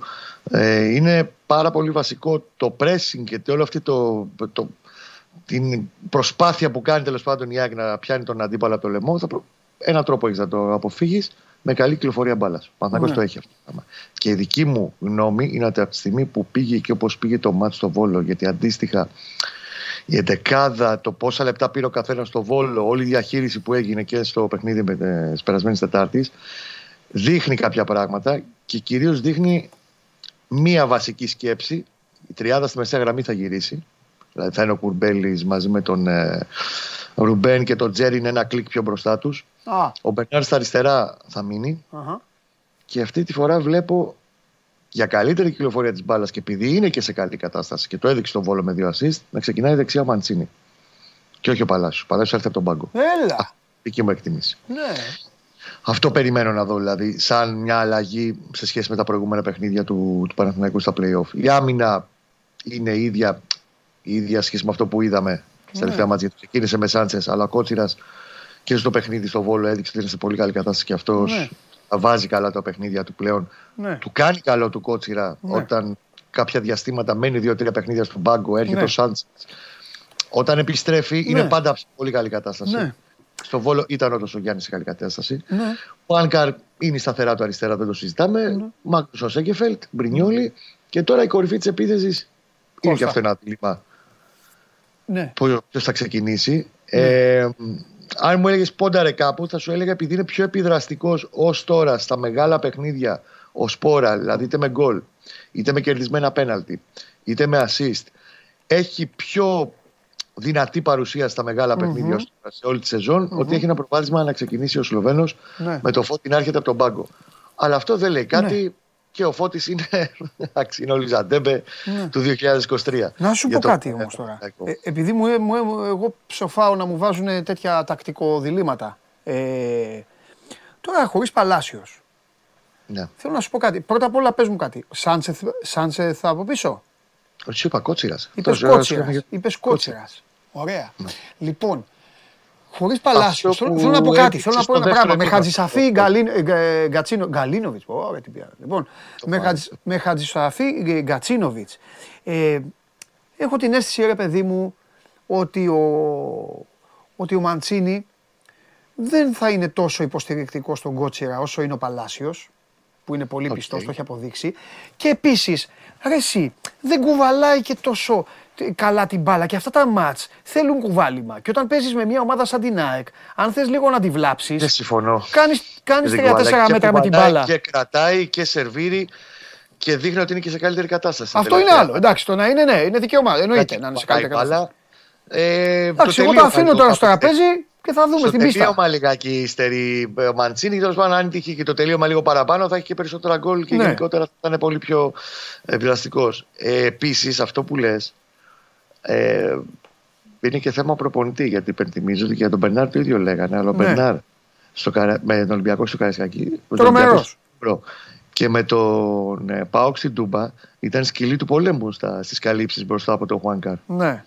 Ε, είναι πάρα πολύ βασικό το pressing και όλο αυτή το, το, την προσπάθεια που κάνει τέλος πάντων η ΑΕΚ να πιάνει τον αντίπαλο από το λαιμό. Θα προ... Ένα τρόπο έχεις να το αποφύγεις με καλή κυκλοφορία μπάλας. Ο Παναθηναϊκός Ναι. το έχει αυτό. το πράγμα. Και η δική μου γνώμη είναι ότι από τη στιγμή που πήγε και όπως πήγε το μάτι στο Βόλο, γιατί αντίστοιχα η εντεκάδα, το πόσα λεπτά πήρε ο καθένας στο Βόλο, όλη η διαχείριση που έγινε και στο παιχνίδι με τη περασμένη Τετάρτη, δείχνει κάποια πράγματα και κυρίως δείχνει μία βασική σκέψη. Η τριάδα στη μεσαία γραμμή θα γυρίσει. Δηλαδή θα είναι ο Κουρμπέλης μαζί με τον ε, Ρουμπέν και τον Τζέρι είναι ένα κλικ πιο μπροστά τους. Α, Ο Μπερνάρ στα αριστερά θα μείνει. αχα. Και αυτή τη φορά βλέπω για καλύτερη κυκλοφορία της μπάλας και επειδή είναι και σε καλή κατάσταση και το έδειξε τον βόλο με δύο assist, να ξεκινάει δεξιά ο Μαντσίνη. Και όχι ο Παλάσιος. Ο Παλάσιος έρθει από τον πάγκο. Έλα. Δική μου εκτίμηση. Ναι. Αυτό περιμένω να δω, δηλαδή, σαν μια αλλαγή σε σχέση με τα προηγούμενα παιχνίδια του, του Παναθηναϊκού στα playoff. Η άμυνα είναι η ίδια, η ίδια σχέση με αυτό που είδαμε στα τελευταία μάτια. Γιατί ξεκίνησε με Σάντσες, αλλά ο Κότσιρας και στο παιχνίδι στο Βόλο έδειξε ότι είναι σε πολύ καλή κατάσταση και αυτός. Ναι. Βάζει καλά τα παιχνίδια του πλέον. Ναι. Του κάνει καλό του κότσιρα Ναι. όταν κάποια διαστήματα μένει δύο-τρία παιχνίδια στον πάγκο, έρχεται Ναι. ο Σάντ. Όταν επιστρέφει είναι Ναι. πάντα σε πολύ καλή κατάσταση. Ναι. Στο Βόλο ήταν όντως ο Γιάννης σε καλή κατάσταση. Ναι. Ο Άνκαρ είναι η σταθερά του αριστερά, δεν το συζητάμε. Ναι. Μάκρυ ο Σέγκεφελτ, Μπρινιόλι. Και τώρα η κορυφή της επίθεσης είναι Κώστα. και αυτό ένα δίλημα. Ναι. Ποιο θα ξεκινήσει. Ε, αν μου έλεγες πόνταρε κάπου, θα σου έλεγα επειδή είναι πιο επιδραστικός ως τώρα στα μεγάλα παιχνίδια ο Σπόρα, δηλαδή είτε με γκολ, είτε με κερδισμένα πέναλτι, είτε με assist. Έχει πιο δυνατή παρουσία στα μεγάλα παιχνίδια ως τώρα, σε όλη τη σεζον ότι έχει ένα προβάδισμα να ξεκινήσει ο Σλοβαίνος Ναι. με το Φώτη να έρχεται από τον πάγκο. Αλλά αυτό δεν λέει κάτι και ο Φώτης είναι, εντάξει, είναι ο Λιζαντέμπε του 2023. Να σου Για πω το- κάτι όμως τώρα. Ε, επειδή μου, ε- μου, ε- εγώ ψοφάω να μου βάζουν τέτοια τακτικοδιλήμματα. Ε, τώρα χωρίς Παλάσιος. Ναι. Θέλω να σου πω κάτι. Πρώτα απ' όλα πες μου κάτι. Σάντσεθ, Σάντσεθ από πίσω; Όχι, σου είπα κότσιρας. Είπες Αυτός, ε, Κότσιρας. σου έλεγε- Είπες Κότσιρας. Ωραία. Ναι. Λοιπόν, χωρίς Παλάσιος. Αυτό Θέλω, που θέλω να πω κάτι. έδειξε Θέλω να πω στο ένα δεύτερο πράγμα. Με επίπεδο. Χατζησαφή Γκαλίν- ε, Γκ- Γκατσίνο- Γκαλίνοβιτς. Ωραία, τι πήρα. Λοιπόν, με, Χατζ- με Χατζησαφή ε, Γκατσίνοβιτς. Ε, έχω την αίσθηση, ρε παιδί μου, ότι ο, ότι ο Μαντσίνη δεν θα είναι τόσο υποστηρικτικό στον Κότσιρα όσο είναι ο Παλάσιος που είναι πολύ Οκ. πιστός, το έχει αποδείξει. Και επίσης, ρε εσύ, δεν κουβαλάει και τόσο ε, καλά την μπάλα και αυτά τα μάτς θέλουν κουβάλιμα. Και όταν παίζεις με μια ομάδα σαν την ΑΕΚ, αν θες λίγο να τη Δεν βλάψεις, συμφωνώ. κάνεις, κάνεις Δεν 3-4 κουβαλάει. Και μέτρα με την κουβαλάει μπάλα. Και κρατάει και σερβίρει και δείχνει ότι είναι και σε καλύτερη κατάσταση. Αυτό είναι τελευταία. άλλο. Εντάξει, το να είναι, ναι, είναι δικαίωμα. Εννοείται να είναι σε Πάει καλύτερη κατάσταση. μπάλα. Ε, Εντάξει, το εγώ το τελείωμα αφήνω είναι τώρα το στο καπιτέ. τραπέζι και θα δούμε Στο στην πίστα. τελείωμα λιγάκι υστερεί ο Μαντσίνη. Τέλος πάντων, αν τύχει και το τελείωμα λίγο παραπάνω, θα έχει και περισσότερα γκολ και Ναι. γενικότερα θα είναι πολύ πιο επιδραστικό. Ε, Επίσης, αυτό που λες. Ε, είναι και θέμα προπονητή. Γιατί υπενθυμίζω ότι και για τον Μπερνάρ το ίδιο λέγανε. Αλλά ο Ναι. Μπερνάρ στο, Καρα- με τον Ολυμπιακό στο Καραϊσκάκι. ο Τρομερός. Ολυμπιακός Μπρο. Και με τον ε, Πάοξ στην Τούμπα ήταν σκυλή του πολέμου στα, στις καλύψεις μπροστά από τον Χουάνκαρ. Ναι.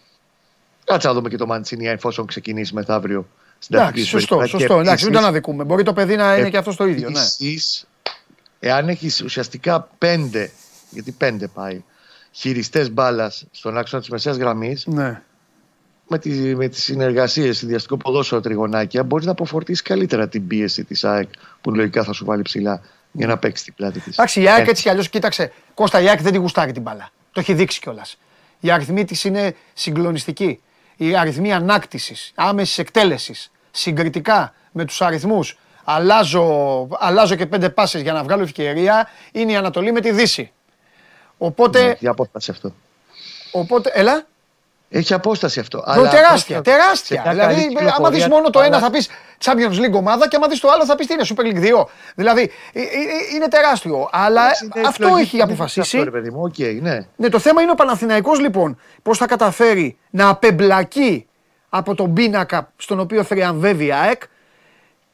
Κάτσε να δούμε και το Μαντσίνη εφόσον ξεκινήσει μεθαύριο στην Εντάξει, τακτική σωστό, συμπεριφορά. Και σωστό. Εντάξει, μην το επίσης- αναδικούμε. Μπορεί το παιδί να είναι και αυτός το ίδιο. Ναι. Επίσης, εάν έχεις ουσιαστικά πέντε, γιατί πέντε πάει, χειριστές μπάλας στον άξονα της μεσαίας γραμμής, ναι. με, τη, με τις συνεργασίες, συνδυαστικό ποδόσφαιρο τριγωνάκια, μπορείς να αποφορτήσεις καλύτερα την πίεση της ΑΕΚ που λογικά θα σου βάλει ψηλά για να παίξεις την πλάτη της. Εντάξει, η ΑΕΚ έτσι κι αλλιώς, κοίταξε. Κώστα, η ΑΕΚ δεν τη γουστάρει την μπάλα. Το έχει δείξει κιόλας. Οι αριθμοί της είναι συγκλονιστικοί. Οι αριθμοί ανάκτησης, άμεσης εκτέλεσης, συγκριτικά με τους αριθμούς. Αλλάζω, αλλάζω και πέντε πάσες για να βγάλω ευκαιρία. Είναι η Ανατολή με τη Δύση. Οπότε, Έχει απόσταση αυτό. οπότε έλα. Έχει απόσταση αυτό. Bro, τεράστια, σε τεράστια. μια Δηλαδή, καλή άμα δεις κυκλοφορία μόνο το της ένα θα μπάλας, πεις Champions League ομάδα και άμα δεις το άλλο θα πεις τι είναι Super League 2. Δηλαδή, ε, ε, ε, είναι τεράστιο. Αλλά είναι αυτό εκλογή έχει που αποφασίσει. Αυτό, ρε παιδί μου, οκ, ναι. Ναι, το θέμα είναι ο Παναθηναϊκός λοιπόν πώς θα καταφέρει να απεμπλακεί από τον πίνακα στον οποίο θριαμβεύει η ΑΕΚ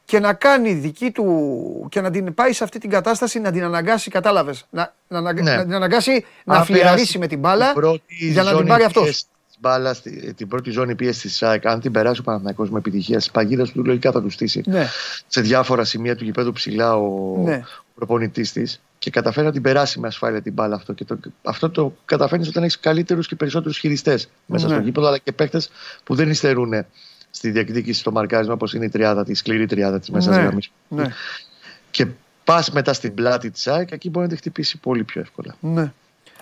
και να κάνει δική του και να την πάει σε αυτή την κατάσταση να την αναγκάσει, κατάλαβες, να, να, αναγκα- Ναι. να την αναγκάσει να Αν φλιαρίσει περάσει με την μπάλα την πρώτη για να την ζώνη πάρει αυτός. πίεσης της μπάλας, τη- την πρώτη ζώνη πίεση της ΑΕΚ, αν την περάσει ο Παναθηναϊκός με επιτυχία στι παγίδε του, λογικά θα του στήσει Ναι, σε διάφορα σημεία του γηπέδου ψηλά ο, Ναι. ο προπονητής της και καταφέρει να την περάσει με ασφάλεια την μπάλα αυτό. Και το, αυτό το καταφέρνεις όταν έχεις καλύτερους και περισσότερους χειριστές μέσα Ναι. στο γήπεδο, αλλά και παίχτε που δεν υστερούν στη διεκδίκηση στο μαρκάρισμα, όπως είναι η τριάδα, της σκληρή τριάδα της μέσας ναι, γραμμής. ναι, Και πας μετά στην πλάτη της ΑΕΚ, εκεί μπορεί να τη χτυπήσει πολύ πιο εύκολα. ναι.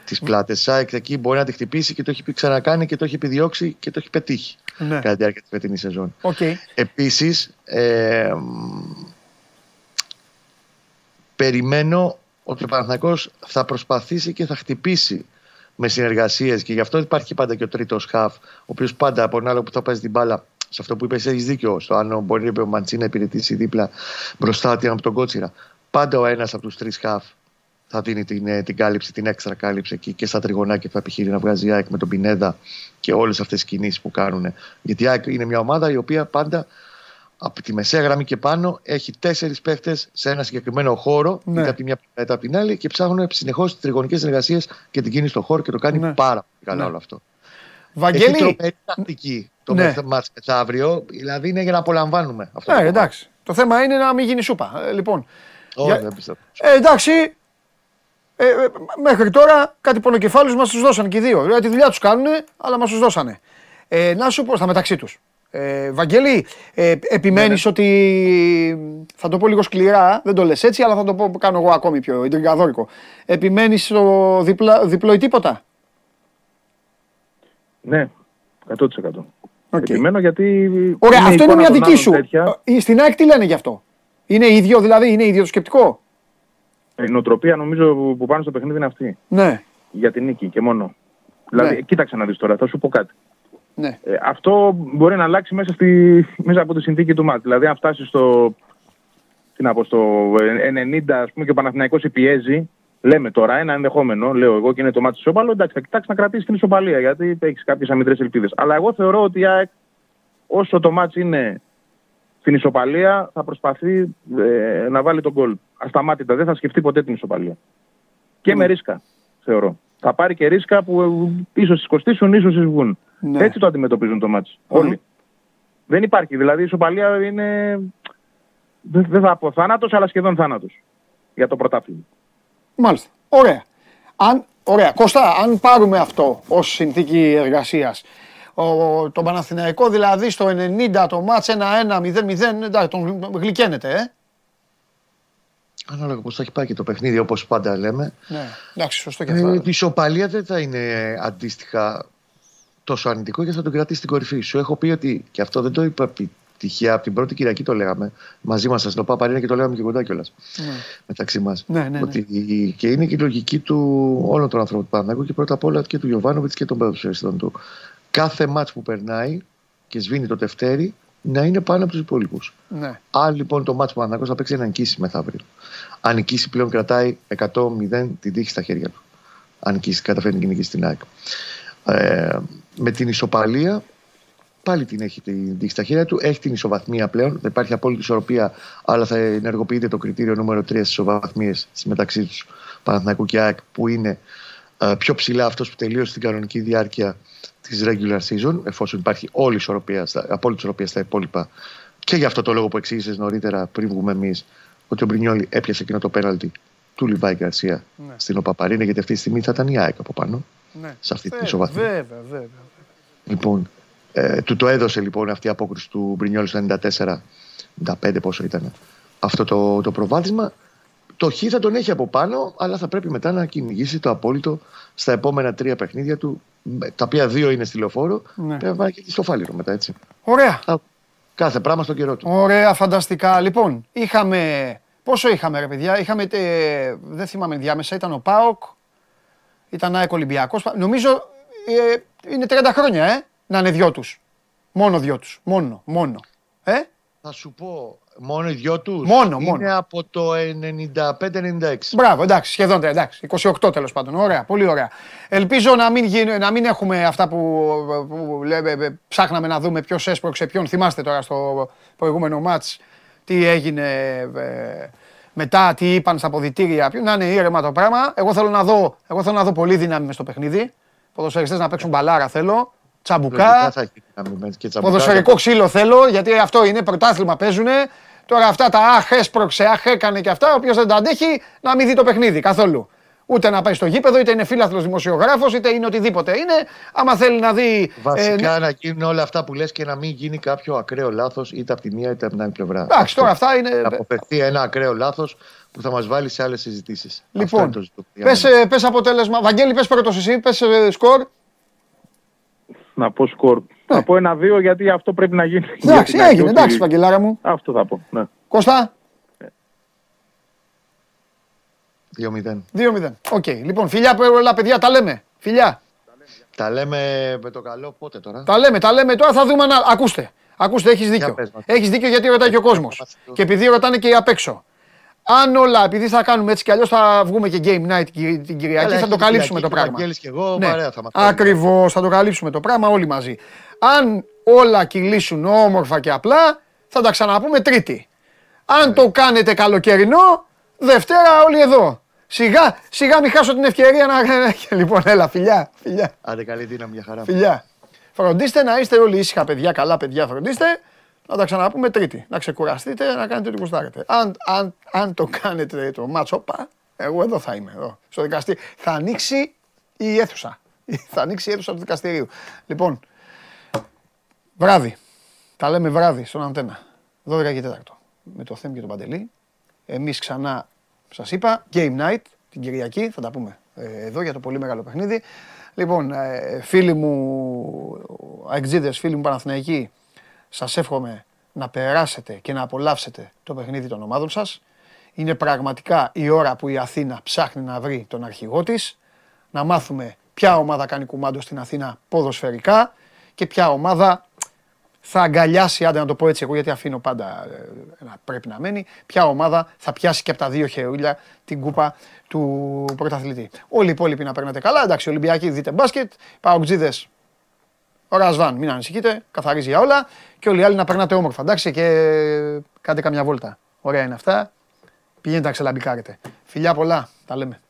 Τις πλάτες ΑΕΚ, εκεί μπορεί να τη χτυπήσει και το έχει πει- ξανακάνει και το έχει επιδιώξει και το έχει πετύχει ναι. κατά τη διάρκεια της φετινής σεζόν. Οκ. Επίσης, ε, μ, περιμένω ότι ο Παναθηναϊκός θα προσπαθήσει και θα χτυπήσει με συνεργασίες και γι' αυτό υπάρχει πάντα και ο τρίτος χαφ, ο οποίος πάντα από ένα άλλο που θα παίζει την μπάλα σε αυτό που είπες έχεις δίκιο, στο αν μπορεί ο Μαντσί να υπηρετήσει δίπλα μπροστά του από τον Κότσιρα. Πάντα ο ένας από τους τρεις χαφ θα δίνει την, ε, την κάλυψη, την έξτρα κάλυψη εκεί και στα τριγωνάκια που θα επιχείρει να βγάζει η ΑΕΚ με τον Πινέδα και όλες αυτές τις κινήσεις που κάνουν. Γιατί η ΑΕΚ είναι μια ομάδα η οποία πάντα από τη μεσαία γραμμή και πάνω έχει τέσσερις παίχτες σε ένα συγκεκριμένο χώρο, Ναι. είτε από τη μια είτε από την άλλη, και ψάχνουν συνεχώς τι τριγωνικές συνεργασίε και την κίνηση στον χώρο και το κάνει Ναι. πάρα πολύ καλά Ναι. όλο αυτό. Έχει Βαγγέλη, τρομερή τακτική. Το Ναι. ναι. μάτς μεθαύριο. Δηλαδή είναι για να απολαμβάνουμε αυτό. Ναι, το κομμάτι. εντάξει. Το θέμα είναι να μην γίνει σούπα. Ε, λοιπόν. Όχι, Για- δεν πιστεύω. Ε, εντάξει. Ε, ε, μέχρι τώρα κάτι πονοκεφάλους μας τους δώσαν και οι δύο. Δηλαδή τη δουλειά τους κάνουν, αλλά μας τους δώσανε. Ε, να σου πω στα μεταξύ τους. Ε, Βαγγέλη, ε, επιμένεις ότι θα το πω λίγο σκληρά, δεν το λες έτσι, αλλά θα το πω, κάνω εγώ ακόμη πιο εντριγκαδόρικο. Επιμένεις στο διπλα, διπλό ή τίποτα; Ναι, 100%. Οκ. Επιμένω γιατί. Ωραία, η αυτό είναι εικόνα μια των δική άλλων σου. τέτοια. Ε, Στην ΑΕΚ τι λένε γι' αυτό; Είναι ίδιο δηλαδή, είναι ίδιο το σκεπτικό; Η νοοτροπία νομίζω που- που πάνω στο παιχνίδι είναι αυτή. Ναι, Για την νίκη και μόνο. Δηλαδή, Ναι. κοίταξε να δεις τώρα, θα σου πω κάτι. ναι. Ε, αυτό μπορεί να αλλάξει μέσα, στη, μέσα από τη συνθήκη του μάτς. Δηλαδή, αν φτάσεις στο, τι να πω, στο 90, ας πούμε, και ο Παναθηναϊκός σε πιέζει, λέμε τώρα ένα ενδεχόμενο, λέω εγώ και είναι το μάτι ισόπαλο, εντάξει, θα κοιτάξεις να κρατήσεις την ισοπαλία, γιατί έχεις κάποιες αμυντρές ελπίδες. Αλλά εγώ θεωρώ ότι η ΑΕΚ, όσο το μάτς είναι στην ισοπαλία, θα προσπαθεί ε, να βάλει τον γκολ. Ασταμάτητα, δεν θα σκεφτεί ποτέ την ισοπαλία. Και με ρίσκα, θεωρώ. Θα πάρει και ρίσκα που ε, ίσως τις κοστίσουν, ίσως τις βγουν. Ναι. Έτσι το αντιμετωπίζουν το μάτς. Όλοι. Δεν υπάρχει. Δηλαδή η ισοπαλία είναι. Δεν δεν θα πω θάνατος, αλλά σχεδόν θάνατος. Για το πρωτάθλημα. Μάλιστα. Ωραία. Αν, ωραία. Κώστα, αν πάρουμε αυτό ως συνθήκη εργασίας, ο, τον Παναθηναϊκό δηλαδή στο 90 το μάτς 1-1, 0-0, εντάξει, τον γλυκαίνεται, ε. Ανάλογα πώς θα έχει πάει και το παιχνίδι, όπως πάντα λέμε. Ναι, εντάξει, σωστό και αυτό. Ε, η ισοπαλία δεν θα είναι αντίστοιχα τόσο αρνητικό και θα τον κρατήσει στην κορυφή σου. Έχω πει ότι, και αυτό δεν το είπα πι- τυχαία, από την πρώτη Κυριακή το λέγαμε μαζί μας, στο Παπαρίνα και το λέγαμε και κοντά κιόλας μεταξύ μας. Ναι, ναι, ναι. Ότι και είναι και η λογική του όλων των ανθρώπων του Παναγού και πρώτα απ' όλα και του Γιωβάνοβιτς και των ποδοσφαιριστών τους. Κάθε μάτς που περνάει και σβήνει το Δευτέρι να είναι πάνω από τους υπόλοιπους. Ναι. Αν λοιπόν το μάτς που ο Παναθηναϊκός θα παίξει να νικήσει μεθαύριο. Αν νικήσει πλέον κρατάει 100-0 την τύχη στα χέρια του. Αν νικήσει, καταφέρει και νικήσει την ΑΕΚ. Ε, με την ισοπαλία πάλι την έχει την τύχη στα χέρια του. Έχει την ισοβαθμία πλέον. Δεν υπάρχει απόλυτη ισορροπία, αλλά θα ενεργοποιείται το κριτήριο νούμερο 3 στις ισοβαθμίες μεταξύ τους Παναθηναϊκού και ΑΕΚ, που είναι ε, πιο ψηλά αυτός που τελείωσε την κανονική διάρκεια της regular season, εφόσον υπάρχει όλη η ισορροπία, στα, απόλυτη ισορροπία στα υπόλοιπα. Και γι' αυτό το λόγο που εξήγησες νωρίτερα, πριν βγούμε εμείς, ότι ο Μπρινιόλη έπιασε εκείνο το πέναλτι του Λιβάη Γκαρσία Ναι. στην Οπαπαρίνα, γιατί αυτή τη στιγμή θα ήταν η ΑΕΚ από πάνω, ναι. σε αυτή την Βέβαια, ισοβαθμία. Βέβαια, βέβαια. Λοιπόν, ε, του το έδωσε λοιπόν αυτή η απόκριση του Μπρινιόλης στο 94, 95 πόσο ήταν αυτό το, το προβάδισμα. Το Χ θα τον έχει από πάνω, αλλά θα πρέπει μετά να κυνηγήσει το απόλυτο στα επόμενα τρία παιχνίδια του, με- τα οποία δύο είναι στη λεωφόρο. Ναι. Πρέπει να βάλει και στο φάληρο μετά, έτσι. Ωραία. Α, Κάθε πράγμα στον καιρό του. Ωραία, φανταστικά. Λοιπόν, είχαμε. Πόσο είχαμε, ρε παιδιά, είχαμε. ε, δεν θυμάμαι διάμεσα, ήταν ο Πάοκ, ήταν ΑΕΚ Ολυμπιακός. Νομίζω ε, είναι 30 χρόνια, ε, να είναι δυο τους. Μόνο δυο τους. Μόνο, μόνο. Ε, Θα σου πω, μόνο οι δυο τους Μόνο, είναι μόνο. από το 95-96. μπράβο, εντάξει, σχεδόν εντάξει. 28 τέλος πάντων. Ωραία, πολύ ωραία. Ελπίζω να μην, γίν- να μην έχουμε αυτά που, που λέμε, ε, ψάχναμε να δούμε ποιος έσπρωξε ποιον. Θυμάστε τώρα στο προηγούμενο μάτς τι έγινε ε, μετά, τι είπαν στα αποδητήρια. ποιο- Να είναι ήρεμα το πράγμα. Εγώ θέλω να δω, εγώ θέλω να δω πολύ δύναμη μες στο παιχνίδι. Ποδοσφαιριστές να παίξουν μπαλάρα θέλω. Τσαμπουκά. Λογικά θα έχει δύναμη με- και τσαμπουκά. Ποδοσφαιρικό ξύλο θέλω, γιατί αυτό είναι πρωτάθλημα παίζουνε. Τώρα αυτά τα αχ έσπρωξε, αχ έκανε και αυτά, όποιος δεν τα αντέχει να μην δει το παιχνίδι καθόλου. Ούτε να πάει στο γήπεδο, είτε είναι φίλαθλος δημοσιογράφος, είτε είναι οτιδήποτε είναι. Άμα θέλει να δει... ε, Βασικά να γίνουν όλα αυτά που λες και να μην γίνει κάποιο ακραίο λάθος είτε από τη μία είτε από την άλλη πλευρά. Εντάξει, τώρα αυτά είναι... Να αποφευθεί ένα ακραίο λάθος που θα μας βάλει σε άλλες συζητήσεις. Αυτό Λοιπόν, είναι το ζητούμενο για πες, μένα. ε, πες αποτέλεσμα. Βαγγέλη, πες πρώτος εσύ, πες ε, σκορ. Να πω σκορ. Θα πω ένα-δύο γιατί αυτό πρέπει να γίνει. Ναι. Εντάξει, Γιατί να έγινε, έχει εντάξει, ότι- Βαγγελάρα μου. Αυτό θα πω. Ναι. Κώστα, 2-0. 2-0. Οκ, λοιπόν, φιλιά πολλά παιδιά, τα λέμε. Φιλιά. Τα λέμε με το καλό πότε τώρα; Τα λέμε, τα λέμε τώρα, θα δούμε να. Ακούστε. Ακούστε, έχεις δίκιο. πες μας. Έχεις δίκιο γιατί ρωτάει και ο κόσμος. Και επειδή ρωτάνε και οι απ' έξω. Αν όλα, επειδή θα κάνουμε έτσι κι αλλιώς θα βγούμε και game night την την Κυριακή, Καλά, θα το έχει καλύψουμε Κυριακή το και ο πράγμα. Βαγγέλης και εγώ, Ναι, παρέα θα μας κάνουμε. Ακριβώς, θα το καλύψουμε το πράγμα όλοι μαζί. Αν όλα κυλήσουν όμορφα και απλά, θα τα ξαναπούμε Τρίτη. Αν Ναι. το κάνετε καλοκαιρινό, Δευτέρα όλοι εδώ. Σιγά, σιγά μην χάσω την ευκαιρία να. λοιπόν, έλα, φιλιά, φιλιά. Άντε καλή δύναμη για χαρά. Φιλιά. Φροντίστε να είστε όλοι ήσυχα παιδιά, καλά παιδιά, φροντίστε. Να τα ξαναπούμε τρίτη. Να ξεκουραστείτε, να κάνετε ό,τι γουστάρετε. Αν, αν, αν το κάνετε το μάτσο, όπα, εγώ εδώ θα είμαι, εδώ, στο δικαστήριο. Θα ανοίξει η αίθουσα. θα ανοίξει η αίθουσα του δικαστηρίου. Λοιπόν, βράδυ. Τα λέμε βράδυ στον Αντένα. 12 και 4. Με το θέμα και τον Παντελή. Εμείς ξανά, σας είπα, Game Night την Κυριακή. Θα τα πούμε ε, εδώ για το πολύ μεγάλο παιχνίδι. Λοιπόν, ε, φίλοι μου, αεξίδες, φίλοι μου Παναθηναϊκοί, σας εύχομαι να περάσετε και να απολαύσετε το παιχνίδι των ομάδων σας. Είναι πραγματικά η ώρα που η Αθήνα ψάχνει να βρει τον αρχηγό της, να μάθουμε ποια ομάδα κάνει κουμάντο στην Αθήνα ποδοσφαιρικά και ποια ομάδα θα αγκαλιάσει, άντε να το πω έτσι εγώ γιατί αφήνω πάντα ε, να πρέπει να μένει, ποια ομάδα θα πιάσει και από τα δύο χερούλια την κούπα του πρωταθλητή. Όλοι οι υπόλοιποι να παίρνετε καλά, εντάξει, Ολυμπιακοί δείτε μπάσκετ, Παοκτζίδες, ο Ρασβάν, μην ανησυχείτε, καθαρίζει για όλα και όλοι οι άλλοι να περνάτε όμορφα, εντάξει, και κάντε καμιά βόλτα. Ωραία είναι αυτά, πηγαίνετε να ξελαμπικάρετε. Φιλιά πολλά, τα λέμε.